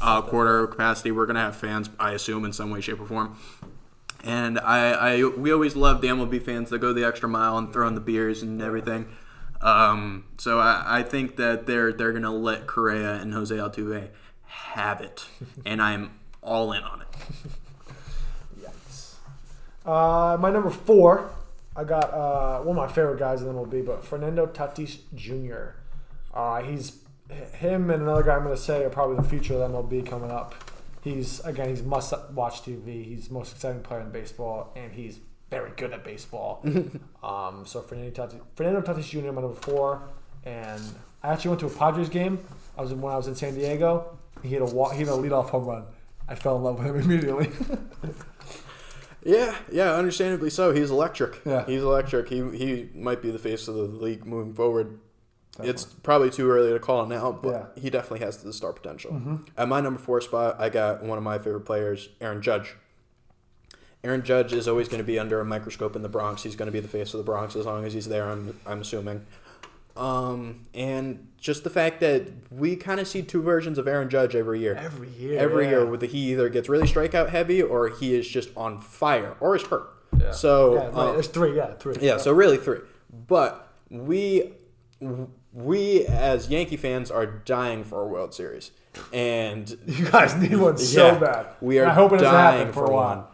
uh, quarter capacity, we're going to have fans, I assume, in some way, shape, or form. And I, I we always love the MLB fans that go the extra mile and throw in the beers and everything. Um, so I, I think that they're they're gonna let Correa and Jose Altuve have it, [laughs] and I'm all in on it. Yes. Uh, my number four, I got uh, one of my favorite guys in MLB, but Fernando Tatis Jr. Uh, he's him and another guy I'm going to say are probably the future of MLB coming up. He's again, he's must watch TV. He's most exciting player in baseball, and he's very good at baseball. [laughs] um, so Fernando Tatis, Fernando Tatis Jr. my number four, and I actually went to a Padres game. I was in, when I was in San Diego. He hit a walk, he hit a leadoff home run. I fell in love with him [laughs] immediately. [laughs] Yeah, yeah, understandably so. He's electric. Yeah. he's electric. He he might be the face of the league moving forward. It's probably too early to call now, but Yeah. Mm-hmm. he definitely has the star potential. At my number four spot, I got one of my favorite players, Aaron Judge. Aaron Judge is always going to be under a microscope in the Bronx. He's going to be the face of the Bronx as long as he's there. I'm I'm assuming. Um, and just the fact that we kind of see two versions of Aaron Judge every year. Every year, Every yeah. year, with the he either gets really strikeout heavy or he is just on fire or is hurt. Yeah. So yeah, right, um, there's three. Yeah, three. yeah, so really three. But we we as Yankee fans are dying for a World Series. And [laughs] you guys need one so yeah, bad. We are And I hope it dying for, for a one.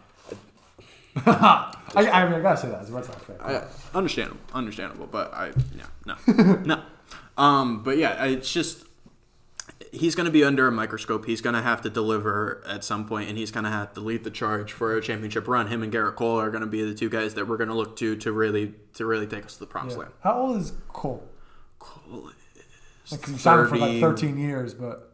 [laughs] I, I mean, I gotta say that a Red Sox fan. I, understandable, understandable, but I no, no, [laughs] no. Um, but yeah, it's just he's going to be under a microscope. He's going to have to deliver at some point, and he's going to have to lead the charge for a championship run. Him and Gerrit Cole are going to be the two guys that we're going to look to to really to really take us to the promised land. How old is Cole? Cole Like, signed him for like 13 years, but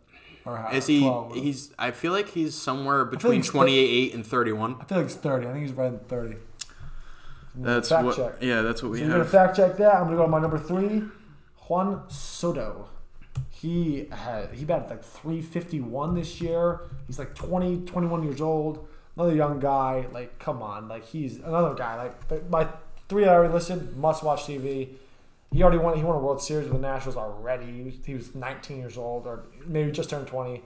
or Is he? 12. He's. I feel like he's somewhere between twenty eight and thirty one. I feel like he's 30. I think he's right at 30. That's Fact what. check. Yeah, that's what we So you're gonna fact check that. I'm gonna go to my number three, Juan Soto. He had he batted like 351 this year. He's like 20, 21 years old. Another young guy. Like, come on. Like he's another guy. Like my three I already listed. Must watch TV. He already won. He won a World Series with the Nationals already. He was, he was 19 years old, or maybe just turned 20.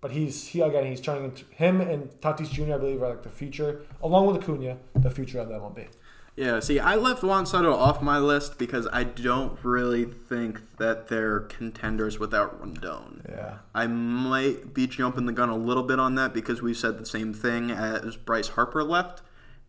But he's he again. He's turning into him and Tatis Jr. I believe are like the future, along with Acuna, the future of the MLB. Yeah. See, I left Juan Soto off my list because I don't really think that they're contenders without Rendon. Yeah. I might be jumping the gun a little bit on that because we said the same thing as Bryce Harper left,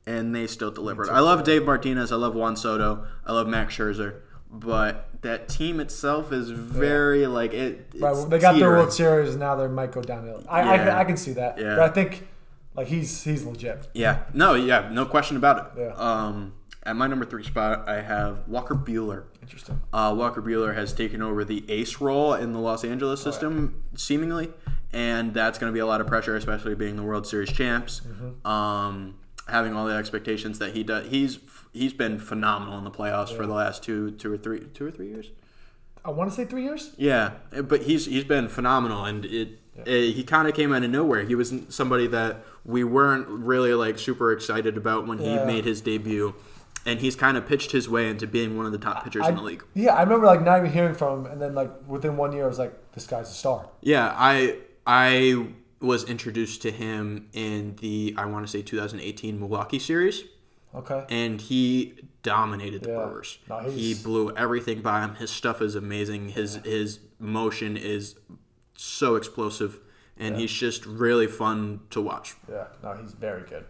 and they still delivered. I love Dave Martinez. I love Juan Soto. I love Max Scherzer. But that team itself is very like it. Right, well, they got their. World Series, and now they might go downhill. I, Yeah. I, I can see that. Yeah. But I think like he's he's legit. Yeah. No. Yeah. No question about it. Yeah. Um, at my number three spot, I have Walker Buehler. Interesting. Uh, Walker Buehler has taken over the ace role in the Los Angeles system, seemingly, and that's going to be a lot of pressure, especially being the World Series champs. Mm-hmm. Um, having all the expectations that he does, he's he's been phenomenal in the playoffs for the last two two or three two or three years. I want to say three years. Yeah, but he's he's been phenomenal, and it, it he kind of came out of nowhere. He was somebody that we weren't really like super excited about when he Yeah. made his debut, and he's kind of pitched his way into being one of the top pitchers I, in the league. Yeah, I remember like not even hearing from him, and then like within one year, I was like, this guy's a star. Yeah, I I was introduced to him in the I want to say 2018 Milwaukee series, Okay. and he dominated the Yeah. Brewers. No, he blew everything by him. His stuff is amazing. His his motion is so explosive, and he's just really fun to watch. Yeah. No, he's very good.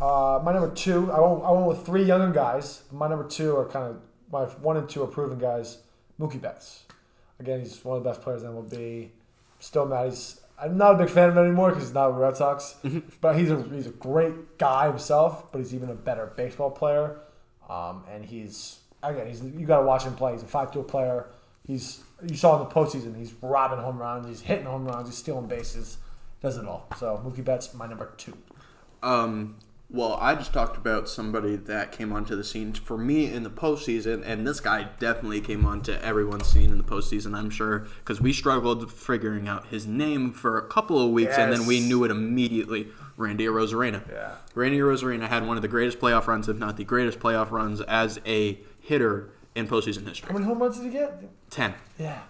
Uh, my number two, I went, I went with three younger guys. My number two are kind of my one and two are proven guys. Mookie Betts. Again, he's one of the best players in MLB. Still mad. He's I'm not a big fan of him anymore because he's not with Red Sox. but he's a he's a great guy himself. But he's even a better baseball player. Um, and he's again he's you got to watch him play. He's a five tool player. He's you saw in the postseason. He's robbing home runs. He's hitting home runs. He's stealing bases. Does it all. So Mookie Betts, my number two. Um, well, I just talked about somebody that came onto the scene for me in the postseason, and this guy definitely came onto everyone's scene in the postseason. I'm sure because we struggled figuring out his name for a couple of weeks, and then we knew it immediately. Randy Arozarena. Yeah. Randy Arozarena had one of the greatest playoff runs, if not the greatest playoff runs, as a hitter in postseason history. How many home runs did he get? Ten. Yeah.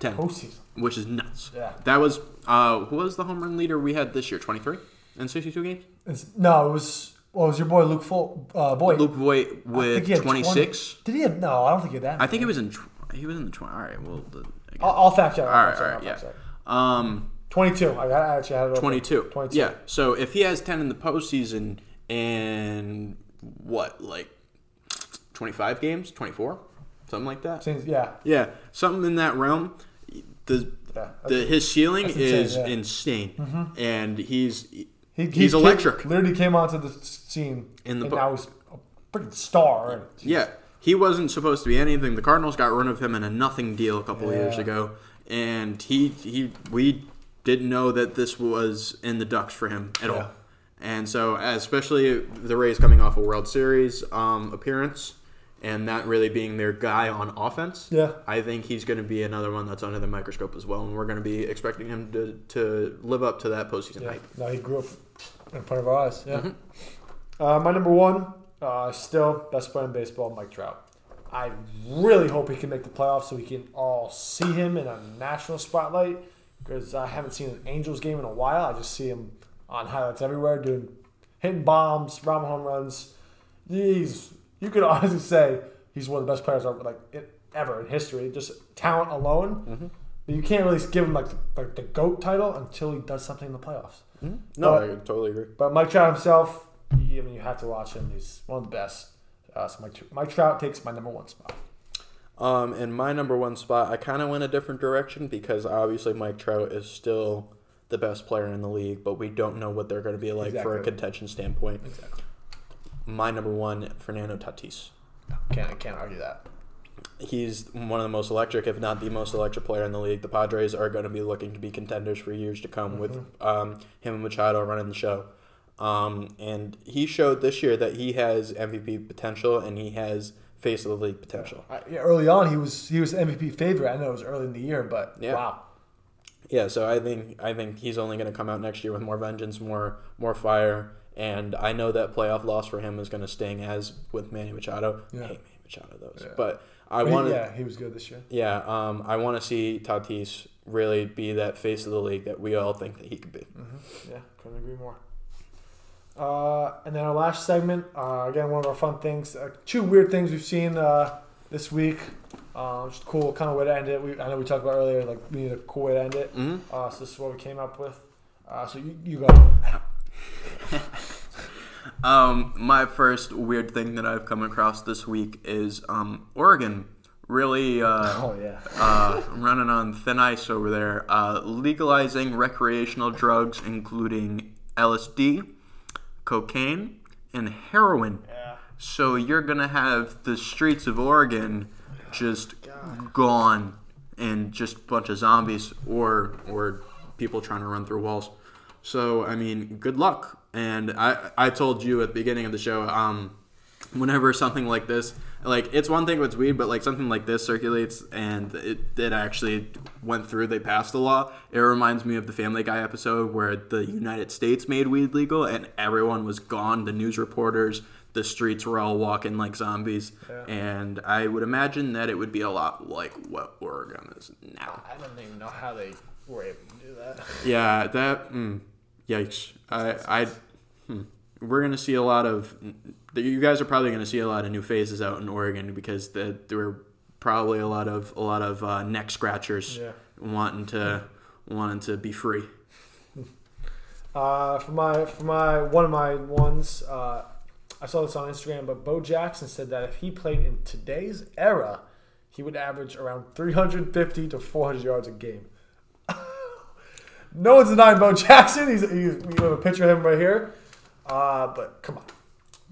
10. Postseason. Which is nuts. Yeah. That was uh, who was the home run leader we had this year? Twenty three in sixty two games. It's, no, it was. Well, it was your boy Luke Voit. Uh, boy. Luke think with twenty six. Did he have? No, I don't think he had that. I think he was in. tw- He was in the twenty. All right. Well. The. I'll, I'll fact check. All right. All right. Yeah. Um. 22. I, got, I actually had it. 22. 22. Yeah. So if he has 10 in the postseason and what, like 25 games, 24, something like that. Seems- yeah. Yeah, something in that realm. The, Yeah, the his ceiling insane, is yeah. Mm-hmm. insane, and he's He, he he's came- electric. literally came onto the scene In the and po- now he's a freaking star. And Yeah, he wasn't supposed to be anything. The Cardinals got rid of him in a nothing deal a couple of years ago, and he he we didn't know that this was in the ducks for him at Yeah. all. And so, especially the Rays coming off a World Series um, appearance, and that really being their guy on offense. Yeah. I think he's going to be another one that's under the microscope as well, and we're going to be expecting him to, to live up to that postseason Yeah. hype. No, he grew up in front of our eyes. Yeah. Uh, my number one, uh, still best player in baseball, Mike Trout. I really hope he can make the playoffs so we can all see him in a national spotlight because I haven't seen an Angels game in a while. I just see him on highlights everywhere doing hitting bombs, round home runs. He's you could [laughs] honestly say he's one of the best players ever, like ever in history. Just talent alone. But you can't really give him like the, like the goat title until he does something in the playoffs. No, But- I totally agree. But Mike Trout himself, I mean, you have to watch him. He's one of the best. Uh, so Mike, Mike Trout takes my number one spot. Um, in my number one spot, I kind of went a different direction because obviously Mike Trout is still the best player in the league, but we don't know what they're going to be like for a contention standpoint. Exactly. My number one, Fernando Tatis. Can't can't argue that. He's one of the most electric, if not the most electric player in the league. The Padres are going to be looking to be contenders for years to come with um, him and Machado running the show. Um, and he showed this year that he has MVP potential and he has face of the league potential. I, yeah, early on, he was he was MVP favorite. I know it was early in the year, but Yeah. wow. Yeah, so I think I think he's only going to come out next year with more vengeance, more more fire, and I know that playoff loss for him is going to sting as with Manny Machado. Yeah. I hate Manny Machado though, Yeah. but I want yeah, he was good this year. yeah, um, I want to see Tatis really be that face of the league that we all think that he could be. Yeah, couldn't agree more. Uh, and then our last segment, uh, again, one of our fun things, uh, two weird things we've seen uh, this week. Uh, just cool kind of way to end it. We, I know we talked about earlier, like we need a cool way to end it. Mhm. Uh, so this is what we came up with. Uh, so you, you go. Um, my first weird thing that I've come across this week is um, Oregon really uh, [laughs] Oh yeah. uh, running on thin ice over there, uh, legalizing recreational drugs, including LSD, cocaine, and heroin. Yeah. So you're gonna have the streets of Oregon just gone, and just a bunch of zombies or or people trying to run through walls. So I mean, good luck. And I I told you at the beginning of the show, um, whenever something like this like it's one thing with weed but like something like this circulates and it, it actually went through they passed the law it reminds me of the family guy episode where the united states made weed legal and everyone was gone the news reporters the streets were all walking like zombies Yeah. and i would imagine that it would be a lot like what oregon is now I don't even know how they were able to do that. yeah, that. Mm, yikes! I, I, we're gonna see a lot of. You guys are probably gonna see a lot of new phases out in Oregon because the, there were probably a lot of a lot of uh, neck scratchers Yeah. wanting to wanting to be free. [laughs] Uh, for my for my one of my ones, uh, I saw this on Instagram, but Bo Jackson said that if he played in today's era, he would average around 350 to 400 yards a game. [laughs] no one's denying Bo Jackson. He's, he's we have a picture of him right here. Uh, but come on,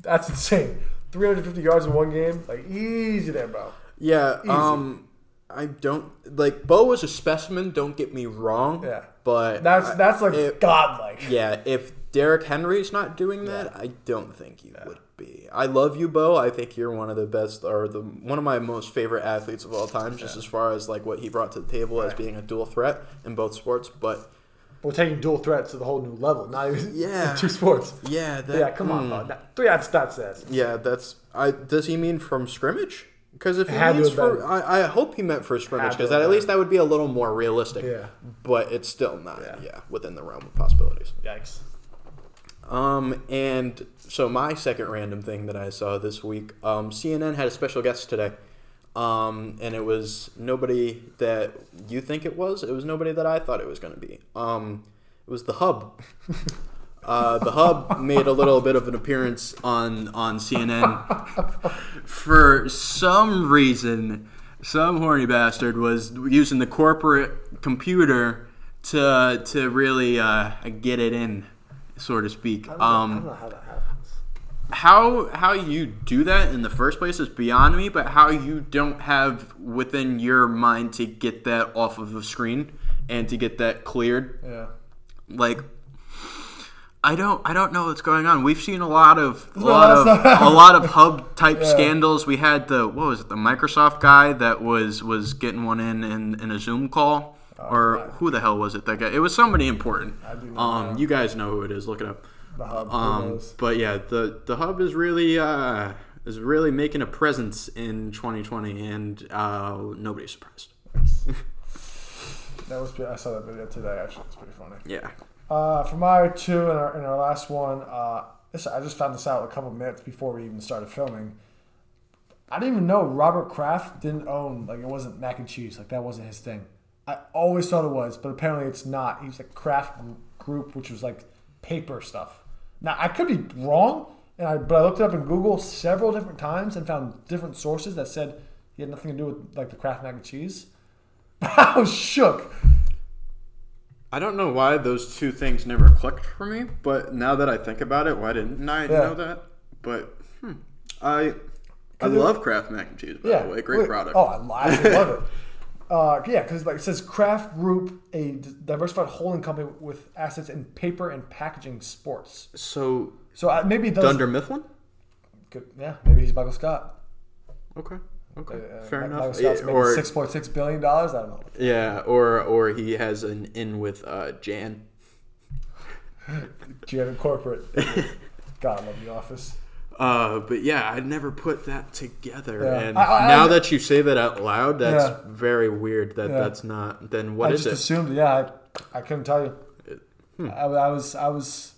that's insane. 350 yards in one game, like easy there, bro. Yeah. Easy. Um, I don't like Bo was a specimen. Don't get me wrong. Yeah. But That's that's like it- godlike. Yeah, if Derrick Henry's not doing that, I don't think you would be. I love you, Bo. I think you're one of the best, or the one of my most favorite athletes of all time, just as far as like what he brought to the table as being a dual threat in both sports. But We're taking dual threats to the whole new level. Not even [laughs] Yeah. [laughs] two sports. yeah, that, Yeah, come on, mm. That- Three out of stats says. Yeah, that's. I does he mean from scrimmage? Because if he means for. I, I hope he meant for scrimmage because that at least that would be a little more realistic. Yeah. But it's still not. Yeah. Yeah, within the realm of possibilities. Yikes. Um, and so my second random thing that I saw this week, um, CNN had a special guest today. Um, and it was nobody that you think it was. It was nobody that I thought it was going to be. Um, it was the Hub. [laughs] Uh, the Hub made a little bit of an appearance on on CNN. For some reason, some horny bastard was using the corporate computer to to really uh, get it in, so to speak. I don't know Um, how how you do that in the first place is beyond me, but how you don't have within your mind to get that off of the screen and to get that cleared Yeah. like I don't I don't know what's going on. We've seen a lot of a lot of a lot of hub type [laughs] Yeah. scandals. We had the what was it the Microsoft guy that was was getting one in in, in a Zoom call or God. who the hell was it that guy? It was somebody important. Oh, Um, know. you guys know who it is. Look it up. The hub. Um, but yeah, the the hub is really uh, is really making a presence in 2020, and uh, nobody's surprised. [laughs] That was. pretty- I saw that video today. Actually, it's pretty funny. Yeah. Uh, for my two and our, and our last one, uh, this I just found this out a couple minutes before we even started filming. I didn't even know Robert Kraft didn't own like it wasn't mac and cheese like that wasn't his thing. I always thought it was, but apparently it's not. He's a Kraft Group, which was like paper stuff. Now I could be wrong, and I but I looked it up in Google several different times and found different sources that said he had nothing to do with like the Kraft mac and cheese. [laughs] I was shook. I don't know why those two things never clicked for me, but now that I think about it, why didn't I Yeah. know that? But hmm, I I love Kraft mac and cheese. By Yeah, the way, great wait, product. Oh, I I love it. [laughs] Uh, yeah, because like it says, Kraft Group, a diversified holding company with assets in paper and packaging sports. So So uh, maybe does. Dunder Mifflin. Good- Yeah, maybe he's Michael Scott. Okay. Okay. Uh, Fair Mi- enough. Scott's Yeah, or six point six billion dollars. I don't know. yeah, or or he has an in with uh, Jan. [laughs] GM corporate. [laughs] God, I love The Office. Uh, but yeah, I never put that together. Yeah. And I- I- now I- that you say that out loud, that's Yeah. very weird. That Yeah. that's not. Then what I is just it? assumed. Yeah, I, I couldn't tell you. Hmm. I, I was. I was.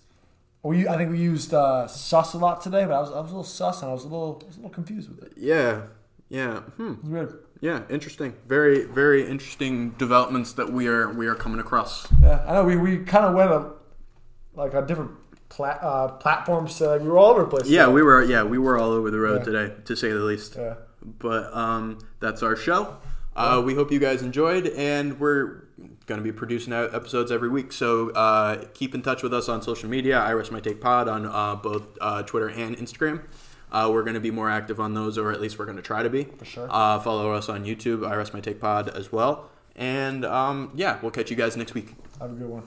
We, I think we used uh, sus a lot today, but I was, I was a little sus and I was a little, I was a little confused with it. It yeah, yeah. Hmm. was weird. Yeah, interesting. Very, very interesting developments that we are we are coming across. Yeah, I know. We, we kind of went a, like a different plat, uh, platforms. So like, we were all over the place. Yeah, So, we were yeah we were all over the road Yeah. today, to say the least. Yeah. But um, that's our show. Uh, we hope you guys enjoyed, and we're going to be producing out episodes every week. So uh, keep in touch with us on social media. I rest my take pod on uh, both uh, Twitter and Instagram. Uh, we're going to be more active on those, or at least we're going to try to be. For sure. Uh, follow us on YouTube. I rest my take pod as well. And um, yeah, we'll catch you guys next week. Have a good one.